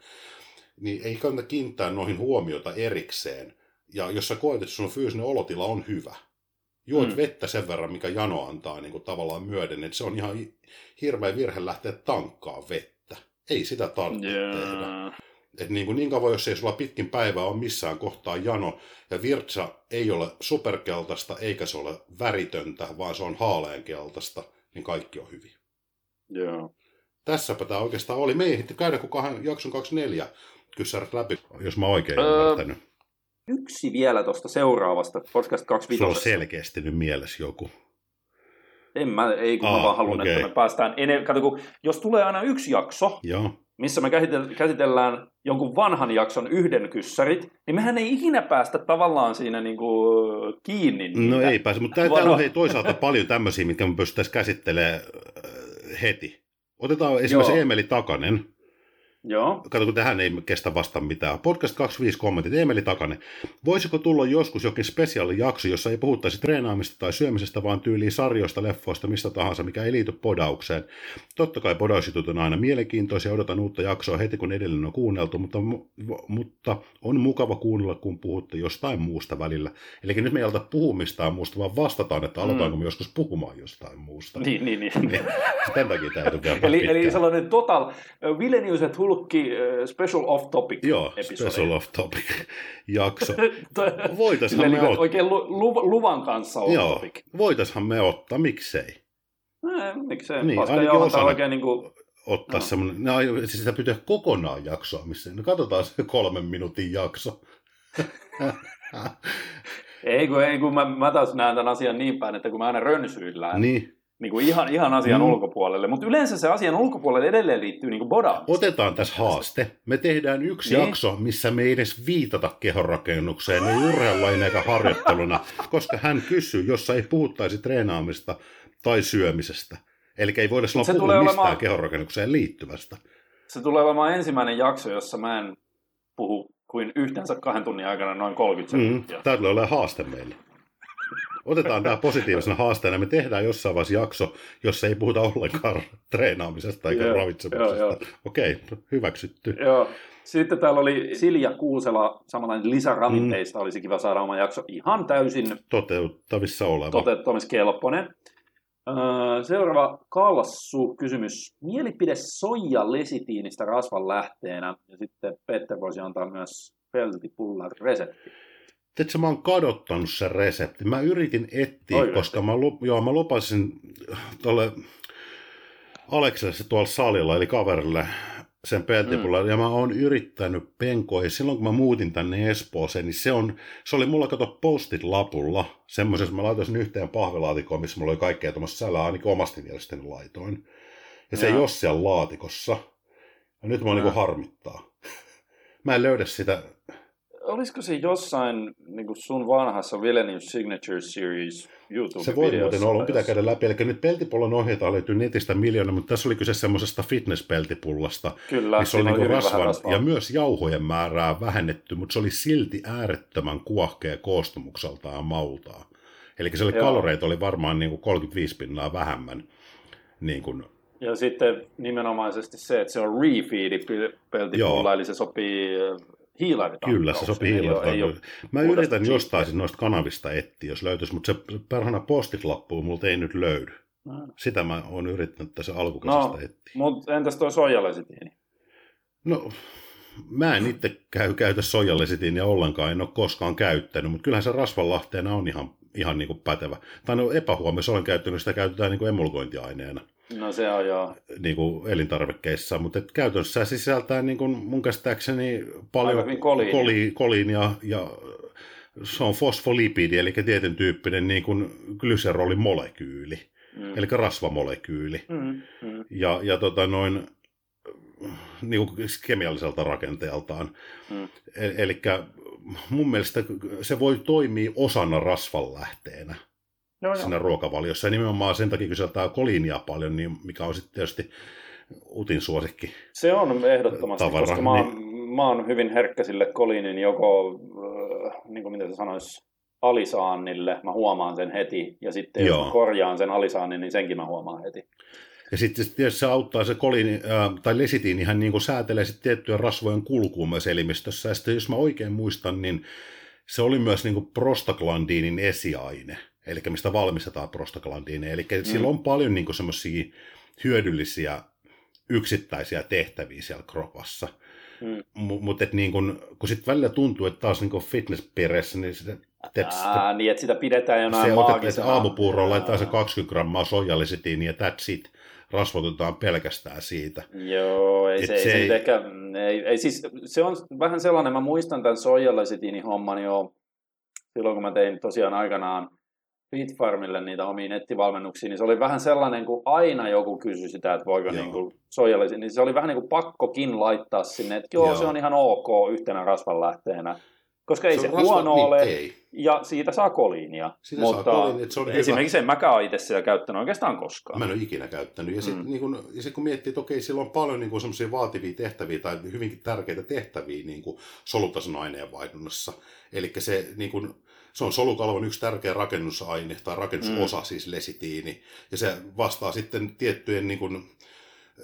Niin ei kannata kiinnittää noihin huomiota erikseen. Ja jos sä koet, että sun fyysinen olotila on hyvä, Juot mm. vettä sen verran, mikä jano antaa niin kuin tavallaan myöden, että se on ihan hirveä virhe lähteä tankkaa vettä. Ei sitä tarvitse yeah. tehdä. Et niin, kuin niin kauan, jos ei sulla pitkin päivää ole missään kohtaa jano, ja virtsa ei ole superkeltaista, eikä se ole väritöntä, vaan se on haaleankeltaista, niin kaikki on hyvin. Joo. Tässäpä tämä oikeastaan oli. Me ei ehti käydä kuin kahden, jakson 24 kyssärit läpi, jos mä oikein öö, ymmärtänyt. Yksi vielä tuosta seuraavasta, podcast 25. Se on selkeästi nyt mielessä joku. En mä, ei kun Aa, mä vaan haluan, okay. että me päästään enemmän. Kato, kun jos tulee aina yksi jakso, Joo. missä me käsitellään jonkun vanhan jakson yhden kyssärit, niin mehän ei ikinä päästä tavallaan siinä niinku kiinni. Niitä. No ei pääse, mutta täällä on hei, toisaalta paljon tämmöisiä, mitkä me pystyttäisiin käsittelemään heti. Otetaan esimerkiksi Joo. Emeli Takanen. Joo. Kato, kun tähän ei kestä vasta mitään. Podcast 25 kommentit. Emeli Takanen. Voisiko tulla joskus jokin spesiaalijakso, jossa ei puhuttaisi treenaamista tai syömisestä, vaan tyyliin sarjoista, leffoista, mistä tahansa, mikä ei liity podaukseen? Totta kai podausjutut on aina mielenkiintoisia. Odotan uutta jaksoa heti, kun edellinen on kuunneltu, mutta, mutta on mukava kuunnella, kun puhutte jostain muusta välillä. Eli nyt me ei alta puhumista muusta, vaan vastataan, että aletaanko mm. me joskus puhumaan jostain muusta. Niin, niin, niin. Tämän takia täytyy eli, eli sellainen total, uh, Vilenius Hulkki uh, Special Off Topic Joo, episode. Special Off Topic jakso. Voitaisiin me ottaa. Oikein lu- luvan kanssa off Joo, topic. voitaisiin me ottaa, miksei. No, miksei, niin, ainakin osana oikein niin kuin... ottaa no. semmoinen, no, siis sitä pitää kokonaan jaksoa, missä, no katsotaan se kolmen minuutin jakso. ei kun, ei kun mä, mä taas näen tämän asian niin päin, että kun mä aina rönsyillään, niin niin kuin ihan, ihan asian mm. ulkopuolelle. Mutta yleensä se asian ulkopuolelle edelleen liittyy niin bodaamiseen. Otetaan tässä haaste. Me tehdään yksi niin. jakso, missä me ei edes viitata kehonrakennukseen, ei urheilla eikä harjoitteluna, koska hän kysyy, jossa ei puhuttaisi treenaamista tai syömisestä. Eli ei voida sanoa puhua mistään olemaan... kehonrakennukseen liittyvästä. Se tulee olemaan ensimmäinen jakso, jossa mä en puhu kuin yhteensä kahden tunnin aikana noin 30 mm. sekuntia. Mm, tämä tulee olemaan haaste meille. Otetaan tämä positiivisena haasteena. Me tehdään jossain vaiheessa jakso, jossa ei puhuta ollenkaan treenaamisesta eikä yeah, ravitsemuksesta. Joo, joo. Okei, hyväksytty. Joo. Sitten täällä oli Silja Kuusela, samanlainen lisäravinteista, mm. olisi kiva saada oma jakso ihan täysin toteuttavissa oleva. Toteuttamiskelpoinen. Seuraava Kalssu kysymys. Mielipide soija lesitiinistä rasvan lähteenä. Ja sitten Petter voisi antaa myös peltipullar resepti. Tiedätkö, mä oon kadottanut sen resepti. Mä yritin etsiä, Oikeasti. koska mä, joo, mä lupasin tuolle Alekselle tuolla salilla, eli kaverille, sen peltipulla, mm. ja mä oon yrittänyt penkoa, ja silloin kun mä muutin tänne Espooseen, niin se, on, se oli mulla kato postit lapulla, semmoisessa, mä laitoin sen yhteen pahvilaatikkoon, missä mulla oli kaikkea tuommoista sälää, ainakin omasti mielestäni laitoin. Ja se ja. ei ole siellä laatikossa. Ja nyt mä niin harmittaa. mä en löydä sitä olisiko se jossain niin kuin sun vanhassa Vilenius Signature Series youtube Se voi muuten olla, pitää käydä läpi. Eli nyt peltipullon ohjeita löytyy netistä miljoona, mutta tässä oli kyse semmoisesta fitness-peltipullasta. Kyllä, missä oli niin rasvan, ja myös jauhojen määrää vähennetty, mutta se oli silti äärettömän kuohkea koostumukseltaan ja maultaan. Eli se oli kaloreita oli varmaan niin kuin 35 pinnaa vähemmän. Niin kuin ja sitten nimenomaisesti se, että se on refeedi peltipulla, eli se sopii hiilaritankkaus. Kyllä, se sopii hiilaritankkaus. Mä yritän jostain noista kanavista etsiä, jos löytyisi, mutta se perhana postit-lappu multa ei nyt löydy. No. Sitä mä oon yrittänyt tässä alkukesästä no, etsiä. Mutta entäs tuo soijalesitiini? No, mä en itse käy, käytä soijalesitiiniä ollenkaan, en ole koskaan käyttänyt, mutta kyllähän se rasvanlahteena on ihan, ihan niin kuin pätevä. Tai no epähuomioissa olen käyttänyt, sitä käytetään niin kuin emulgointiaineena. No se on joo. Niin kuin elintarvikkeissa, mutta et käytännössä sisältää niin kuin mun käsittääkseni paljon koliinia, koli, koliinia ja se on fosfolipidi, eli tietyn tyyppinen niin kuin glyserolimolekyyli, mm. eli rasvamolekyyli. Mm, mm. Ja, ja tota noin, niin kuin kemialliselta rakenteeltaan. Mm. E- eli mun mielestä se voi toimia osana rasvanlähteenä joo, siinä joo. ruokavaliossa. Ja nimenomaan sen takia, kun sieltä koliinia paljon, niin mikä on sitten tietysti Utin suosikki. Se on ehdottomasti, tavara, koska mä oon, niin... mä oon hyvin herkkä sille koliinin joko, äh, niin kuin mitä se sanoisi, alisaannille, mä huomaan sen heti, ja sitten Joo. jos korjaan sen alisaannin, niin senkin mä huomaan heti. Ja sitten tietysti se auttaa se kolini, äh, tai lesitiin ihan niin kuin säätelee sitten tiettyjen rasvojen kulkuun myös elimistössä. Ja sitten jos mä oikein muistan, niin se oli myös niin kuin prostaglandiinin esiaine. Eli mistä valmistetaan prostaglandiineja. Eli mm. sillä on paljon niin semmoisia hyödyllisiä yksittäisiä tehtäviä siellä kropassa. Mm. M- Mutta niin kun, kun sitten välillä tuntuu, että taas niin fitnesspiireissä, niin sitä, et Aa, niin, että sitä pidetään jonain se maagisena. aamupuuroon laitetaan se 20 grammaa sojallisitiiniä ja that's it. Rasvotetaan pelkästään siitä. Joo, ei, se, se, ei, se, ehkä, ei, ei, siis, se on vähän sellainen, mä muistan tämän sojallisitiinin homman jo silloin, kun mä tein tosiaan aikanaan Bitfarmille niitä omia nettivalmennuksia, niin se oli vähän sellainen, kun aina joku kysyi sitä, että voiko niin kuin niin se oli vähän niin kuin pakkokin laittaa sinne, että joo, joo. se on ihan ok yhtenä rasvanlähteenä. Koska ei se, se huono rasva, ole, niin, ei. ja siitä saa koliinia. Siitä mutta saa koliinia, se on esimerkiksi hyvä. en mäkään ole itse sitä käyttänyt oikeastaan koskaan. Mä en ole ikinä käyttänyt. Ja sitten mm. niin kun, ja sit kun miettii, että okei, sillä on paljon niin semmoisia vaativia tehtäviä tai hyvinkin tärkeitä tehtäviä niin solutason aineenvaihdunnassa. Eli se niin kun, se on solukalvon yksi tärkeä rakennusaine tai rakennusosa, mm. siis lesitiini, ja se vastaa sitten tiettyjen niin kuin,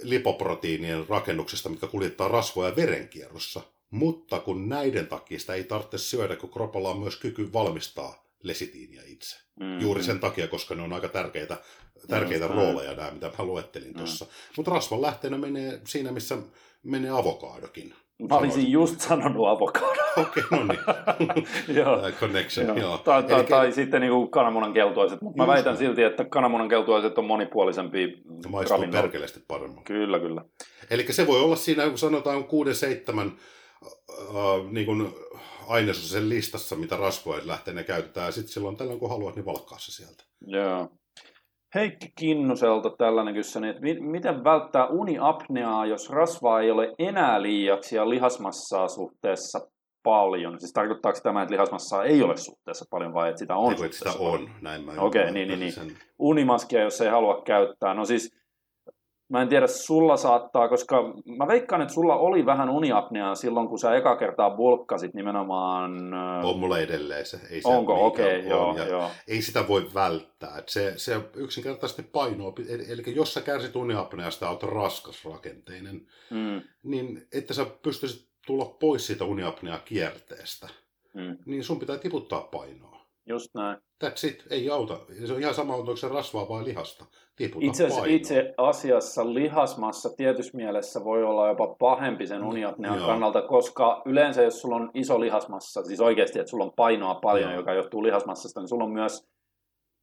lipoproteiinien rakennuksesta, mitkä kuljettaa rasvoja verenkierrossa. Mutta kun näiden takia sitä ei tarvitse syödä, kun kropalla on myös kyky valmistaa lesitiiniä itse. Mm-hmm. Juuri sen takia, koska ne on aika tärkeitä, tärkeitä mm-hmm. rooleja nämä, mitä mä luettelin tuossa. Mm-hmm. Mutta rasvan lähteenä menee siinä, missä menee avokaadokin. Mä olisin just sanonut avokado. Okei, okay, no niin. joo. Connection, joo. joo. Tai, tai, Eli... tai sitten niin kananmunan keltuaiset, mutta mä väitän silti, että kananmunan keltuaiset on monipuolisempi Maistuu ravinnolla. perkeleesti paremmin. Kyllä, kyllä. Eli se voi olla siinä, kun sanotaan 6-7 äh, niin kuin ainesosen listassa, mitä rasvoja lähtee ne käytetään, ja sitten silloin tällöin kun haluat, niin valkkaa se sieltä. Joo. Heikki Kinnuselta tällainen kysymys, että miten välttää uniapneaa, jos rasvaa ei ole enää liiaksi ja lihasmassaa suhteessa paljon? Siis tarkoittaako tämä, että lihasmassaa ei ole suhteessa paljon vai että sitä on? Ei, sitä on, näin mä Okei, okay, niin, niin, niin. Sen... Unimaskia, jos ei halua käyttää. No siis Mä en tiedä, sulla saattaa, koska mä veikkaan, että sulla oli vähän uniapneaa silloin, kun sä eka kertaa bulkkasit nimenomaan... On mulla edelleen se. Ei se Onko? Okei, okay, joo, joo. Ei sitä voi välttää. Se, se yksinkertaisesti painoa. Eli, eli jos sä kärsit uniapneasta ja olet raskasrakenteinen, mm. niin että sä pystyisit tulla pois siitä uniapnea kierteestä, mm. niin sun pitää tiputtaa painoa. Just näin. That's it. Ei auta. Se on ihan sama, onko se rasvaa vai lihasta. Tiputa itse, asiassa, itse asiassa lihasmassa tietyssä mielessä voi olla jopa pahempi sen uniapnean no, kannalta, koska yleensä jos sulla on iso lihasmassa, siis oikeasti, että sulla on painoa paljon, Joo. joka johtuu lihasmassasta, niin sulla on myös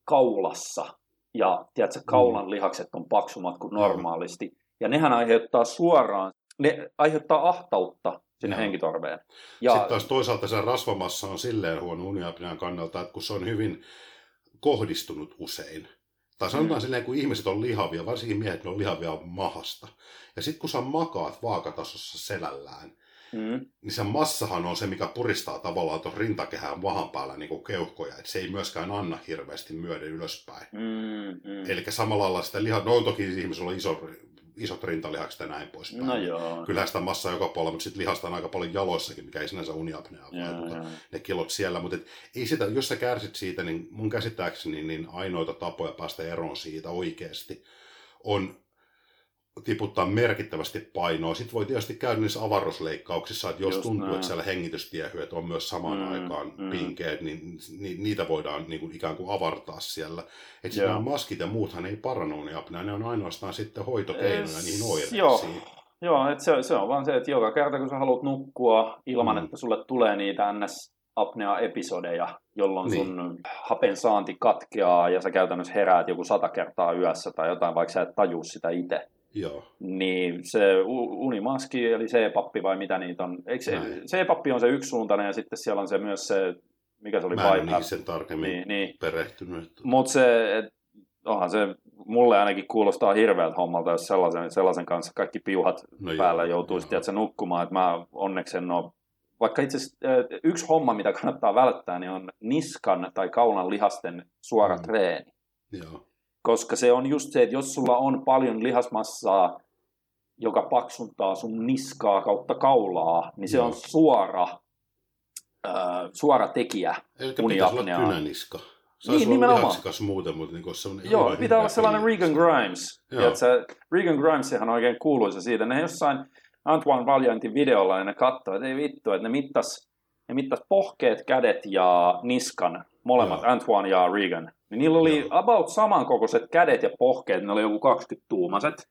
kaulassa ja tiedätkö, kaulan mm. lihakset on paksummat kuin normaalisti. Ja nehän aiheuttaa suoraan, ne aiheuttaa ahtautta sinne Joo. henkitorveen. Ja... Sitten taas toisaalta se rasvamassa on silleen huono uniapnean kannalta, että kun se on hyvin kohdistunut usein, tai sanotaan mm. silleen, kun ihmiset on lihavia, varsinkin miehet ne on lihavia mahasta. Ja sitten kun sä makaat vaakatasossa selällään, mm. niin se massahan on se, mikä puristaa tavallaan tuon rintakehän vahan päällä niin kuin keuhkoja. Että se ei myöskään anna hirveästi myöden ylöspäin. Mm, mm. Eli samalla lailla sitä lihaa, no toki ihmisellä on iso isot rintalihakset ja näin poispäin. No joo. Kyllä sitä massaa joka puolella, mutta sitten lihasta on aika paljon jaloissakin, mikä ei sinänsä uniapneaa vaikuta. Ne kilot siellä, mutta et, ei sitä, jos sä kärsit siitä, niin mun käsittääkseni niin ainoita tapoja päästä eroon siitä oikeasti on tiputtaa merkittävästi painoa. Sitten voi tietysti käydä niissä avaruusleikkauksissa, että jos Just tuntuu, näin. että siellä hengitystiehyöt on myös samaan mm, aikaan mm. pinkeet, niin, niin niitä voidaan niin kuin ikään kuin avartaa siellä. Että nämä maskit ja muuthan ei paranooniapnea, ne on ainoastaan sitten hoitokeinoja niihin oireisiin. Joo. Joo, että se, se on vaan se, että joka kerta kun sä haluat nukkua ilman, mm. että sulle tulee niitä ns apnea-episodeja, jolloin niin. sun hapen saanti katkeaa ja sä käytännössä heräät joku sata kertaa yössä tai jotain, vaikka sä et tajua sitä itse Joo. Niin se unimaski, eli C-pappi vai mitä niitä on. Eikö se, C-pappi on se yksisuuntainen ja sitten siellä on se myös se, mikä se oli? Mä en niin sen tarkemmin niin, niin. perehtynyt. Mutta se, et, onhan se mulle ainakin kuulostaa hirveältä hommalta, jos sellaisen, sellaisen kanssa kaikki piuhat no päällä joo, joutuu sitten se nukkumaan. Että mä onneksi en ole vaikka itse asiassa yksi homma, mitä kannattaa välttää, niin on niskan tai kaulan lihasten suora mm. treeni. Joo. Koska se on just se, että jos sulla on paljon lihasmassaa, joka paksuntaa sun niskaa kautta kaulaa, niin se Joo. on suora, äh, suora tekijä Eli pitäisi olla kynäniska. Se niin, nimenomaan. muuten, mutta niin semmoinen Joo, pitää olla sellainen Regan Grimes. Tiedätkö, Regan Grimes on oikein kuuluisa siitä. Ne jossain Antoine Valiantin videolla niin ne katsoi, että ei vittu, että ne mittas ne mittas pohkeet, kädet ja niskan, molemmat, Joo. Antoine ja Regan. Niin niillä oli Joo. about samankokoiset kädet ja pohkeet, ne oli joku 20-tuumaiset.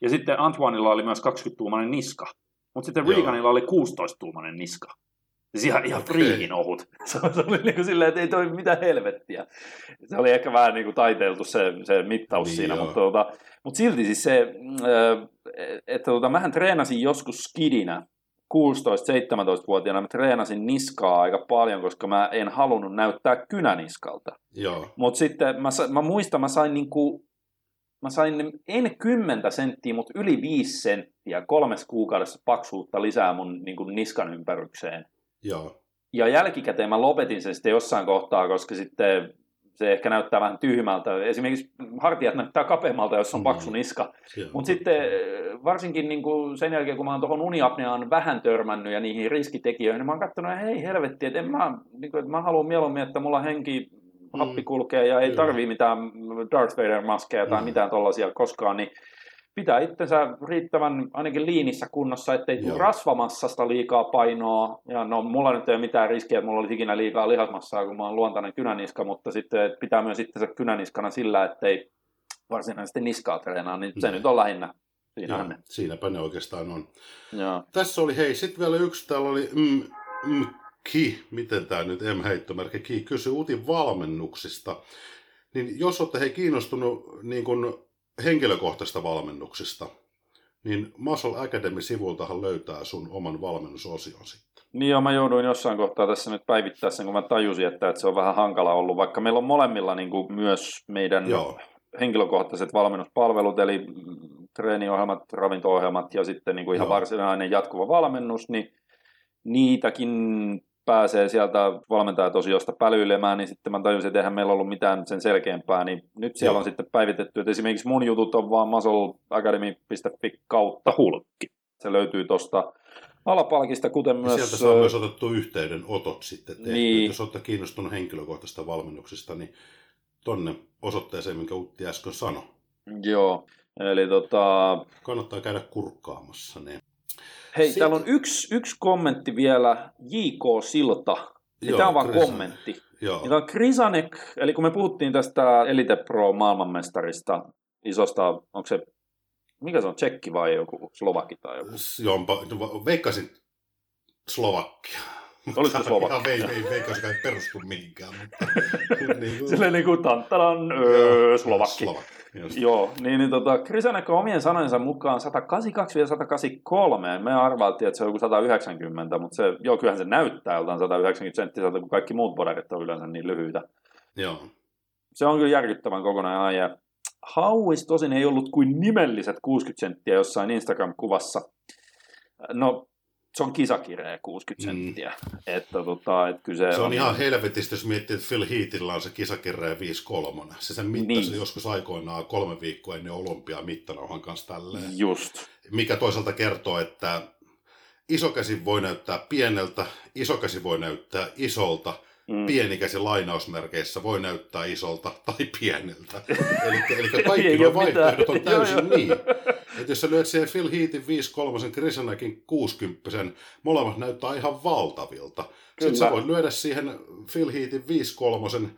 Ja sitten Antoinella oli myös 20-tuumainen niska. Mutta sitten Joo. Reganilla oli 16-tuumainen niska. Siis ihan, ihan Okei. friikin ohut. Se oli niin kuin silleen, että ei toi mitään helvettiä. Se oli ehkä vähän niin kuin taiteiltu se, se mittaus Niin siinä, joo. mutta, tuota, mutta silti siis se, mm, että tuota, mähän treenasin joskus skidinä 16-17-vuotiaana, mä treenasin niskaa aika paljon, koska mä en halunnut näyttää kynäniskalta. Mutta sitten mä, mä muistan, mä sain niinku, mä sain en 10 senttiä, mutta yli 5 senttiä kolmessa kuukaudessa paksuutta lisää mun niinku niskan ympärykseen. Joo. Ja jälkikäteen mä lopetin sen sitten jossain kohtaa, koska sitten se ehkä näyttää vähän tyhmältä. Esimerkiksi hartiat näyttää kapeammalta, jos on Mm. paksu niska. Mutta sitten eh, varsinkin niin kuin sen jälkeen, kun mä oon tuohon uniapneaan vähän törmännyt ja niihin riskitekijöihin, niin mä oon katsonut, että hei helvetti, että, en mä, niin kuin, että mä haluan mieluummin, että mulla henki happi Mm. kulkee ja ei tarvii mitään Darth Vader-maskeja tai Mm. mitään tollaisia koskaan, niin pitää itsensä riittävän ainakin liinissä kunnossa, ettei tule rasvamassasta liikaa painoa. Ja no, mulla nyt ei ole mitään riskiä, että mulla olisi ikinä liikaa lihasmassaa, kun mä oon luontainen kynäniska, mutta sitten pitää myös itsensä kynäniskana sillä, ettei varsinaisesti niskaa treenaa, niin se Mm. nyt on lähinnä. Joo. Siinähän ne. Siinäpä ne oikeastaan on. Joo. Tässä oli, hei, sitten vielä yksi, täällä oli mm, mm, Ki, miten tämä nyt M-heittomerkki Ki, kysyi Utin valmennuksista. Niin jos olette hei kiinnostunut niin kun henkilökohtaisista valmennuksista, niin Muscle Academy-sivultahan löytää sun oman valmennusosion sitten. Niin joo, mä jouduin jossain kohtaa tässä nyt päivittää sen, kun mä tajusin, että, että se on vähän hankala ollut, vaikka meillä on molemmilla niin kuin myös meidän Joo. henkilökohtaiset valmennuspalvelut, eli treeniohjelmat, ravinto-ohjelmat ja sitten niin kuin ihan Joo. varsinainen jatkuva valmennus, niin niitäkin pääsee sieltä valmentajatosiosta pälyilemään, niin sitten mä tajusin, että eihän meillä ollut mitään sen selkeämpää, niin nyt siellä Joo. on sitten päivitetty, että esimerkiksi mun jutut on vaan muscleacademy.fi kautta hulkki. Se löytyy tuosta alapalkista, kuten Ja myös... sieltä saa myös otettu yhteydenotot sitten tehty. Niin. Jos olette kiinnostunut henkilökohtaisista valmennuksista, niin tonne osoitteeseen, minkä Utti äsken sanoi. Joo, eli tota, Kannattaa käydä kurkkaamassa ne. Hei, Sitten- täällä on yksi, yksi kommentti vielä, J.K. Silta. Joo, tämä on vaan Krisanek. kommentti. Joo. Ja tämä on Krisanek, eli kun me puhuttiin tästä Elite Pro maailmanmestarista, isosta, onko se, mikä se on, tsekki vai joku slovakki tai joku? Jompa, veikkasin Slovakkia. Olisiko Mutta Slovakia? Ihan vei, vei, veikkasin, ei perustu mihinkään. Mutta, niin kuin, Silleen niin kuin öö, slovakki. Slovakki. just. Joo, niin, niin tota, Krisanek on omien sanojensa mukaan 182-183. Me arvailtiin, että se on joku 190, mutta se, joo, kyllähän se näyttää joltain 190 senttiseltä, kun kaikki muut bodarit on yleensä niin lyhyitä. Joo. Se on kyllä järkyttävän kokonainen aija. Hauis tosin ei ollut kuin nimelliset 60 senttiä jossain Instagram-kuvassa. No, se on kisakireä 60 Mm. senttiä. Että, tota, kyllä se, Se on ihan helvetistä, jos miettii, että Phil Heatillä on se kisakirja 5-3. Se sen mittasi Niin. niin. joskus aikoinaan kolme viikkoa ennen olympiaa mittanauhan kanssa tälleen. Just. Mikä toisaalta kertoo, että isokäsi voi näyttää pieneltä, isokäsi voi näyttää isolta, Mm. pienikäsi lainausmerkeissä voi näyttää isolta tai pieneltä. Eli, eli kaikki nuo vaihtoehdot on täysin Joo, joo. niin. Että jos sä lyöt siihen Phil Heatin 5-3, Krisanakin 60, molemmat näyttää ihan valtavilta. Kyllä. Sitten sä voit lyödä siihen Phil Heatin 5-3,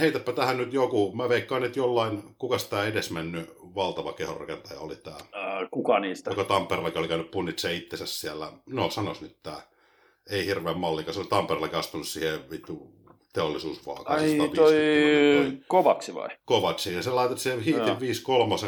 heitäpä tähän nyt joku, mä veikkaan, että jollain, kukas tämä edesmennyt valtava kehonrakentaja oli tämä, Äh, kuka niistä? joka Tampereella oli käynyt punnitse itsensä siellä, no sanos nyt tämä, ei hirveän mallikas, se oli Tampereella astunut siihen vittu teollisuusvaakaan. Ai 150 toi toi Kovaksi vai? Kovaci, ja sä laitat siihen hiitin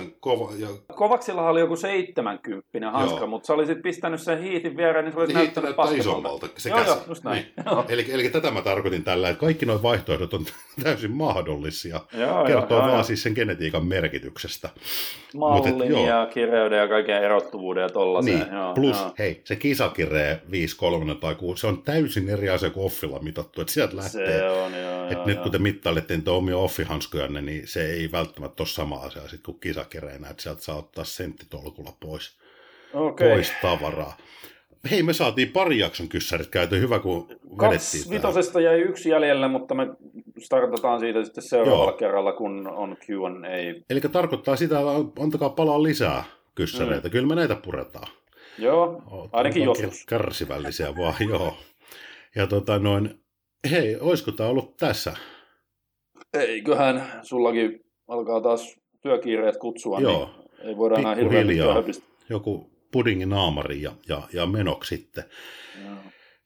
5-3 kova, ja Kovaksillahan oli joku 70 hanska, Joo. mutta sä olisit pistänyt sen hiitin viereen, niin se olisi hiitti näyttänyt näyttää isommalta, se Joo, käsi. joo, just näin. Niin. Joo. Eli, eli tätä mä tarkoitin tällä, että kaikki nuo vaihtoehdot on täysin mahdollisia. Joo, Kertoo joo, vaan joo. siis sen genetiikan merkityksestä. Mallin Mut et, joo. ja kireyden ja kaiken erottuvuuden ja tollaiseen. Niin, joo, plus joo. hei, se kisakiree 5, 3 tai 6, se on täysin eri asia kuin offilla mitattu, että sieltä lähtee. Se on, joo, Et joo, nyt joo. kun te mittailette niitä omia offihanskujanne, niin se ei välttämättä ole sama asia sit kuin kisakireenä, että sieltä saa ottaa senttitolkulla pois, Okei. pois tavaraa. Hei, me saatiin pari jakson kyssärit käyty, hyvä kun vedettiin Kaksi vitosesta jäi yksi jäljelle, mutta me startataan siitä sitten seuraavalla Joo. kerralla, kun on Q&A. Eli tarkoittaa sitä, että antakaa palaa lisää kyssäreitä. Mm. Kyllä me näitä puretaan. Joo, Oot- ainakin joskus. Kärsivällisiä vaan, joo. Ja tota noin, hei, olisiko tämä ollut tässä? Eiköhän sullakin alkaa taas työkiireet kutsua, Joo. niin ei voida enää hirveän. Joku pudingin naamari ja, ja, ja menoksi sitten. Joo.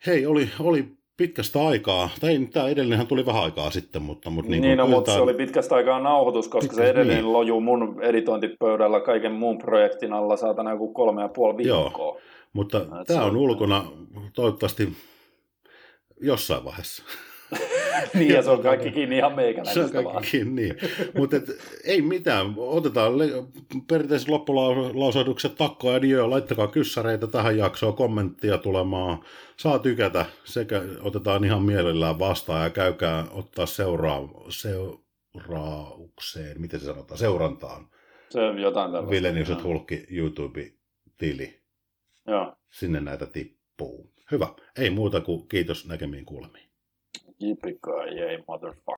Hei, oli, oli pitkästä aikaa, tai tämä edellinenhän tuli vähän aikaa sitten, mutta... mutta Niin, niin, niin no, mutta se oli pitkästä aikaa nauhoitus, koska Pitkä- se edellinen niin. lojuu mun editointipöydällä kaiken muun projektin alla saatana joku kolme ja puoli Joo. viikkoa. Mutta Et se tämä on on- ulkona toivottavasti jossain vaiheessa. niin, ja se on kaikki kiinni ihan Se on meikäläisestä vaan. kaikki niin. Mutta ei mitään. Otetaan le- perinteiset loppulausoitukset takkoa ja dio. Laittakaa kyssäreitä tähän jaksoon, kommenttia tulemaan. Saa tykätä sekä otetaan ihan mielellään vastaan ja käykää ottaa seuraa, seuraukseen, miten se sanotaan, seurantaan. Se on jotain tällaista. Vileniukset Joo. Hulkki YouTube-tili. Joo. Sinne näitä tippuu. Hyvä. Ei muuta kuin kiitos näkemiin kuulemiin. Jei, motherfucker.